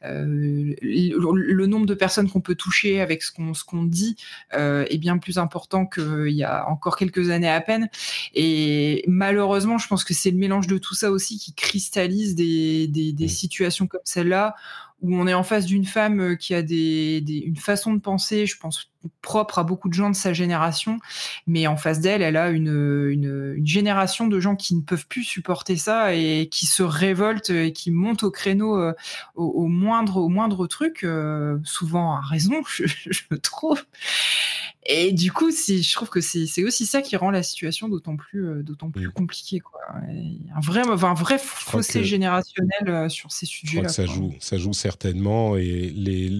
euh, le, le nombre de personnes qu'on peut toucher avec ce qu'on ce qu'on dit euh, est bien plus important qu'il y a encore quelques années à peine et malheureusement je pense que c'est le mélange de tout ça aussi qui cristallise des, des, des Mm. situations comme celle-là où on est en face d'une femme euh, qui a des, des- une façon de penser, je pense, propre à beaucoup de gens de sa génération, mais en face d'elle, elle a une, une, une génération de gens qui ne peuvent plus supporter ça et qui se révoltent et qui montent au créneau euh, au, au moindre, au moindre truc, euh, souvent à raison, je, je trouve. Et du coup, je trouve que c'est aussi ça qui rend la situation d'autant plus, euh, d'autant plus Mm. compliquée. Quoi. Et Un, vrai, un vrai fossé que- générationnel sur ces sujets-là. ça quoi. joue, ça joue certainement. Et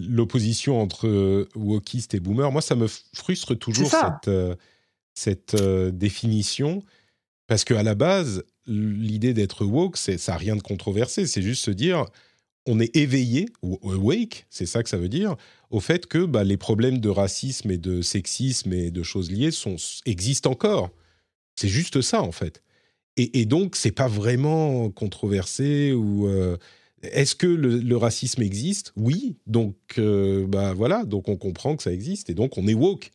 l'opposition entre euh, wokistes et boomers, moi, ça me frustre toujours cette, euh, cette euh, définition. Parce qu'à la base, l'idée d'être woke, ça n'a rien de controversé. C'est juste se dire, on est éveillé, ou awake, c'est ça que ça veut dire, au fait que bah, les problèmes de racisme et de sexisme et de choses liées sont, existent encore. C'est juste ça, en fait. Et, et donc, c'est pas vraiment controversé ou. euh, est-ce que le, racisme existe? Oui. Donc, euh, bah voilà. Donc, on comprend que ça existe et donc on est woke.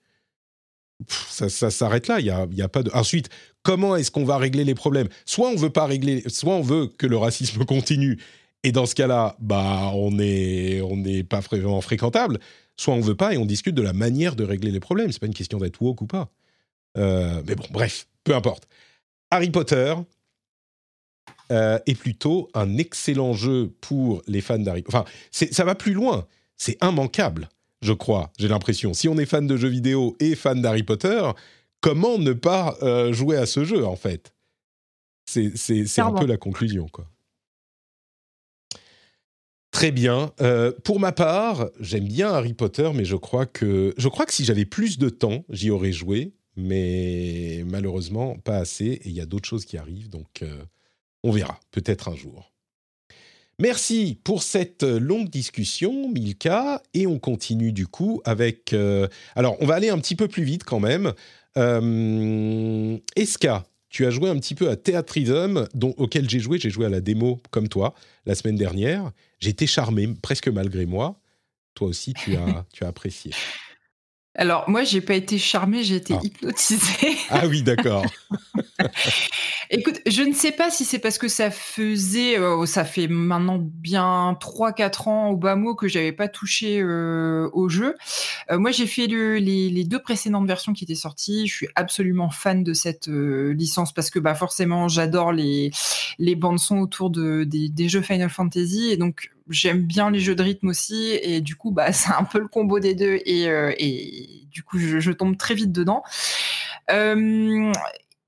Ça, ça s'arrête là. Il y a, y a pas de. Ensuite, comment est-ce qu'on va régler les problèmes? Soit on veut pas régler, soit on veut que le racisme continue. Et dans ce cas-là, bah on on n'est pas vraiment fréquentable. Soit on veut pas et on discute de la manière de régler les problèmes. C'est pas une question d'être woke ou pas. Euh, mais bon, bref, peu importe. Harry Potter euh, est plutôt un excellent jeu pour les fans d'Harry Potter. Enfin, ça va plus loin. C'est immanquable. je crois, j'ai l'impression. Si on est fan de jeux vidéo et fan d'Harry Potter, comment ne pas euh, jouer à ce jeu, en fait? C'est un peu la conclusion, quoi. Très bien. Euh, pour ma part, j'aime bien Harry Potter, mais je crois que je crois que si j'avais plus de temps, j'y aurais joué, mais malheureusement pas assez. Et il y a d'autres choses qui arrivent, donc euh, on verra, peut-être un jour. Merci pour cette longue discussion, Milka, et on continue du coup avec. Euh, alors, on va aller un petit peu plus vite quand même. Eska, tu as joué un petit peu à Theatrism, dont, auquel j'ai joué. J'ai joué à la démo comme toi la semaine dernière. J'ai été charmé, presque malgré moi. Toi aussi, tu as, tu as apprécié. Alors, moi, j'ai pas été charmée, j'ai été Ah. hypnotisée. Ah oui, d'accord. Écoute, je ne sais pas si c'est parce que ça faisait, euh, ça fait maintenant bien 3-4 ans au bas mot que j'avais pas touché euh, au jeu. Euh, moi, j'ai fait le- les, les deux précédentes versions qui étaient sorties. Je suis absolument fan de cette licence parce que bah, forcément, j'adore les, les bandes son autour de, des, des jeux Final Fantasy et donc j'aime bien les jeux de rythme aussi et du coup, bah, c'est un peu le combo des deux et, euh, et du coup, je, tombe très vite dedans. Euh,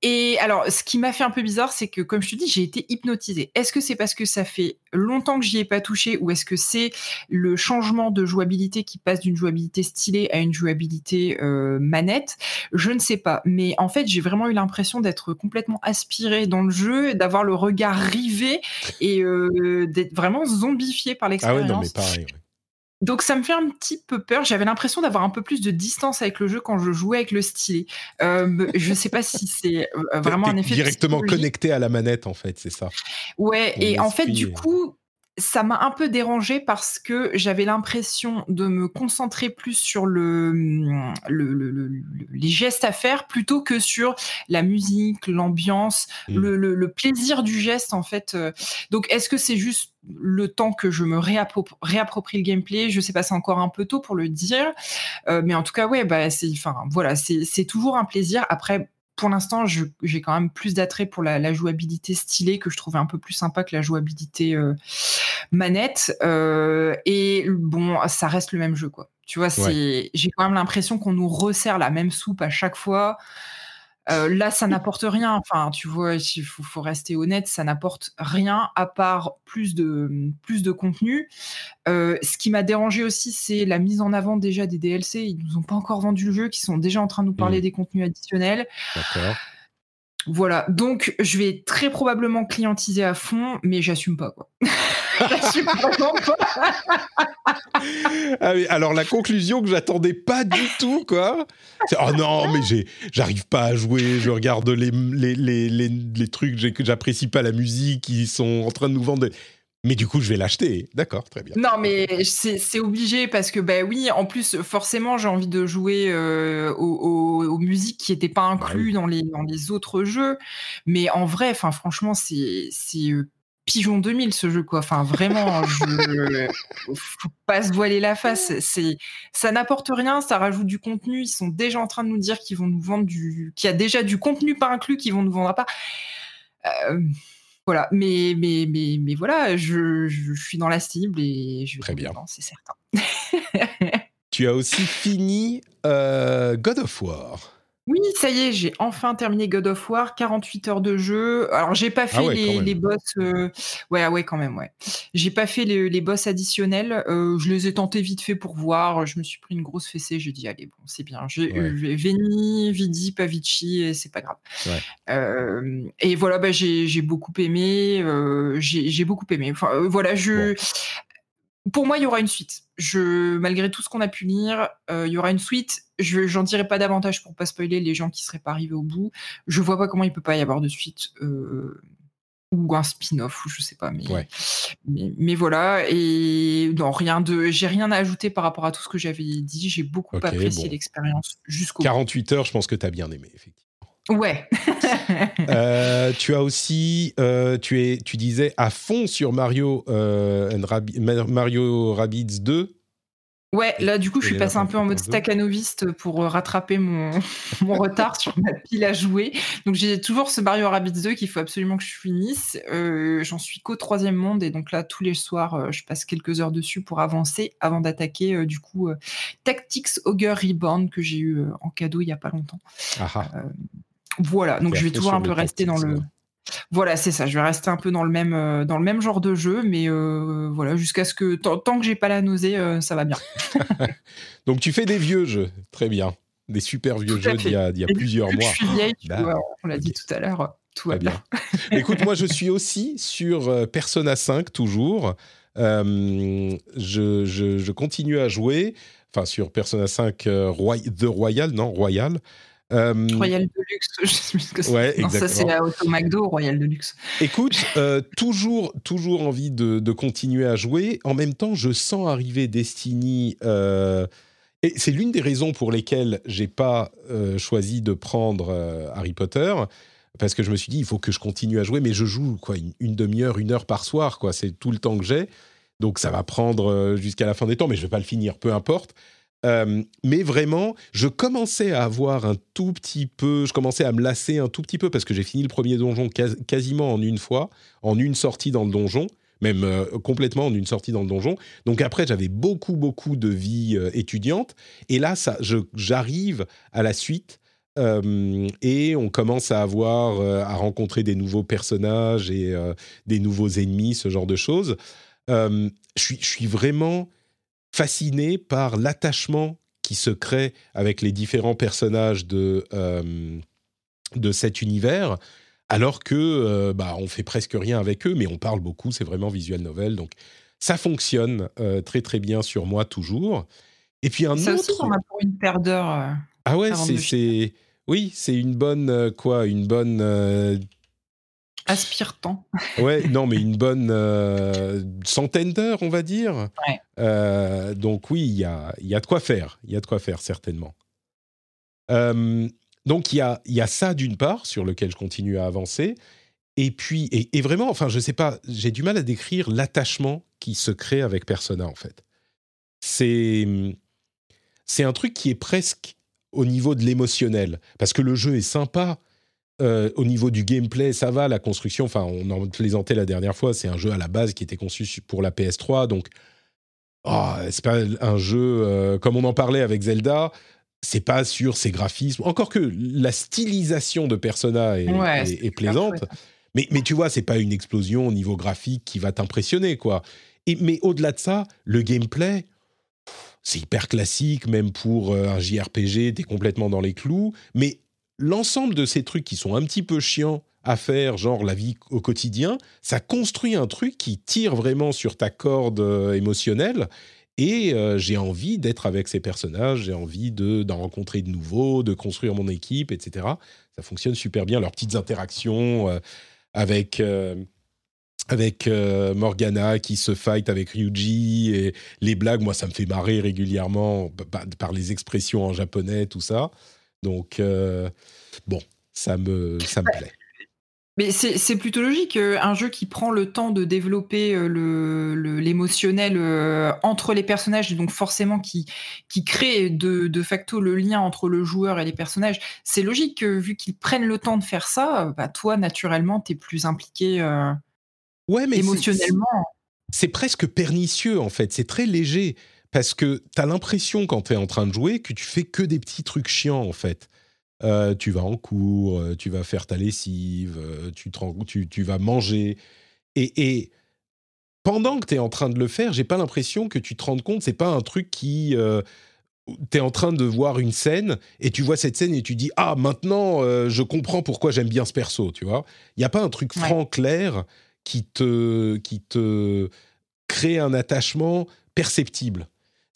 et alors, ce qui m'a fait un peu bizarre, c'est que, comme je te dis, j'ai été hypnotisée. Est-ce que c'est parce que ça fait longtemps que j'y ai pas touché, ou est-ce que c'est le changement de jouabilité qui passe d'une jouabilité stylée à une jouabilité euh, manette? Je ne sais pas. Mais en fait, j'ai vraiment eu l'impression d'être complètement aspirée dans le jeu, d'avoir le regard rivé et euh, d'être vraiment zombifiée par Ah ouais, l'expérience. non, mais pareil. ouais. Donc ça me fait un petit peu peur. J'avais l'impression d'avoir un peu plus de distance avec le jeu quand je jouais avec le stylet. Euh, je sais pas si c'est euh, vraiment un effet directement connecté à la manette, en fait, c'est ça. Ouais, Ton et en fait, du est- coup, ça m'a un peu dérangé parce que j'avais l'impression de me concentrer plus sur le, le- le- le- le- les gestes à faire plutôt que sur la musique, l'ambiance, Mm. le, plaisir du geste en fait. Euh, Donc, est-ce que c'est juste le temps que je me réappro- réapproprie le gameplay? Je sais pas, c'est encore un peu tôt pour le dire, Euh, mais en tout cas, ouais, bah, c'est, enfin, voilà, c'est toujours un plaisir. Après pour l'instant, j'ai quand même plus d'attrait pour la, la jouabilité stylée que je trouvais un peu plus sympa que la jouabilité euh, manette. Euh, et bon, ça reste le même jeu, quoi. Tu vois, c'est, j'ai quand même l'impression qu'on nous resserre la même soupe à chaque fois. Euh, là, ça n'apporte rien. Enfin, tu vois, il faut, faut rester honnête, ça n'apporte rien à part plus de, plus de contenu. Euh, ce qui m'a dérangé aussi, c'est la mise en avant déjà des DLC. Ils nous ont pas encore vendu le jeu, qui sont déjà en train de nous parler Mm. des contenus additionnels. D'accord. Voilà, donc je vais très probablement clientiser à fond, mais j'assume pas quoi. j'assume vraiment pas. Ah alors la conclusion que j'attendais pas du tout, quoi. Oh non, mais j'ai, j'arrive pas à jouer, je regarde les, les, les, les, les trucs, j'apprécie pas la musique, ils sont en train de nous vendre. des- Mais du coup, je vais l'acheter. D'accord, très bien. Non, mais c'est obligé parce que, bah oui, en plus, forcément, j'ai envie de jouer euh, aux, musiques qui n'étaient pas incluses dans, les, dans les autres jeux. Mais en vrai, enfin, franchement, c'est euh, Pigeon 2000 ce jeu, quoi. Enfin, vraiment, je... faut pas se voiler la face. C'est ça n'apporte rien, ça rajoute du contenu. Ils sont déjà en train de nous dire qu'ils vont nous vendre du. qu'il y a déjà du contenu pas inclus qu'ils vont nous vendre à. Euh, voilà, mais, mais, mais, mais voilà, je, je, je suis dans la cible et je vais Très bien. c'est certain. Tu as aussi fini euh, God of War. Oui, ça y est, j'ai enfin terminé God of War, 48 heures de jeu. Alors, j'ai pas fait Ah ouais, quand les, boss. euh, Ouais, ouais, quand même, ouais. J'ai pas fait les, les boss additionnels. euh, je les ai tentés vite fait pour voir. Je me suis pris une grosse fessée. J'ai dit, allez, bon, c'est bien. J'ai Ouais. euh, Veni, Vidi, Pavici, et c'est pas grave. Ouais. Euh, et voilà, bah, j'ai beaucoup aimé. j'ai beaucoup aimé. Enfin, voilà, je. Pour moi, il y aura une suite. Je, malgré tout ce qu'on a pu lire, euh, il y aura une suite. Je, j'en dirai pas davantage pour pas spoiler les gens qui seraient pas arrivés au bout. Je vois pas comment il peut pas y avoir de suite euh, ou un spin-off ou je sais pas. Mais, Ouais. mais, mais voilà. Et non, rien de, j'ai rien à ajouter par rapport à tout ce que j'avais dit. J'ai beaucoup apprécié bon. l'expérience jusqu'au bout. 48 heures, je pense que tu as bien aimé, effectivement. Ouais. Euh, tu as aussi, euh, tu, es, tu disais à fond sur Mario, euh, and Mario Rabbids 2. Ouais, là du coup, je suis passé un peu en mode staccanoviste pour rattraper mon, mon retard sur ma pile à jouer. Donc j'ai toujours ce Mario Rabbids 2 qu'il faut absolument que je finisse. Euh, J'en suis qu'au troisième monde et donc là tous les soirs, euh, je passe quelques heures dessus pour avancer avant d'attaquer euh, du coup Tactics Ogre Reborn que j'ai eu en cadeau il y a pas longtemps. Voilà, donc je vais toujours un peu rester dans le. Voilà, c'est ça. Je vais rester un peu dans le même, euh, dans le même genre de jeu, mais euh, voilà, jusqu'à ce que tant, tant que j'ai pas la nausée, euh, ça va bien. Donc tu fais des vieux jeux, très bien. Des super vieux jeux d'il y a, y plusieurs mois. Je suis vieille, vois, on l'a dit tout à l'heure, tout va bien. bien. Écoute, moi je suis aussi sur Persona 5 toujours. Euh, je, je- je continue à jouer, enfin sur Persona 5 euh, Roy- The Royal, non Royal. Euh, Royal Deluxe, je sais plus ce que c'est. Ouais, non, ça c'est à Auto McDo, Royal Deluxe. Écoute, euh, toujours, toujours envie de, de continuer à jouer. En même temps, je sens arriver Destiny. euh, et c'est l'une des raisons pour lesquelles j'ai pas choisi de prendre Harry Potter, parce que je me suis dit il faut que je continue à jouer, mais je joue quoi une, une demi-heure, une heure par soir, quoi. C'est tout le temps que j'ai, donc ça va prendre jusqu'à la fin des temps, mais je vais pas le finir, peu importe. Euh, mais vraiment, je commençais à avoir un tout petit peu, je commençais à me lasser un tout petit peu parce que j'ai fini le premier donjon quas- quasiment en une fois, en une sortie dans le donjon, même euh, complètement en une sortie dans le donjon. Donc après, j'avais beaucoup, beaucoup de vie euh, étudiante. Et là, j'arrive à la suite. et on commence à avoir, à rencontrer des nouveaux personnages et des nouveaux ennemis, ce genre de choses. Je suis vraiment fasciné par l'attachement qui se crée avec les différents personnages de, euh, de cet univers, alors que euh, bah, on fait presque rien avec eux, mais on parle beaucoup, c'est vraiment visual novel, donc ça fonctionne euh, très très bien sur moi toujours. Et puis un Ça aussi, autre... on a pour une paire d'heures. euh, Ah ouais, c'est. Oui, c'est une bonne... quoi Une bonne... euh, aspire-temps. Ouais, non, mais une bonne euh, centaine d'heures, on va dire. Ouais. Euh, donc oui, il y a, y a de quoi faire. Il y a de quoi faire, certainement. Euh, donc il y a, y a ça, d'une part, sur lequel je continue à avancer. Et puis, et, et vraiment, enfin, je sais pas, j'ai du mal à décrire l'attachement qui se crée avec Persona, en fait. C'est, c'est un truc qui est presque au niveau de l'émotionnel. Parce que le jeu est sympa, euh, au niveau du gameplay, ça va. La construction, enfin, on en plaisantait la dernière fois, c'est un jeu à la base qui était conçu pour la PS3. Donc, oh, c'est pas un jeu euh, comme on en parlait avec Zelda. C'est pas sur ses graphismes. Encore que la stylisation de Persona est, Ouais, est- c'est est super plaisante. Mais, mais tu vois, c'est pas une explosion au niveau graphique qui va t'impressionner, quoi. Et, mais au-delà de ça, le gameplay, c'est hyper classique, même pour euh, un JRPG, t'es complètement dans les clous. Mais l'ensemble de ces trucs qui sont un petit peu chiants à faire, genre la vie au quotidien, ça construit un truc qui tire vraiment sur ta corde euh, émotionnelle. Et euh, j'ai envie d'être avec ces personnages, j'ai envie de- d'en rencontrer de nouveaux, de construire mon équipe, etc. Ça fonctionne super bien, leurs petites interactions euh, avec, avec Morgana qui se fight avec Ryuji et les blagues, moi ça me fait marrer régulièrement pa- par les expressions en japonais, tout ça. Donc, euh, bon, ça me, ça me plaît. Mais c'est plutôt logique. euh, Un jeu qui prend le temps de développer euh, le- le- l'émotionnel euh, entre les personnages, et donc forcément qui, qui crée de, de facto le lien entre le joueur et les personnages, c'est logique que vu qu'ils prennent le temps de faire ça, bah, toi, naturellement, tu es plus impliqué euh, Ouais, mais émotionnellement. c'est presque pernicieux en fait, c'est très léger parce que tu as l'impression quand tu es en train de jouer que tu fais que des petits trucs chiants en fait. Euh, tu vas en cours, euh, tu vas faire ta lessive, euh, tu, te rends- tu, tu vas manger. Et, et pendant que tu es en train de le faire, j'ai pas l'impression que tu te rendes compte, c'est pas un truc qui... tu es en train de voir une scène et tu vois cette scène et tu dis Ah, maintenant, euh, je comprends pourquoi j'aime bien ce perso, tu vois. Il n'y a pas un truc Ouais. franc, clair qui te, qui te crée un attachement perceptible.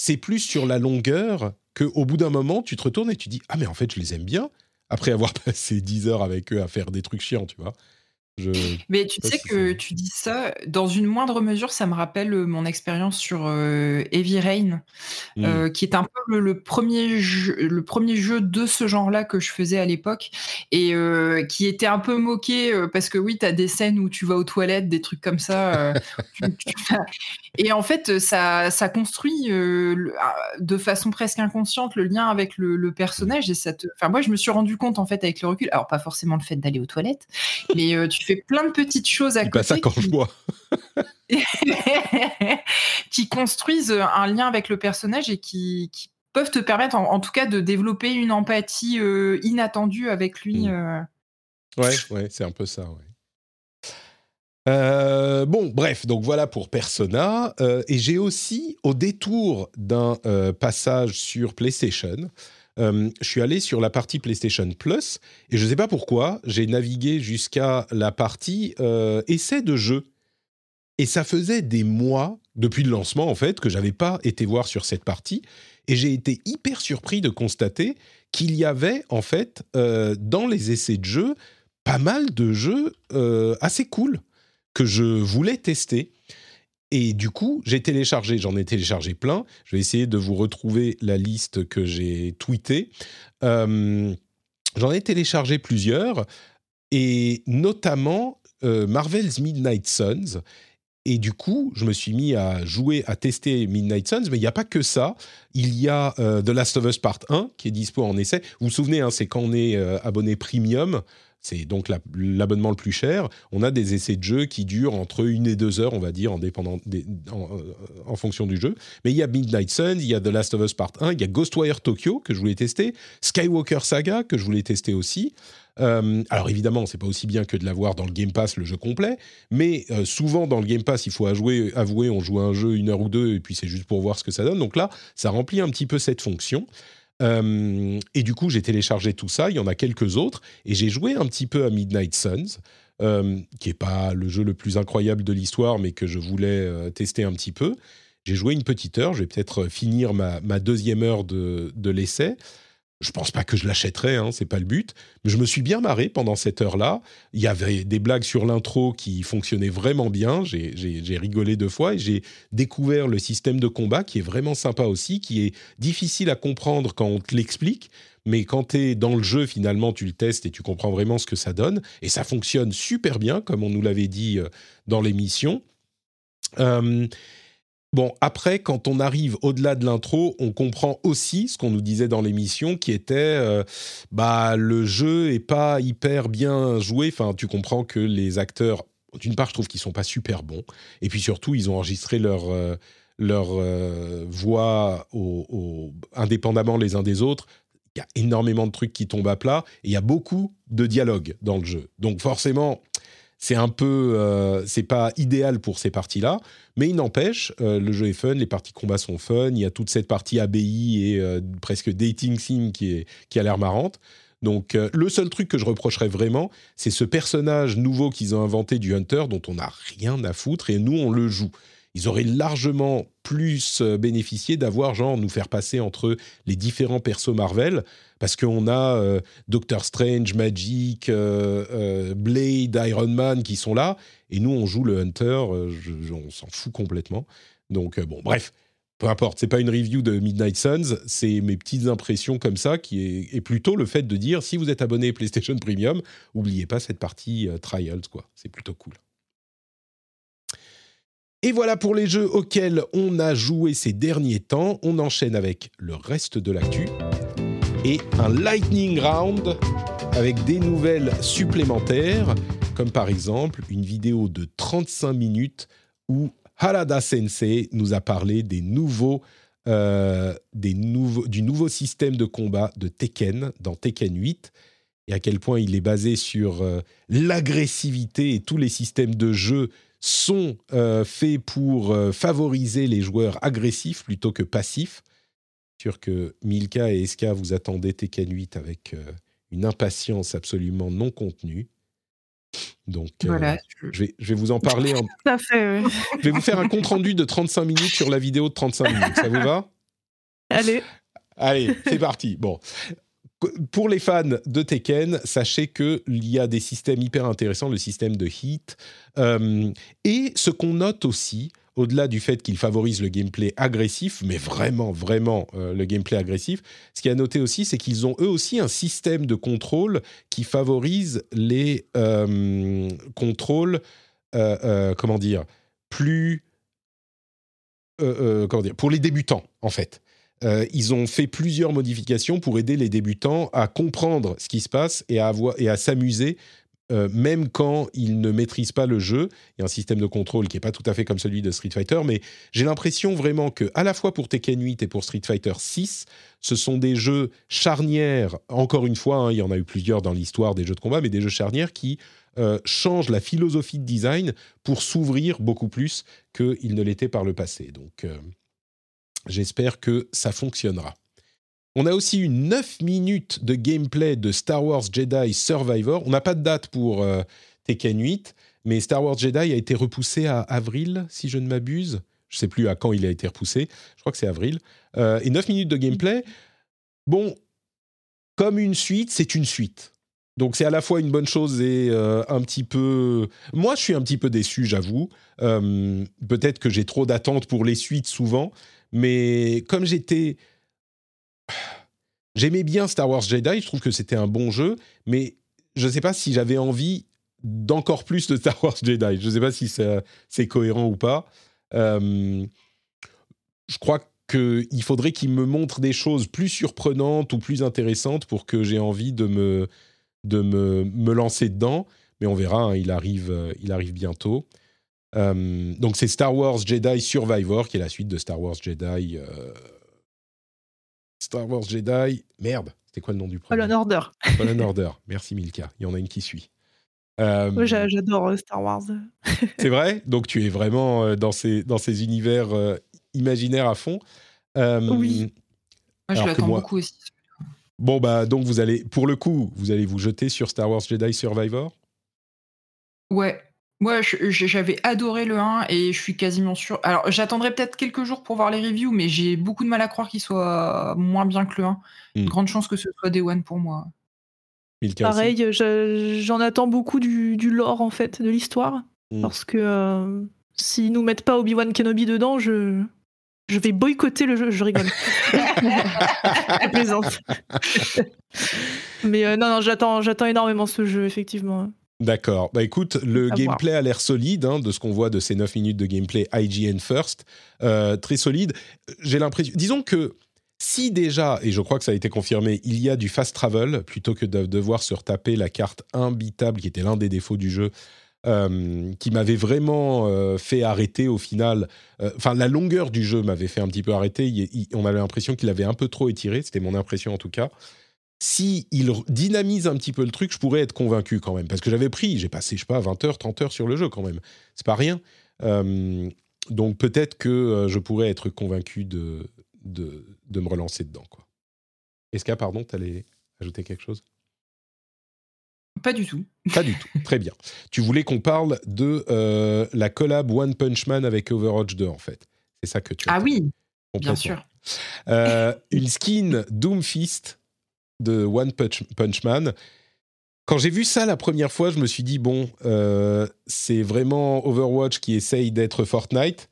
C'est plus sur la longueur qu'au bout d'un moment, tu te retournes et tu dis Ah, mais en fait, je les aime bien, après avoir passé 10 heures avec eux à faire des trucs chiants, tu vois. Mais tu sais que tu dis ça, dans une moindre mesure, ça me rappelle euh, mon expérience sur euh, Heavy Rain, mmh. euh, qui est un peu le, premier jeu, le premier jeu de ce genre-là que je faisais à l'époque, et qui était un peu moqué, parce que oui, tu as des scènes où tu vas aux toilettes, des trucs comme ça. Et en fait, ça, ça construit ah, de façon presque inconsciente le lien avec le, personnage, et ça te... Enfin, moi, je me suis rendu compte, en fait, avec le recul, alors pas forcément le fait d'aller aux toilettes, mais tu fais plein de petites choses à côté. ça quand qui... qui construisent un lien avec le personnage et qui, peuvent te permettre, en, tout cas, de développer une empathie euh, inattendue avec lui. Mm. Euh. Ouais, ouais, c'est un peu ça, ouais. Euh, bon, bref, donc voilà pour Persona. et j'ai aussi, au détour d'un passage sur PlayStation, euh, je suis allé sur la partie PlayStation Plus et je ne sais pas pourquoi, j'ai navigué jusqu'à la partie euh, essai de jeu. Et ça faisait des mois, depuis le lancement en fait, que j'avais pas été voir sur cette partie. Et j'ai été hyper surpris de constater qu'il y avait en fait euh, dans les essais de jeu pas mal de jeux assez cool que je voulais tester. Et du coup, j'ai téléchargé, j'en ai téléchargé plein. Je vais essayer de vous retrouver la liste que j'ai tweetée. Euh, j'en ai téléchargé plusieurs, et notamment euh, Marvel's Midnight Suns. Et du coup, je me suis mis à jouer, à tester Midnight Suns, mais il n'y a pas que ça. Il y a euh, The Last of Us Part 1 qui est dispo en essai. Vous vous souvenez, hein, c'est quand on est abonné premium, c'est donc l'abonnement le plus cher. On a des essais de jeu qui durent entre une et deux heures, on va dire, en, en, fonction du jeu. Mais il y a Midnight Sun, il y a The Last of Us Part 1, il y a Ghostwire Tokyo que je voulais tester, Skywalker Saga que je voulais tester aussi. Euh, alors évidemment, c'est pas aussi bien que de l'avoir dans le Game Pass le jeu complet, mais euh, souvent dans le Game Pass, il faut avouer, avouer, on joue un jeu une heure ou deux et puis c'est juste pour voir ce que ça donne. Donc là, ça remplit un petit peu cette fonction. Euh, et du coup, j'ai téléchargé tout ça. Il y en a quelques autres. Et j'ai joué un petit peu à Midnight Suns, euh, qui n'est pas le jeu le plus incroyable de l'histoire, mais que je voulais euh, tester un petit peu. J'ai joué une petite heure. Je vais peut-être finir ma, deuxième heure de l'essai. Je pense pas que je l'achèterai, hein, c'est pas le but. Mais je me suis bien marré pendant cette heure-là. Il y avait des blagues sur l'intro qui fonctionnaient vraiment bien. J'ai rigolé deux fois et j'ai découvert le système de combat qui est vraiment sympa aussi, qui est difficile à comprendre quand on te l'explique. Mais quand tu es dans le jeu, finalement, tu le testes et tu comprends vraiment ce que ça donne. Et ça fonctionne super bien, comme on nous l'avait dit euh, dans l'émission. Euh, Bon, après, quand on arrive au-delà de l'intro, on comprend aussi ce qu'on nous disait dans l'émission, qui était, euh, bah, le jeu est pas hyper bien joué. Enfin, tu comprends que les acteurs, d'une part, je trouve qu'ils sont pas super bons, et puis surtout, ils ont enregistré leur euh, leur euh, voix indépendamment les uns des autres. Il y a énormément de trucs qui tombent à plat, et il y a beaucoup de dialogues dans le jeu. Donc forcément, c'est un peu, euh, c'est pas idéal pour ces parties-là, mais il n'empêche, euh, le jeu est fun, les parties combat sont fun, il y a toute cette partie ABI et euh, presque dating sim qui, est, qui a l'air marrante. Donc le seul truc que je reprocherais vraiment, c'est ce personnage nouveau qu'ils ont inventé du Hunter dont on n'a rien à foutre et nous on le joue ils auraient largement plus euh, bénéficié d'avoir, genre, nous faire passer entre les différents persos Marvel, parce qu'on a euh, Doctor Strange, Magic, euh, Blade, Iron Man qui sont là, et nous, on joue le Hunter, on s'en fout complètement. Donc, bon, bref, peu importe, c'est pas une review de Midnight Suns, c'est mes petites impressions comme ça, qui est, plutôt le fait de dire, si vous êtes abonné PlayStation Premium, oubliez pas cette partie Trials, quoi, c'est plutôt cool. Et voilà pour les jeux auxquels on a joué ces derniers temps. On enchaîne avec le reste de l'actu et un lightning round avec des nouvelles supplémentaires, comme par exemple une vidéo de 35 minutes où Harada Sensei nous a parlé des nouveaux, euh, des nouveaux, du nouveau système de combat de Tekken dans Tekken 8 et à quel point il est basé sur euh, l'agressivité et tous les systèmes de jeu sont euh, faits pour euh, favoriser les joueurs agressifs plutôt que passifs. Sûr que Milka et Eska vous attendez Tekken 8 avec euh, une impatience absolument non contenue. Donc, voilà, je... vais, vous en parler. En... fait, je vais vous faire un compte rendu de 35 minutes sur la vidéo de 35 minutes. Ça vous va? Allez. Allez, c'est parti. Bon, pour les fans de Tekken, sachez qu'il y a des systèmes hyper intéressants, le système de hit. Euh, et ce qu'on note aussi, au-delà du fait qu'il favorise le gameplay agressif, mais vraiment, vraiment euh, le gameplay agressif, ce qui a noté aussi, c'est qu'ils ont eux aussi un système de contrôle qui favorise les euh, contrôles, comment dire, plus... comment dire, pour les débutants, en fait. Euh, ils ont fait plusieurs modifications pour aider les débutants à comprendre ce qui se passe et à, à s'amuser, euh, même quand ils ne maîtrisent pas le jeu. Il y a un système de contrôle qui n'est pas tout à fait comme celui de Street Fighter, mais j'ai l'impression vraiment que, à la fois pour Tekken 8 et pour Street Fighter 6, ce sont des jeux charnières. Encore une fois, hein, il y en a eu plusieurs dans l'histoire des jeux de combat, mais des jeux charnières qui euh, changent la philosophie de design pour s'ouvrir beaucoup plus qu'ils ne l'étaient par le passé. Donc. J'espère que ça fonctionnera. On a aussi eu 9 minutes de gameplay de Star Wars Jedi Survivor. On n'a pas de date pour euh, Tekken 8, mais Star Wars Jedi a été repoussé à avril, si je ne m'abuse. Je ne sais plus à quand il a été repoussé. Je crois que c'est avril. Euh, et 9 minutes de gameplay. Bon, comme une suite, c'est une suite. Donc c'est à la fois une bonne chose et euh, un petit peu... Moi, je suis un petit peu déçu, j'avoue. Peut-être que j'ai trop d'attentes pour les suites souvent, mais comme j'étais. J'aimais bien Star Wars Jedi, je trouve que c'était un bon jeu, mais je ne sais pas si j'avais envie d'encore plus de Star Wars Jedi. Je ne sais pas si c'est cohérent ou pas. Euh, je crois qu'il faudrait qu'il me montre des choses plus surprenantes ou plus intéressantes pour que j'ai envie de me, de me, me, lancer dedans. Mais on verra, hein, il, arrive, il arrive bientôt. Euh, donc c'est Star Wars Jedi Survivor qui est la suite de Star Wars Jedi. Euh, Star Wars Jedi. Merde, c'était quoi le nom du premier? Fallen Order. Fallen Order. Merci Milka. Il y en a une qui suit. Euh, j'adore Star Wars. c'est vrai? Donc tu es vraiment dans ces, dans ces univers imaginaires à fond. oui. Moi, je l'attends beaucoup aussi. Bon, bah, donc vous allez, pour le coup, vous allez vous jeter sur Star Wars Jedi Survivor? Ouais, moi, j'avais adoré le 1 et je suis quasiment sûr. Alors, j'attendrai peut-être quelques jours pour voir les reviews, mais j'ai beaucoup de mal à croire qu'il soit moins bien que le 1. Une hmm. grande chance que ce soit Day One pour moi. Pareil, j'en attends beaucoup du, lore, en fait, de l'histoire. Hmm. Parce que euh, s'ils nous mettent pas Obi-Wan Kenobi dedans, je, je vais boycotter le jeu. Je rigole. je plaisante. mais euh, non, non, j'attends énormément ce jeu, effectivement. D'accord. Bah écoute, le gameplay a l'air solide hein, de ce qu'on voit de ces 9 minutes de gameplay IGN First. Euh, très solide. J'ai l'impression. Disons que si déjà, et je crois que ça a été confirmé, il y a du fast travel plutôt que de devoir se retaper la carte imbitable qui était l'un des défauts du jeu. Euh, qui m'avait vraiment euh, fait arrêter au final. Enfin, la longueur du jeu m'avait fait un petit peu arrêter. on avait l'impression qu'il avait un peu trop étiré. C'était mon impression en tout cas si il dynamise un petit peu le truc, je pourrais être convaincu quand même. Parce que j'avais pris, j'ai passé, je sais pas, 20 heures, 30 heures sur le jeu quand même. C'est pas rien. Euh, donc peut-être que euh, je pourrais être convaincu de, de, de me relancer dedans. Quoi. Eska, pardon, tu allais ajouter quelque chose? Pas du tout. Pas du tout. Très bien. Tu voulais qu'on parle de euh, la collab One Punch Man avec Overwatch 2, en fait. C'est ça que tu as. Ah oui, bien sûr. une skin Doomfist de One Punch, Man. Quand j'ai vu ça la première fois, je me suis dit, bon, euh, c'est vraiment Overwatch qui essaye d'être Fortnite.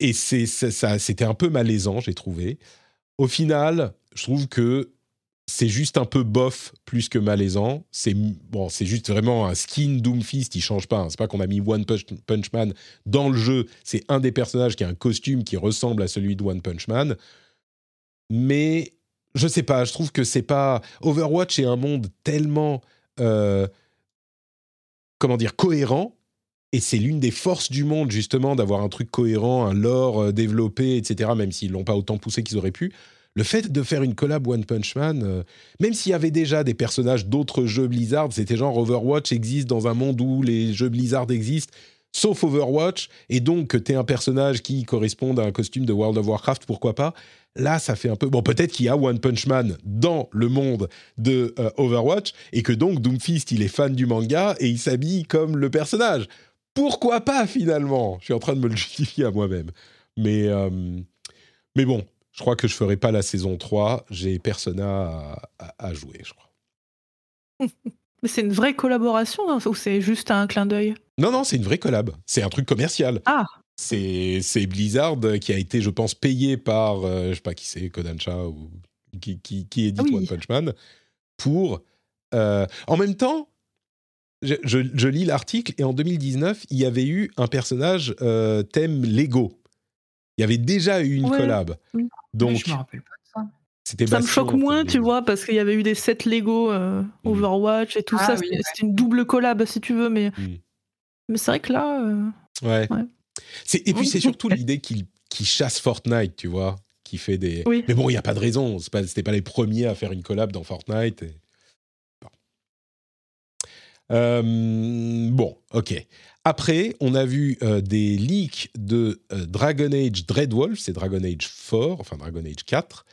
Et c'était un peu malaisant, j'ai trouvé. Au final, je trouve que c'est juste un peu bof plus que malaisant. C'est bon, juste vraiment un skin Doomfist, il change pas. Hein. C'est pas qu'on a mis One Punch, Man dans le jeu. C'est un des personnages qui a un costume qui ressemble à celui de One Punch Man. Mais je sais pas, je trouve que c'est pas. Overwatch est un monde tellement. Euh, comment dire Cohérent. Et c'est l'une des forces du monde, justement, d'avoir un truc cohérent, un lore euh, développé, etc., même s'ils l'ont pas autant poussé qu'ils auraient pu. Le fait de faire une collab One Punch Man, euh, même s'il y avait déjà des personnages d'autres jeux Blizzard, c'était genre Overwatch existe dans un monde où les jeux Blizzard existent, sauf Overwatch, et donc que tu es un personnage qui corresponde à un costume de World of Warcraft, pourquoi pas Là, ça fait un peu. Bon, peut-être qu'il y a One Punch Man dans le monde de euh, Overwatch et que donc Doomfist, il est fan du manga et il s'habille comme le personnage. Pourquoi pas finalement? Je suis en train de me le justifier à moi-même. Mais, euh, mais bon, Je crois que je ferai pas la saison 3. J'ai Persona à, à- à jouer, je crois. Mais c'est une vraie collaboration hein, ou c'est juste un clin d'œil? Non, non, c'est une vraie collab. C'est un truc commercial. Ah. C'est c'est Blizzard qui a été, je pense, payé par, euh, je sais pas qui c'est, Kodansha ou qui, qui, qui édite Ah oui. One Punch Man pour. euh, en même temps, je, je- je lis l'article et en 2019, il y avait eu un personnage euh, thème Lego. Il y avait déjà eu une Ouais. collab. Mm. Donc, je me rappelle pas de ça. c'était Ça me choque moins, tu vois, parce qu'il y avait eu des sets Lego euh, Overwatch et tout Ah ça. oui, C'était ouais. c'était une double collab, si tu veux, mais, Mm. mais c'est vrai que là. euh, Ouais. Ouais. Et puis c'est surtout l'idée qu'il chasse Fortnite, tu vois, qui fait des. Oui. Mais bon, il n'y a pas de raison. C'est pas- C'était pas les premiers à faire une collab dans Fortnite. et- Bon. Euh, bon, ok. Après, on a vu euh, des leaks de euh, Dragon Age Dreadwolf, c'est Dragon Age 4, enfin Dragon Age 4,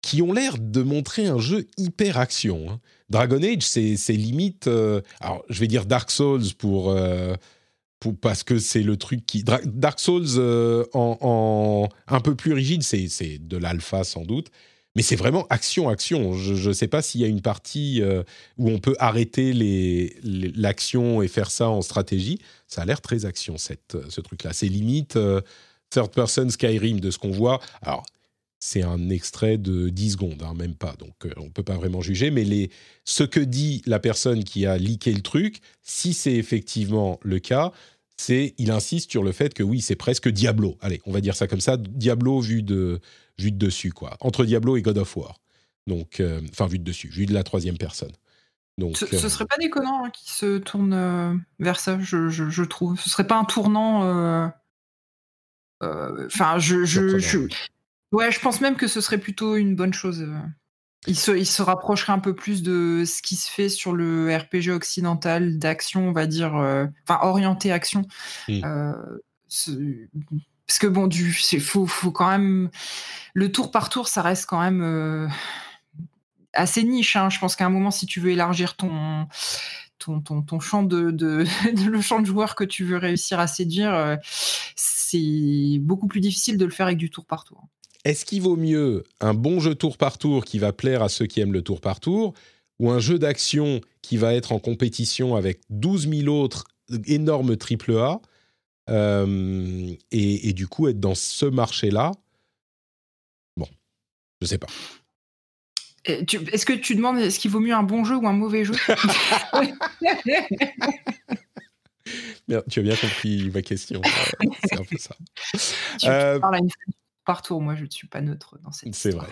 qui ont l'air de montrer un jeu hyper action. hein. Dragon Age, c'est limite. alors, je vais dire Dark Souls pour. Euh, parce que c'est le truc qui. Dark Souls euh, en, un peu plus rigide, c'est de l'alpha sans doute, mais c'est vraiment action-action. Je ne sais pas s'il y a une partie euh, où on peut arrêter l'action et faire ça en stratégie. Ça a l'air très action, cette, ce truc-là. C'est limite euh, third-person Skyrim de ce qu'on voit. Alors, c'est un extrait de 10 secondes, hein, même pas, donc euh, on ne peut pas vraiment juger, mais ce que dit la personne qui a leaké le truc, si c'est effectivement le cas, c'est il insiste sur le fait que oui, c'est presque Diablo. Allez, on va dire ça comme ça, Diablo vu de, vu de dessus, quoi. Entre Diablo et God of War. Donc, euh, enfin, vu de dessus, vu de la troisième personne. Donc, Ce, euh, ce serait pas déconnant hein, qu'il se tourne euh, vers ça, je, je- je trouve. Ce serait pas un tournant. euh, euh, Enfin, je, je- Ouais, je pense même que ce serait plutôt une bonne chose. Il se, il se rapprocherait un peu plus de ce qui se fait sur le RPG occidental d'action, on va dire, euh, enfin orienté action. Euh, ce- parce que bon, du, c'est faut, faut quand même le tour par tour, ça reste quand même euh, assez niche. hein. Je pense qu'à un moment, si tu veux élargir ton ton, ton, ton champ de, de- le champ de joueurs que tu veux réussir à séduire, c'est beaucoup plus difficile de le faire avec du tour par tour. Est-ce qu'il vaut mieux un bon jeu tour par tour qui va plaire à ceux qui aiment le tour par tour ou un jeu d'action qui va être en compétition avec 12 000 autres énormes AAA euh, et, et du coup être dans ce marché-là? Bon, je sais pas. Tu- Est-ce que tu demandes est-ce qu'il vaut mieux un bon jeu ou un mauvais jeu? Merde, tu as bien compris ma question. Euh, C'est un peu ça. Tu Euh, parles à une femme par tour, moi je ne suis pas neutre dans cette C'est vrai.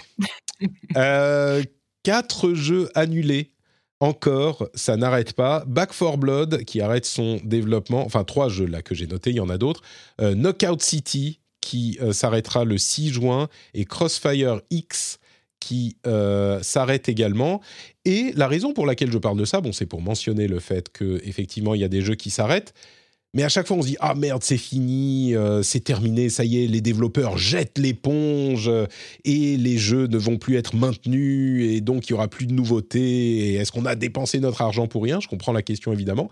Euh, quatre jeux annulés. Encore, ça n'arrête pas. Back 4 Blood qui arrête son développement. Enfin, trois jeux là que j'ai notés, il y en a d'autres. Euh, Knockout City qui euh, s'arrêtera le 6 juin et Crossfire X qui euh, s'arrête également. Et la raison pour laquelle je parle de ça, bon, c'est pour mentionner le fait que effectivement il y a des jeux qui s'arrêtent. Mais à chaque fois, on se dit ah merde, c'est fini, euh, c'est terminé, ça y est, les développeurs jettent l'éponge euh, et les jeux ne vont plus être maintenus et donc il y aura plus de nouveautés. Est-ce qu'on a dépensé notre argent pour rien? Je comprends la question évidemment,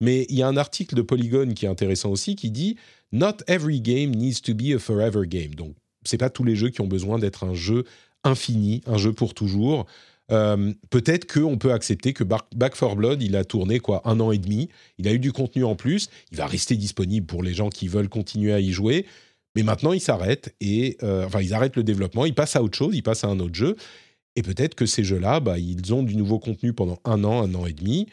mais il y a un article de Polygon qui est intéressant aussi qui dit Not every game needs to be a forever game. Donc c'est pas tous les jeux qui ont besoin d'être un jeu infini, un jeu pour toujours. Euh, Peut-être qu'on peut accepter que Back 4 Blood, il a tourné quoi un an et demi, il a eu du contenu en plus, il va rester disponible pour les gens qui veulent continuer à y jouer, mais maintenant il s'arrête et euh, enfin ils arrêtent le développement, ils passent à autre chose, ils passent à un autre jeu, et peut-être que ces jeux-là, bah, ils ont du nouveau contenu pendant un an, un an et demi,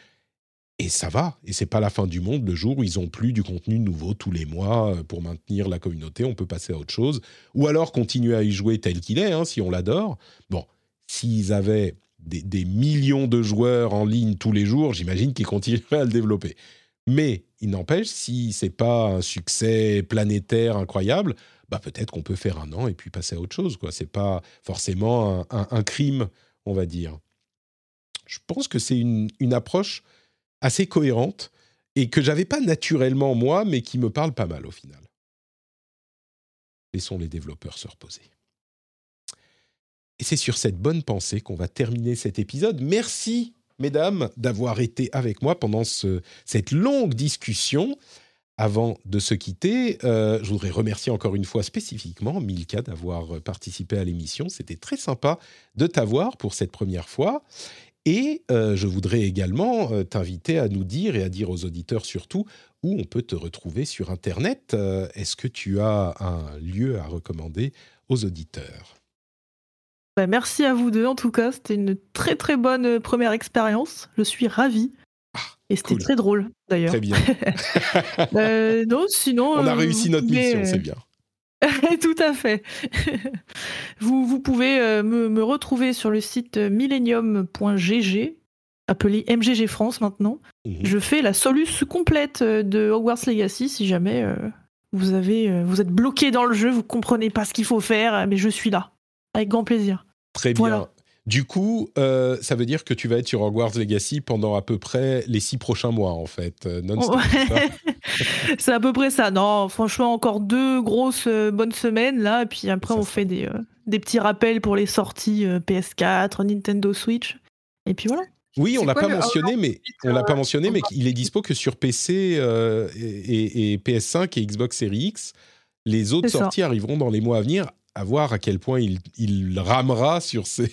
et ça va, et c'est pas la fin du monde le jour où ils ont plus du contenu nouveau tous les mois euh, pour maintenir la communauté, on peut passer à autre chose, ou alors continuer à y jouer tel qu'il est, hein, si on l'adore. Bon, s'ils avaient des, millions de joueurs en ligne tous les jours, j'imagine qu'ils continueraient à le développer. Mais il n'empêche, si c'est pas un succès planétaire incroyable, bah peut-être qu'on peut faire un an et puis passer à autre chose. quoi. C'est pas forcément un crime, on va dire. Je pense que c'est une, une approche assez cohérente et que j'avais pas naturellement moi, mais qui me parle pas mal au final. Laissons les développeurs se reposer. Et c'est sur cette bonne pensée qu'on va terminer cet épisode. Merci, mesdames, d'avoir été avec moi pendant ce- cette longue discussion. avant de se quitter, euh, je voudrais remercier encore une fois spécifiquement Milka d'avoir participé à l'émission. C'était très sympa de t'avoir pour cette première fois. Et euh, je voudrais également euh, t'inviter à nous dire et à dire aux auditeurs surtout où on peut te retrouver sur Internet. Est-ce que tu as un lieu à recommander aux auditeurs? Bah, Merci à vous deux en tout cas. C'était une très très bonne première expérience. Je suis ravie. Et c'était très drôle, d'ailleurs. Très bien. euh, non, sinon. On a réussi euh, notre pouvez... mission, c'est bien. Tout à fait. vous, vous pouvez euh, me, me, retrouver sur le site millennium.gg, appelé MGG France maintenant. Mhm. Je fais la soluce complète de Hogwarts Legacy si jamais euh, vous, avez, euh, vous êtes bloqué dans le jeu, vous comprenez pas ce qu'il faut faire, mais je suis là. Avec grand plaisir. Très bien. Voilà. Du coup, euh, ça veut dire que tu vas être sur Hogwarts Legacy pendant à peu près les six prochains mois, en fait, euh, non-stop. Ouais. c'est à peu près ça. Non, franchement, encore deux grosses euh, bonnes semaines là, et puis après Ça, on fait des, euh, des petits rappels pour les sorties euh, PS4, Nintendo Switch, et puis voilà. Oui, on l'a pas le mentionné, mais on l'a pas mentionné, mais il est dispo que sur PC et, et- et PS5 et Xbox Series X. Les autres ça. sorties arriveront dans les mois à venir. À voir à quel point il, il ramera sur ces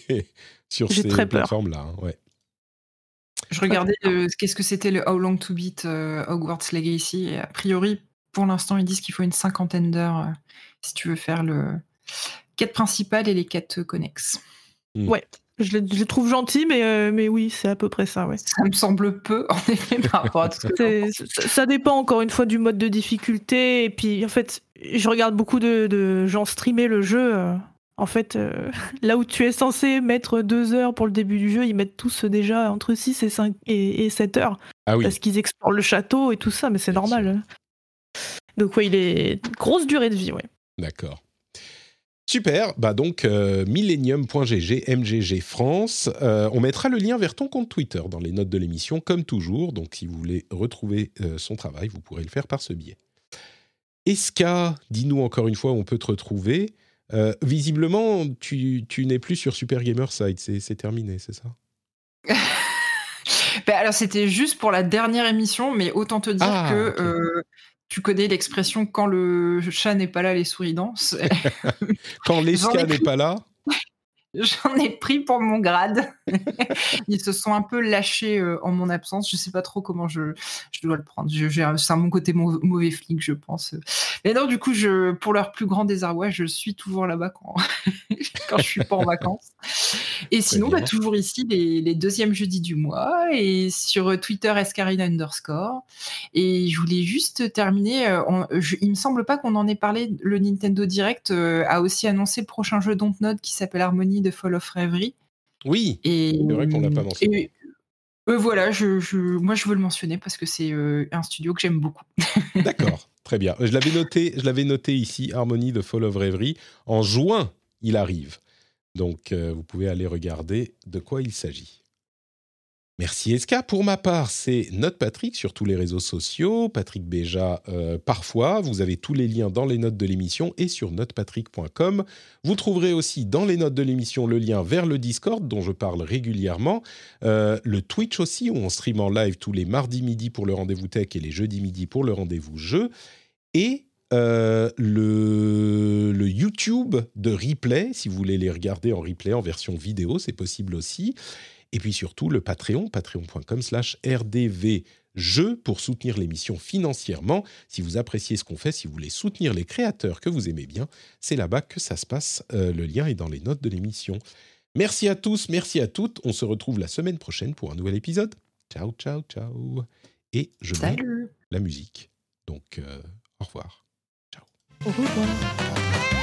sur ces plateformes-là. hein, ouais. Je regardais le- qu'est-ce que c'était le How Long to Beat euh, Hogwarts Legacy. Et a priori, pour l'instant, ils disent qu'il faut une cinquantaine d'heures euh, si tu veux faire le quête principale et les quêtes connexes. Je les, je les trouve gentils, mais, euh, mais oui, c'est à peu près ça, ouais. Ça me semble peu, en effet, par rapport à tout ce que C'est- ça, ça dépend encore une fois du mode de difficulté. Et puis, en fait, je regarde beaucoup de, de gens streamer le jeu. euh, En fait, euh, là où tu es censé mettre deux heures pour le début du jeu, ils mettent tous déjà entre 6 et, 5 et, et 7 heures. Ah oui, Parce qu'ils explorent le château et tout ça, mais c'est normal. Donc, ouais, il est grosse durée de vie, ouais. d'accord. Super, bah donc euh, millennium.gg, MGG France. Euh, on mettra le lien vers ton compte Twitter dans les notes de l'émission, comme toujours. Donc si vous voulez retrouver euh, son travail, vous pourrez le faire par ce biais. Eska, dis-nous encore une fois où on peut te retrouver. Euh, visiblement, tu, tu n'es plus sur Super Gamer Site, c'est terminé, c'est ça? Ben, alors c'était juste pour la dernière émission, mais autant te dire Ah, que euh, tu connais l'expression quand le chat n'est pas là, les souris dansent. Quand l'Eska n'est pas là J'en ai pris pour mon grade. Ils se sont un peu lâchés euh, en mon absence. Je sais pas trop comment je, je dois le prendre. Un- C'est à mon côté mau- mauvais flic, je pense. Mais non, du coup, je, pour leur plus grand désarroi, je suis toujours là-bas quand, quand je suis pas en vacances. Et sinon, bah, toujours ici les, les deuxièmes jeudis du mois et sur Twitter escarina underscore. Et je voulais juste terminer. euh, on- je- il me semble pas qu'on en ait parlé. Le Nintendo Direct euh, a aussi annoncé le prochain jeu Dontnod qui s'appelle Harmony de Fall of Reverie. Oui, Et, C'est vrai qu'on l'a pas mentionné. et, euh, voilà, je, je- moi je veux le mentionner parce que c'est euh, un studio que j'aime beaucoup. d'accord, très bien. Je l'avais noté, je l'avais noté ici, Harmony de Fall of Reverie. En juin, il arrive. Donc, euh, vous pouvez aller regarder de quoi il s'agit. Merci Eska. Pour ma part, c'est Note Patrick sur tous les réseaux sociaux, Patrick Béja euh, parfois. Vous avez tous les liens dans les notes de l'émission et sur notepatrick.com. Vous trouverez aussi dans les notes de l'émission le lien vers le Discord dont je parle régulièrement, euh, le Twitch aussi où on stream en live tous les mardis midi pour le rendez-vous tech et les jeudis midi pour le rendez-vous jeu, et euh, le YouTube de replay si vous voulez les regarder en replay en version vidéo, c'est possible aussi. Et puis surtout le Patreon, patreon.com slash rdvjeux pour soutenir l'émission financièrement. Si vous appréciez ce qu'on fait, si vous voulez soutenir les créateurs que vous aimez bien, c'est là-bas que ça se passe. Euh, le lien est dans les notes de l'émission. Merci à tous, merci à toutes. On se retrouve la semaine prochaine pour un nouvel épisode. Ciao, ciao, ciao. Et je mets la musique. Donc, euh, au revoir. Au revoir.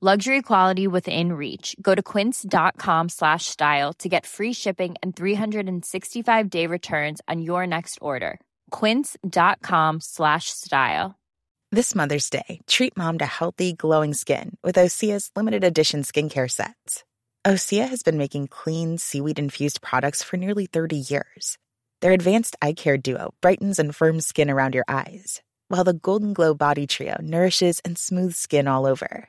Luxury quality within reach. Go to quince.com slash style to get free shipping and 365 day returns on your next order. quince.com slash style. This Mother's Day, treat mom to healthy, glowing skin with Osea's limited edition skincare sets. Osea has been making clean, seaweed infused products for nearly 30 years. Their advanced eye care duo brightens and firms skin around your eyes, while the Golden Glow Body Trio nourishes and smooths skin all over.